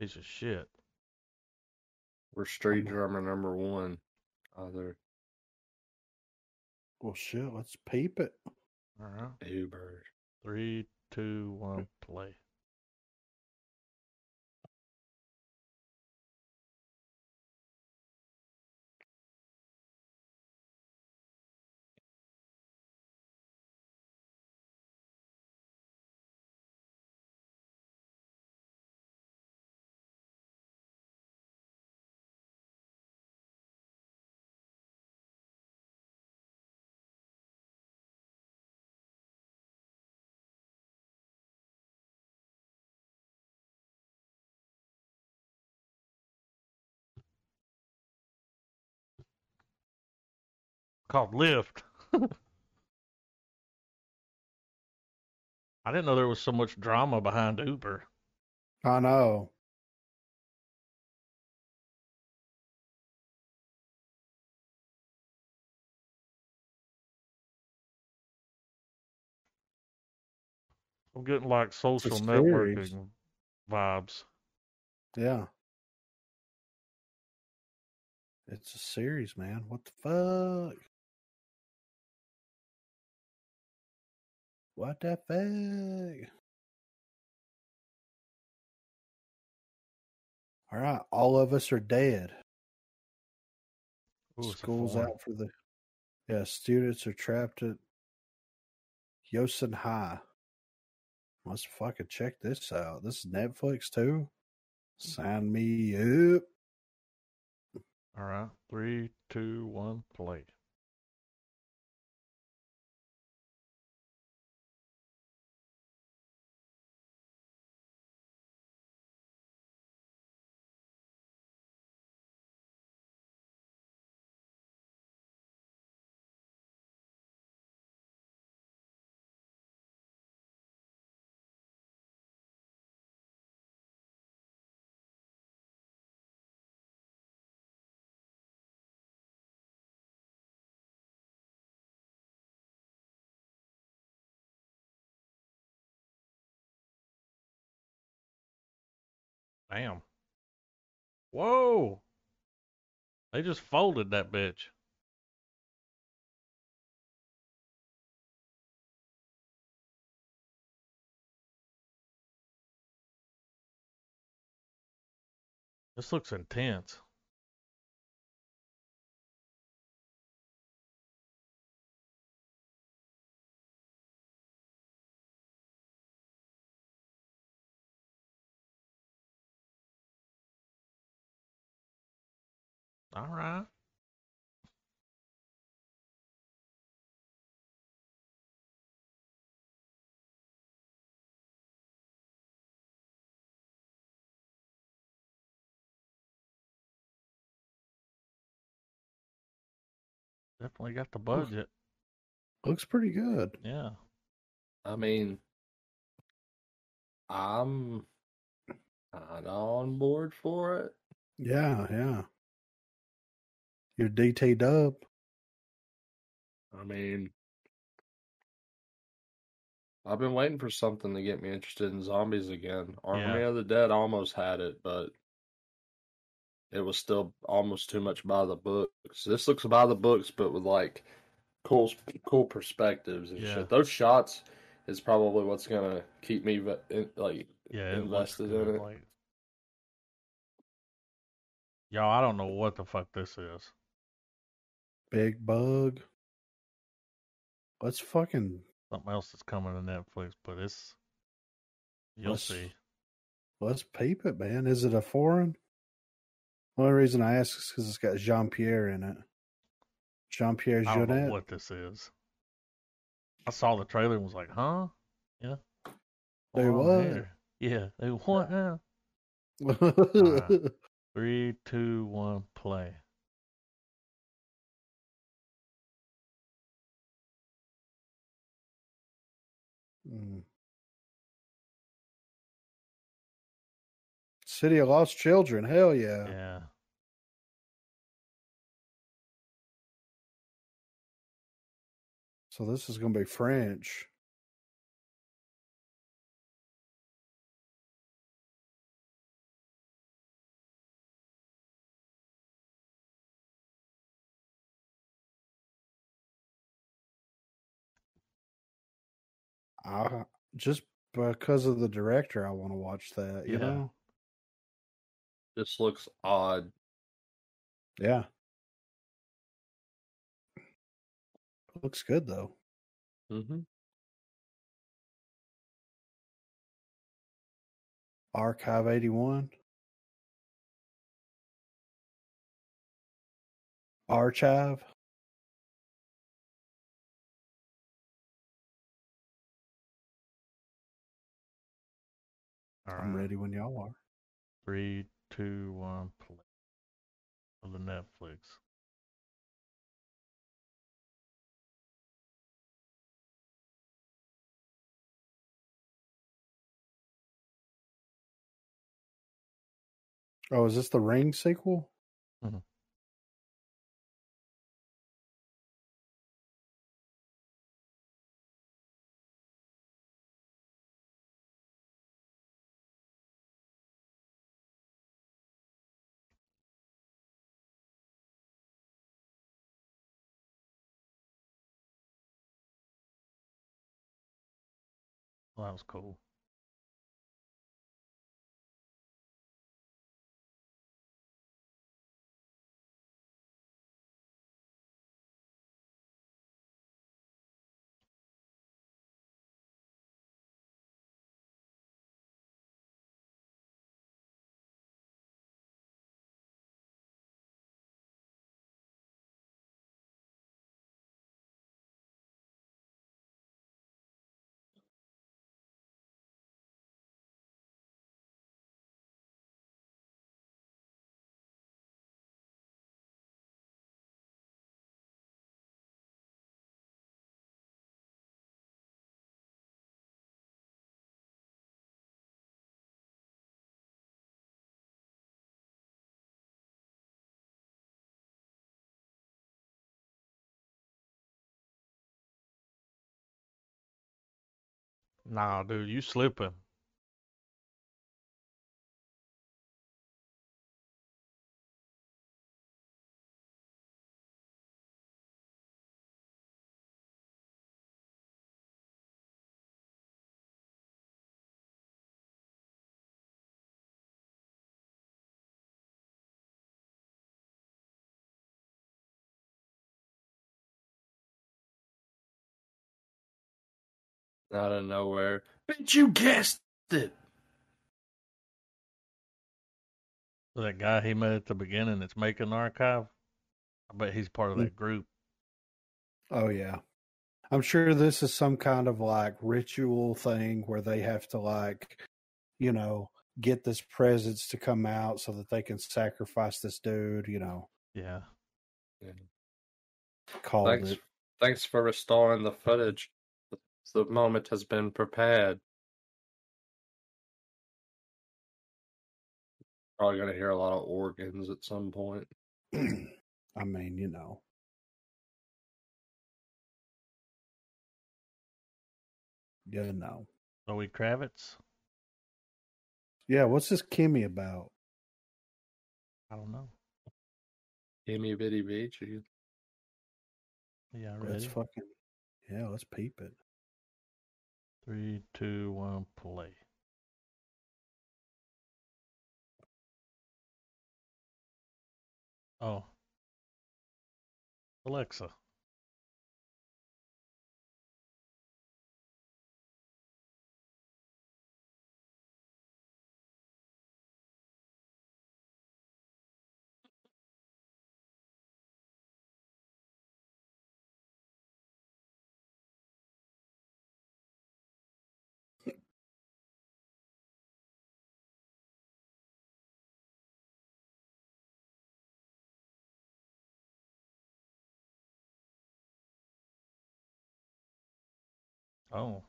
piece of shit. We're street drummer number one. Other well, shit. Let's peep it. All right. Uber. Three, two, one, play. Called Lyft. *laughs* I didn't know there was so much drama behind Uber. I know. I'm getting like social networking vibes. Yeah. It's a series, man. What the fuck? What the fuck? All right, all of us are dead. Ooh, School's out for the yeah. Students are trapped at Hyosan High. Let's fucking check this out. This is Netflix too. Sign me up. All right, three, two, one, play. Damn. Whoa. They just folded that bitch. This looks intense. All right. Definitely got the budget. Looks pretty good. Yeah. I mean, I'm kind of on board for it. Yeah, yeah. Your DT dub. I mean, I've been waiting for something to get me interested in zombies again. Army Yeah. of the Dead almost had it, but it was still almost too much by the books. This looks by the books, but with like cool, cool perspectives and Yeah. shit. Those shots is probably what's gonna keep me like Yeah, invested in it. Like, y'all, I don't know what the fuck this is. Big bug. Let's fucking Something else that's coming to Netflix, but it's you'll Let's- see. let's peep it, man. Is it a foreign? Only reason I ask is because it's got Jean Pierre in it. Jean Pierre I don't know what this is. I saw the trailer and was like, huh? Yeah. They what? here. Yeah, they what now? *laughs* Three, two, one, play. Mm. City of Lost Children. Hell yeah. Yeah. So this is going to be French. I, just because of the director, I want to watch that. You Yeah. know? This looks odd. Yeah. Looks good though. Mm-hmm. Archive 81. Archive. All I'm right. ready when y'all are. Three, two, one, play of the Netflix. Oh, is this the Ring sequel? Well, that was cool. Nah, dude, you slipping. Out of nowhere. Bitch, you guessed it. That guy he met at the beginning that's making archive. I bet he's part of that group. Oh yeah. I'm sure this is some kind of like ritual thing where they have to like, you know, get this presence to come out so that they can sacrifice this dude, you know, Yeah. called Thanks, it. thanks for restoring the footage. The moment has been prepared. Probably gonna hear a lot of organs at some point. *clears throat* I mean, you know. You know. Zoe Kravitz. Yeah, what's this Kimi about? I don't know. Gimme bitty beachy. Yeah, Let's ready. fucking yeah, let's peep it. Three, two, one, play. Oh. Alexa. Oh.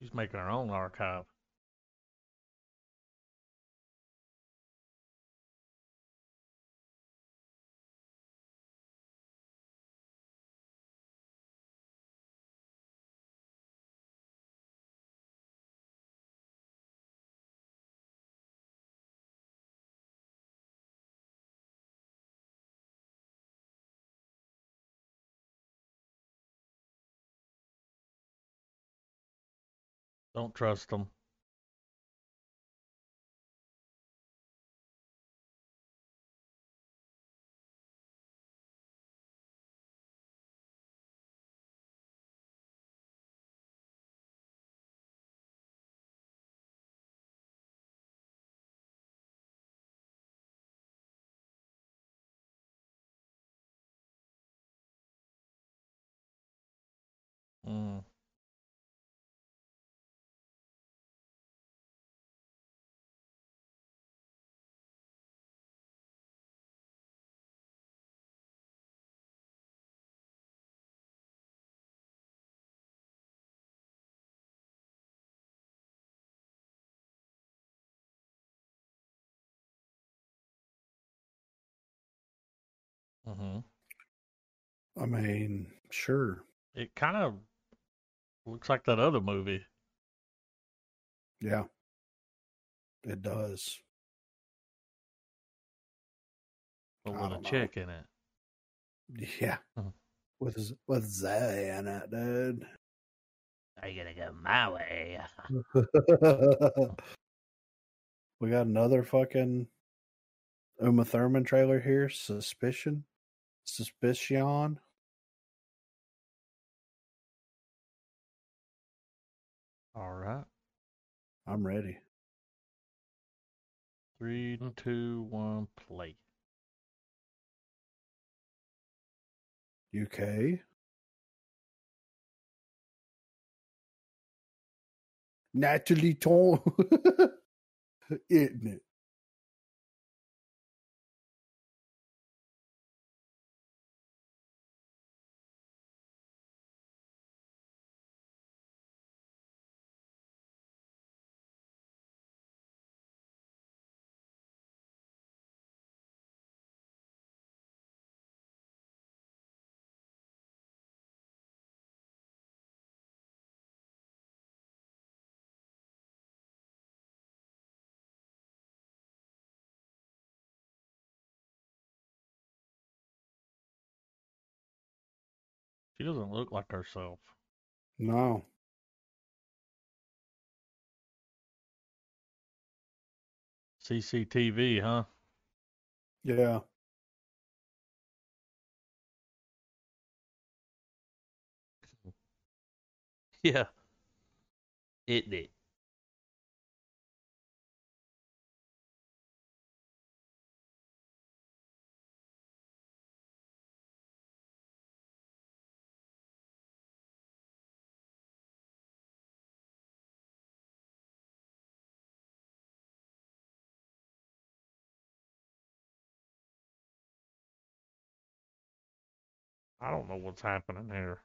She's making her own archive. Don't trust them. Hmm I mean, sure. It kind of looks like that other movie. Yeah. It does. But I with a don't know. chick in it. *laughs* Yeah. Mhm. With his, with Zay in it, dude. Are you gonna go my way? *laughs* we got another fucking Uma Thurman trailer here. Suspicion. Suspicion. All right. I'm ready. Three, two, one, play. UK. Natalie Ton. *laughs* Isn't it? She doesn't look like herself. No. CCTV, huh? Yeah. *laughs* Yeah. It I don't know what's happening here.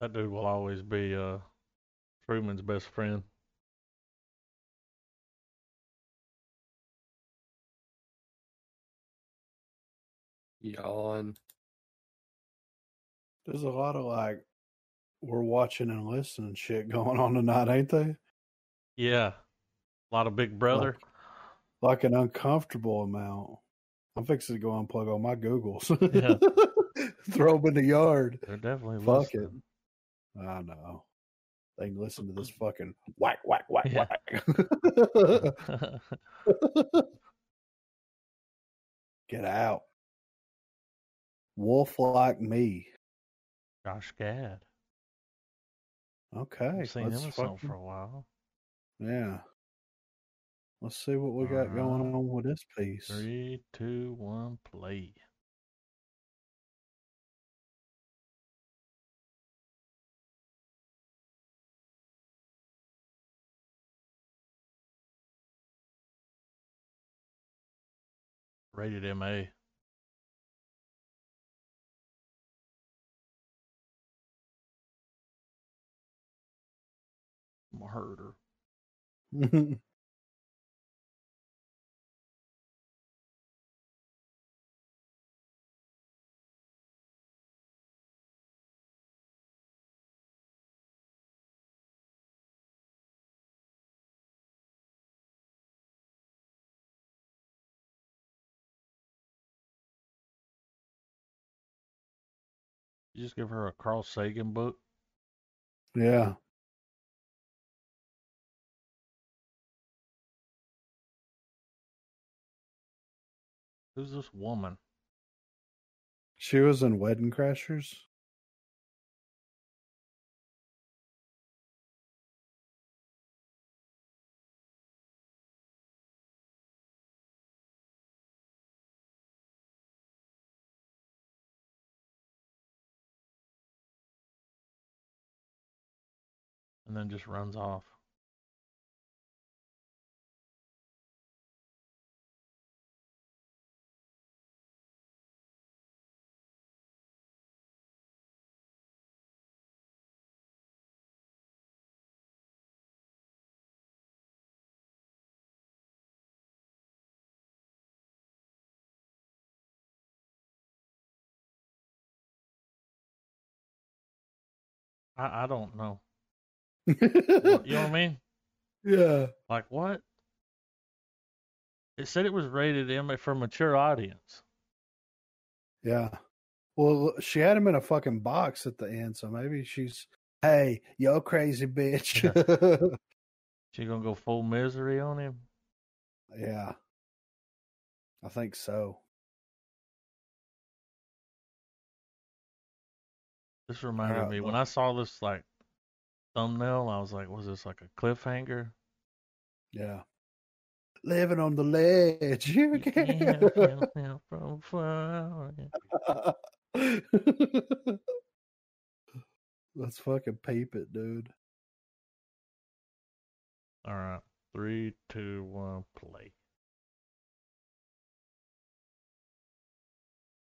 That dude will always be uh Truman's best friend. Yawn. There's a lot of like we're watching and listening shit *laughs* going on tonight, ain't they? Yeah. A lot of Big Brother. Like an uncomfortable amount. I'm fixing to go unplug all my Googles. Yeah. *laughs* Throw them in the yard. They're definitely Fuck listening. I know. They can listen to this fucking whack, whack, whack, Yeah. whack. *laughs* Get out. Wolf like me. Josh Gad. Okay. I've seen him fucking- for a while. Yeah. Let's see what we got going uh, on with this piece. Three, two, one, play. Rated MA. Murder. *laughs* You just give her a Carl Sagan book. yeah. Who's this woman? She was in Wedding Crashers. And then just runs off. I, I don't know. *laughs* you know what I mean? Yeah. Like what? It said it was rated M for mature audience. Yeah. Well, she had him in a fucking box at the end, so maybe she's, hey, yo, crazy bitch. *laughs* She gonna go full misery on him? yeah. I think so. This reminded me when I saw this like thumbnail, I was like, was this like a cliffhanger? Yeah. Living on the ledge. *laughs* You can't *laughs* from far. Let's fucking peep it, dude. All right, three, two, one, play.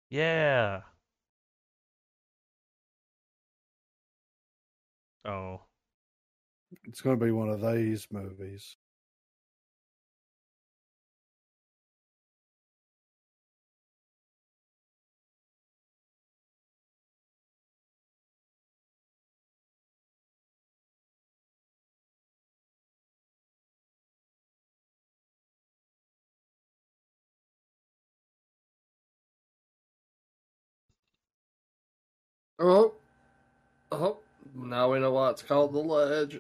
Yeah. Oh, It's going to be one of these movies. Oh, oh! Now we know why it's called the ledge.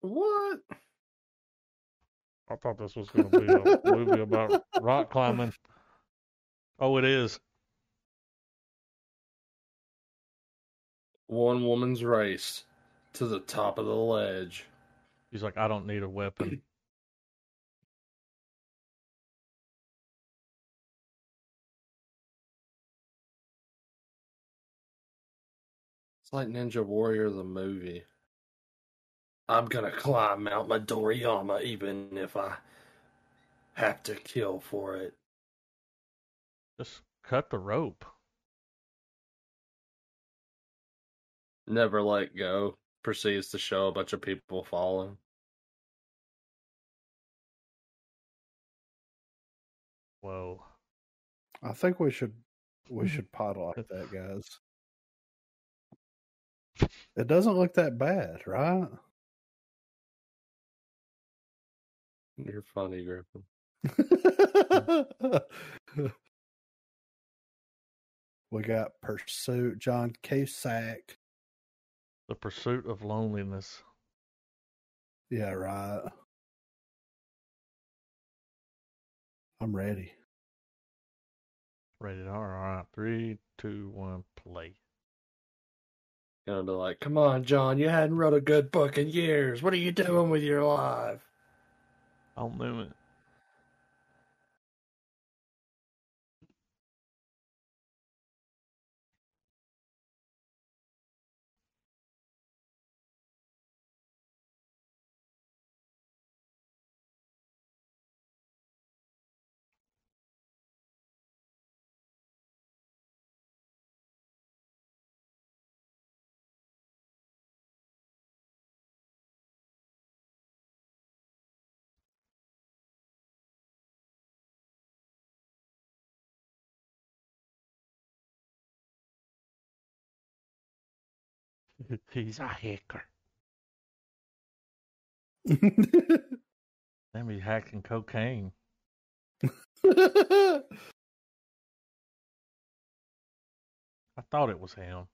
What? I thought this was going to be a movie about rock climbing. Oh, it is. One woman's race to the top of the ledge. He's like, I don't need a weapon. *laughs* like Ninja Warrior the movie. I'm gonna climb Mount Midoriyama even if I have to kill for it. Just cut the rope. Never let go. Proceeds to show a bunch of people falling. Whoa. I think we should we hmm. should pot like that, guys. It doesn't look that bad, right? You're funny, Griffin. *laughs* we got Pursuit, John Cusack. The pursuit of loneliness. Yeah, right. I'm ready. Rated R. All right, three, two, one, play. Gonna be like, come on, John, you hadn't wrote a good book in years. What are you doing with your life? I'll do it. He's a hacker. *laughs* Damn, he's hacking cocaine. *laughs* I thought it was him.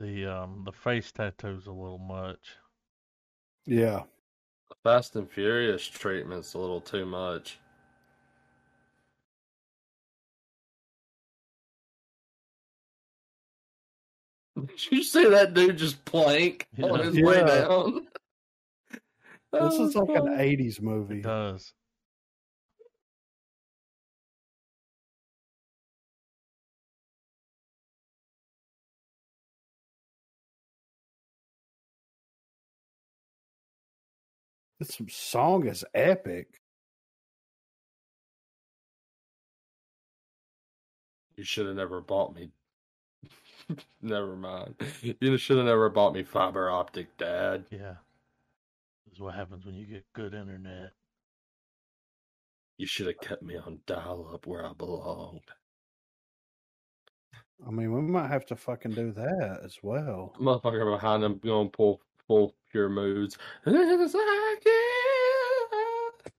The um the face tattoo's a little much. yeah. The Fast and Furious treatment's a little too much. *laughs* Did you see that dude just plank on Yeah. his way down? This is like an funny. 80s It movie. does. This song is epic. You should have never bought me. *laughs* never mind. You should have never bought me fiber optic, Dad. Yeah. This is what happens when you get good internet. You should have kept me on dial up where I belonged. I mean, we might have to fucking do that as well. Motherfucker behind him going to pull full pure moods. It's like you.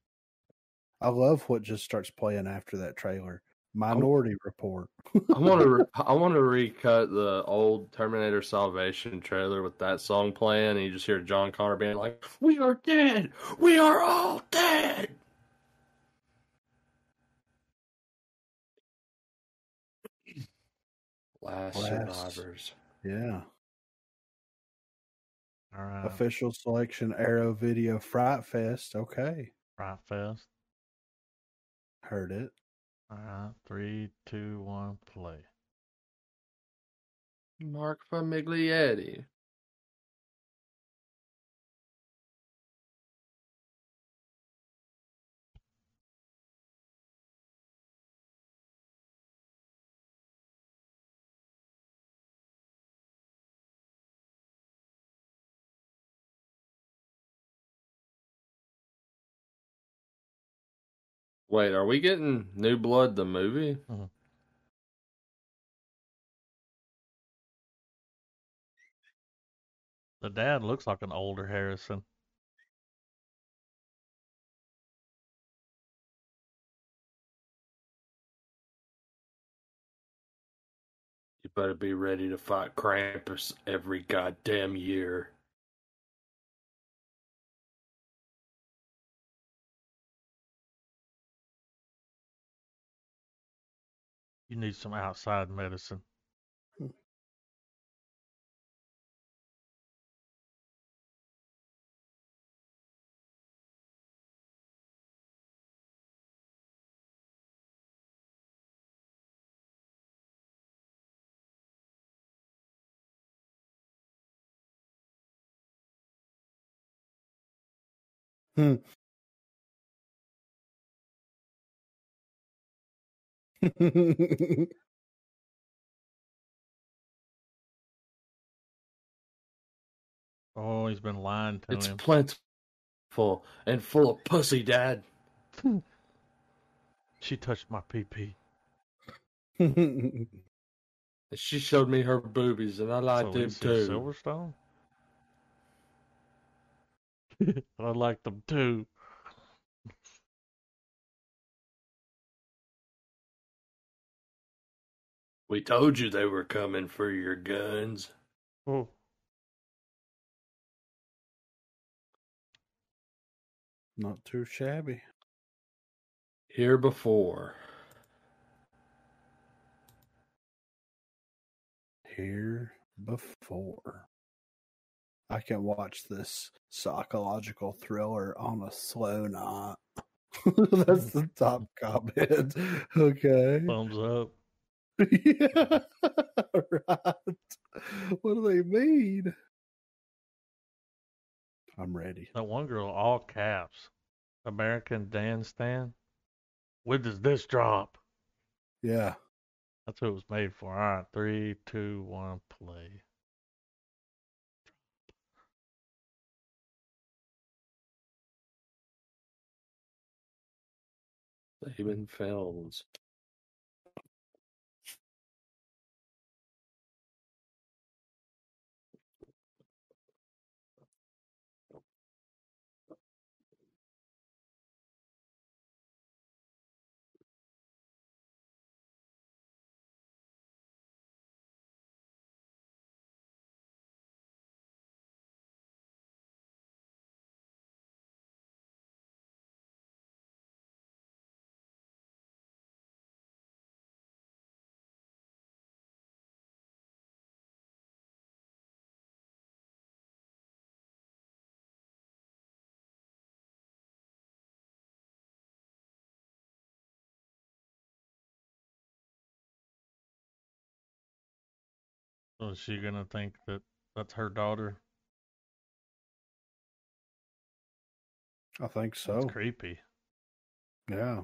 I love what just starts playing after that trailer. Minority Report. I want to. *laughs* I want to recut the old Terminator Salvation trailer with that song playing, and you just hear John Connor being like, "We are dead. We are all dead." Last, Last. survivors. Yeah. All right. Official selection Arrow Video Fright Fest. Okay. Fright Fest. Heard it. All right. Three, two, one, play. Mark Famiglietti. Wait, are we getting New Blood the movie? Mm-hmm. The dad looks like an older Harrison. You better be ready to fight Krampus every goddamn year. You need some outside medicine. Hmm. *laughs* Oh, he's been lying to It's him. plentiful and full of pussy, Dad. She touched my pee pee. *laughs* She showed me her boobies, and I liked so them is too. Silverstone? *laughs* I liked them too. We told you they were coming for your guns. Oh, Not too shabby. Here before. Here before. I can watch this psychological thriller on a slow night. *laughs* That's the top comment. *laughs* Okay. thumbs up. Yeah. *laughs* right. What do they mean? I'm ready. That one girl, all caps. American Dan Stan. When does this drop? Yeah. That's what it was made for. All right, three, two, one, play. Saban Films. So is she gonna think that that's her daughter? I think so. That's so. creepy. Yeah.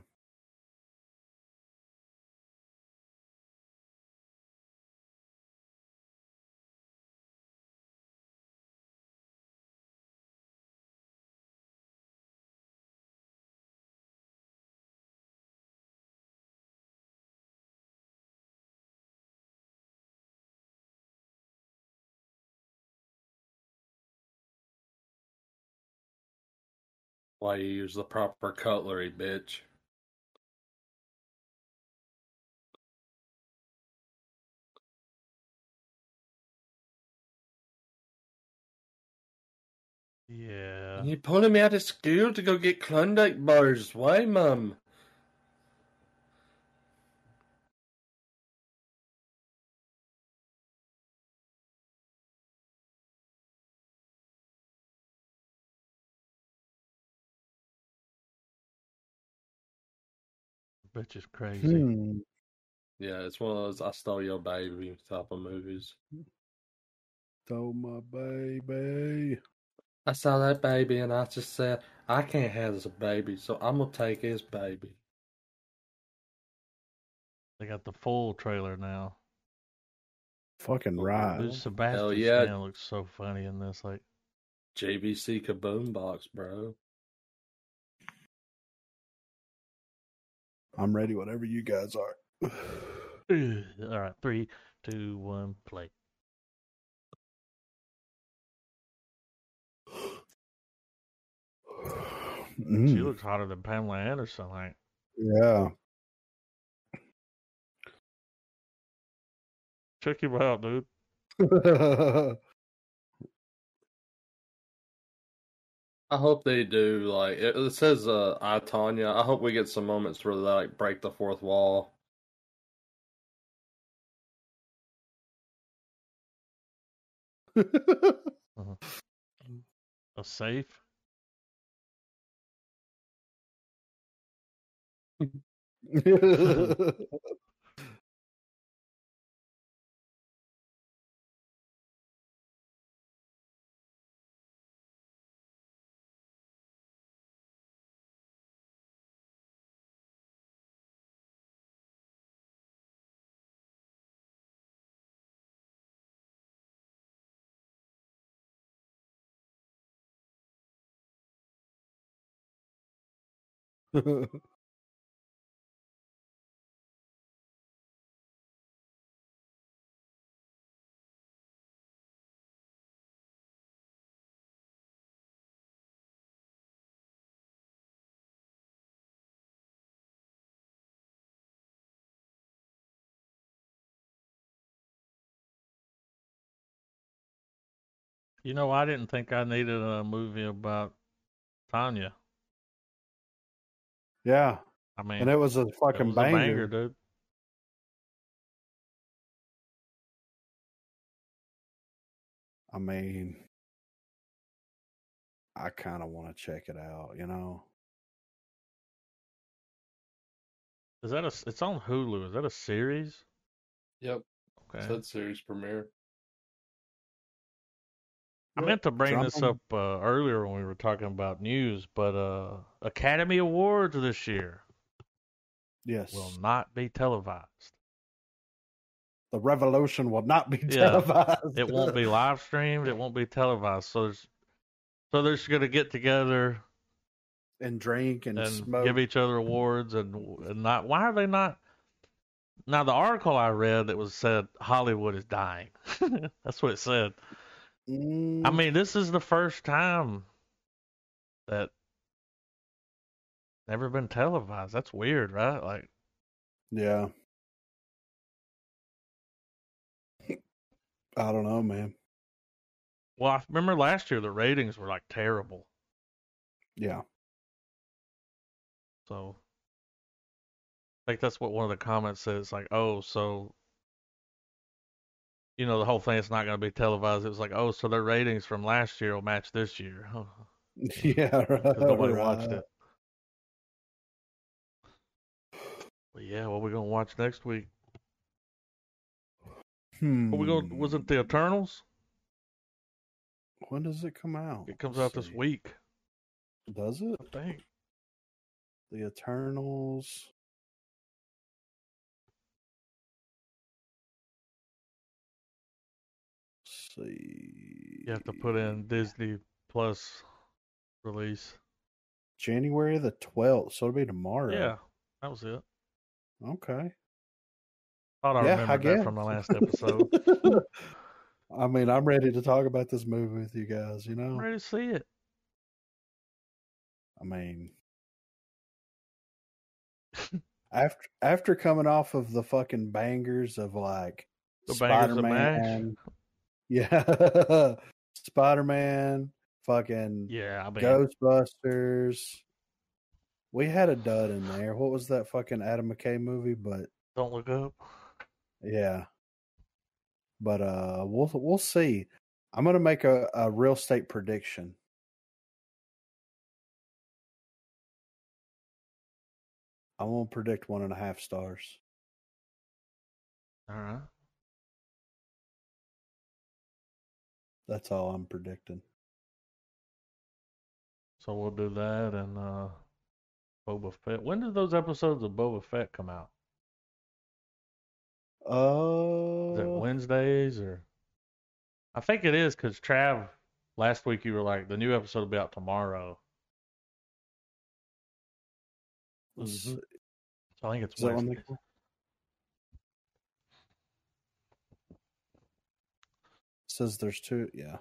Why you use the proper cutlery, bitch? Yeah. You pulling me out of school to go get Klondike bars. Why, mum? Bitch is crazy. Hmm. Yeah, it's one of those I stole your baby type of movies. Stole my baby. I saw that baby and I just said, I can't have this baby, so I'm gonna take his baby. They got the full trailer now. Fucking right. Dude, Sebastian yeah. Looks so funny in this. Like, JVC Kaboom Box, bro. I'm ready whatever you guys are. *sighs* all right, three, two, one, play. She Mm, looks hotter than Pamela Anderson. Like, yeah. check him out, dude. *laughs* I hope they do like it, it says uh I Tonya. I hope we get some moments where they like break the fourth wall. *laughs* A safe. *laughs* *laughs* You know, I didn't think I needed a movie about Tonya. Yeah. I mean, And it was a fucking was a banger. banger, dude. I mean, I kind of want to check it out, you know? Is that a? It's on Hulu. Is that a series? Yep. Okay. That series premiere. I meant to bring this up uh, earlier when we were talking about news, but uh, Academy Awards this year Yes. will not be televised. the revolution will not be Yeah. televised. It won't be live streamed. It won't be televised. So there's, so they're just gonna get together and drink and, and smoke. give each other awards and and not. Why are they not? Now the article I read that was said Hollywood is dying. *laughs* That's what it said. I Mm, mean, this is the first time that never been televised. That's weird, right? Like, yeah. I don't know, man. well, I remember last year the ratings were like terrible. Yeah. So, I think that's what one of the comments says. Like, oh, so, you know, the whole thing is not going to be televised. It was like, oh, so their ratings from last year will match this year. *laughs* *laughs* Yeah, right. nobody watched it. But yeah, what we gonna watch next week? Hmm. What we going was it the Eternals? When does it come out? It comes Let's out this week, Does it? I think. The Eternals. See. You have to put in Disney Plus release. January the 12th. So it'll be tomorrow. Yeah, that was it. Okay. Thought I yeah, I remembered guess. that from the last episode. *laughs* I mean, I'm ready to talk about this movie with you guys, you know? I'm know? ready to see it. I mean, *laughs* after after coming off of the fucking bangers of like The bangers of Spider-Man, yeah, *laughs* Spider-Man, fucking Yeah, Ghostbusters. We had a dud in there. What was that fucking Adam McKay movie? But don't look up. yeah, but uh, we'll we'll see. I'm gonna make a, a real estate prediction. I'm gonna predict one and a half stars. All right. That's all I'm predicting. So we'll do that and uh Boba Fett. When did those episodes of Boba Fett come out? Is it Uh, Wednesdays or? I think it is because Trav, last week you were like the new episode will be out tomorrow. Mhm. So I think it's Is that when they Wednesdays. come? Says there's two. Yeah.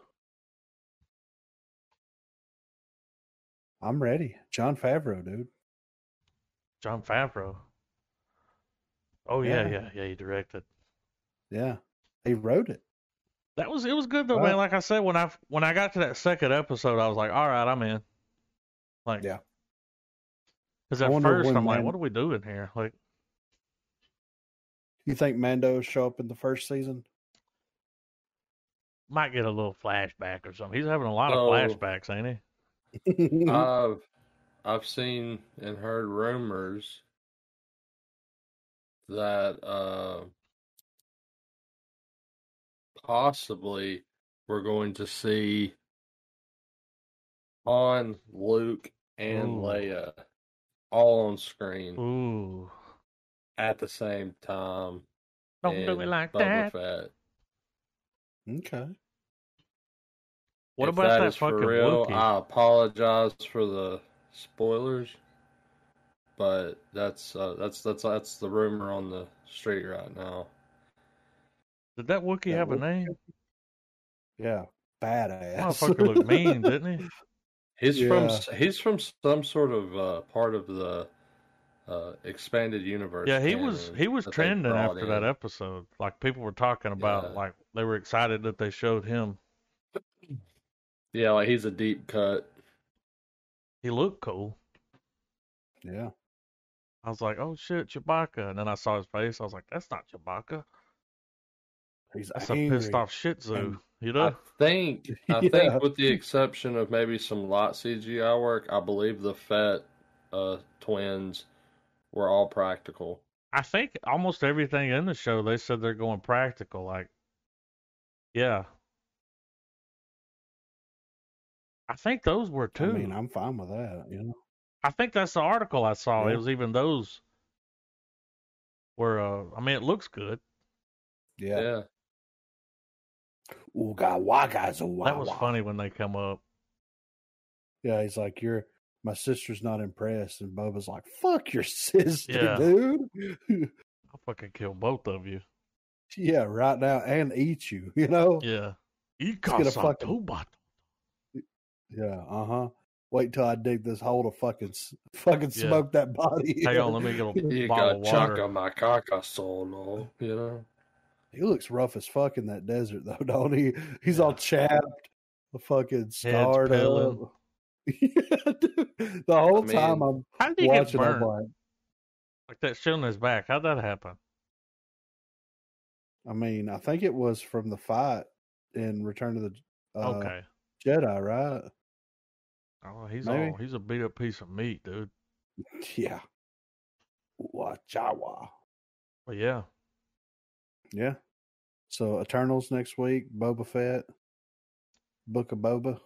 I'm ready. Jon Favreau, dude. Jon Favreau. Oh yeah, Yeah. yeah, yeah. He directed. Yeah. He wrote it. That was it. Was good though, man. Like I said, when I when I got to that second episode, I was like, all right, I'm in. Like, Yeah. Because at first I'm like, what are we doing here? Like, You think Mando show up in the first season? Might get a little flashback or something. He's having a lot of Oh. flashbacks, ain't he? *laughs* I've I've seen and heard rumors that uh, possibly we're going to see Han, Luke, and Ooh. Leia all on screen Ooh, at the same time. don't do in it like Boba that. Fett. Okay. What If about that, is for fucking real, Wookiee? I apologize for the spoilers, but that's uh, that's that's that's the rumor on the street right now. Did that Wookiee That have a name? Yeah. Badass. Motherfucker looked mean, *laughs* didn't he? He's from he's from some sort of uh, part of the uh, expanded universe. Yeah, he was he was trending brought after that episode. Like people were talking about, Yeah. like they were excited that they showed him. Yeah, like he's a deep cut. He looked cool. Yeah. I was like, oh shit, Chewbacca, and then I saw his face. I was like, that's not Chewbacca. He's That's angry. a pissed off Shih Tzu. And You I know? think *laughs* I Yeah. think with the exception of maybe some light CGI work, I believe the Fett uh, twins were all practical. I think almost everything in the show they said they're going practical. Like, yeah. I think those were too. I mean, I'm fine with that, you know. I think that's the article I saw. It was even those were. Uh, I mean, it looks good. Yeah. Yeah. Ooga waga zawa That was funny when they come up. Yeah, he's like, You're my sister's not impressed. And Boba's like, Fuck your *laughs* sister, Yeah. dude. *laughs* I'll fucking kill both of you. Yeah, right now and eat you, *laughs* you know? Yeah. get a fucking- Ikasatoba. Yeah, uh huh. Wait till I dig this hole to fucking fucking Yeah. smoke that body. Hang on, let me get a *laughs* You bottle got of water. chaka my caca solo, you know. He looks rough as fuck in that desert though, *laughs* don't he? He's all chapped, a fucking scarred up. yeah, dude. The whole I time I'm How did he get watching, I'm burned? like, Like that shit on his back. How'd that happen? I mean, I think it was from the fight in Return of the uh, okay. Jedi, right? Oh, he's maybe. all he's a beat up piece of meat, dude. *laughs* Yeah. Wachawa. But yeah. Yeah. So Eternals next week, Boba Fett, Book of Boba.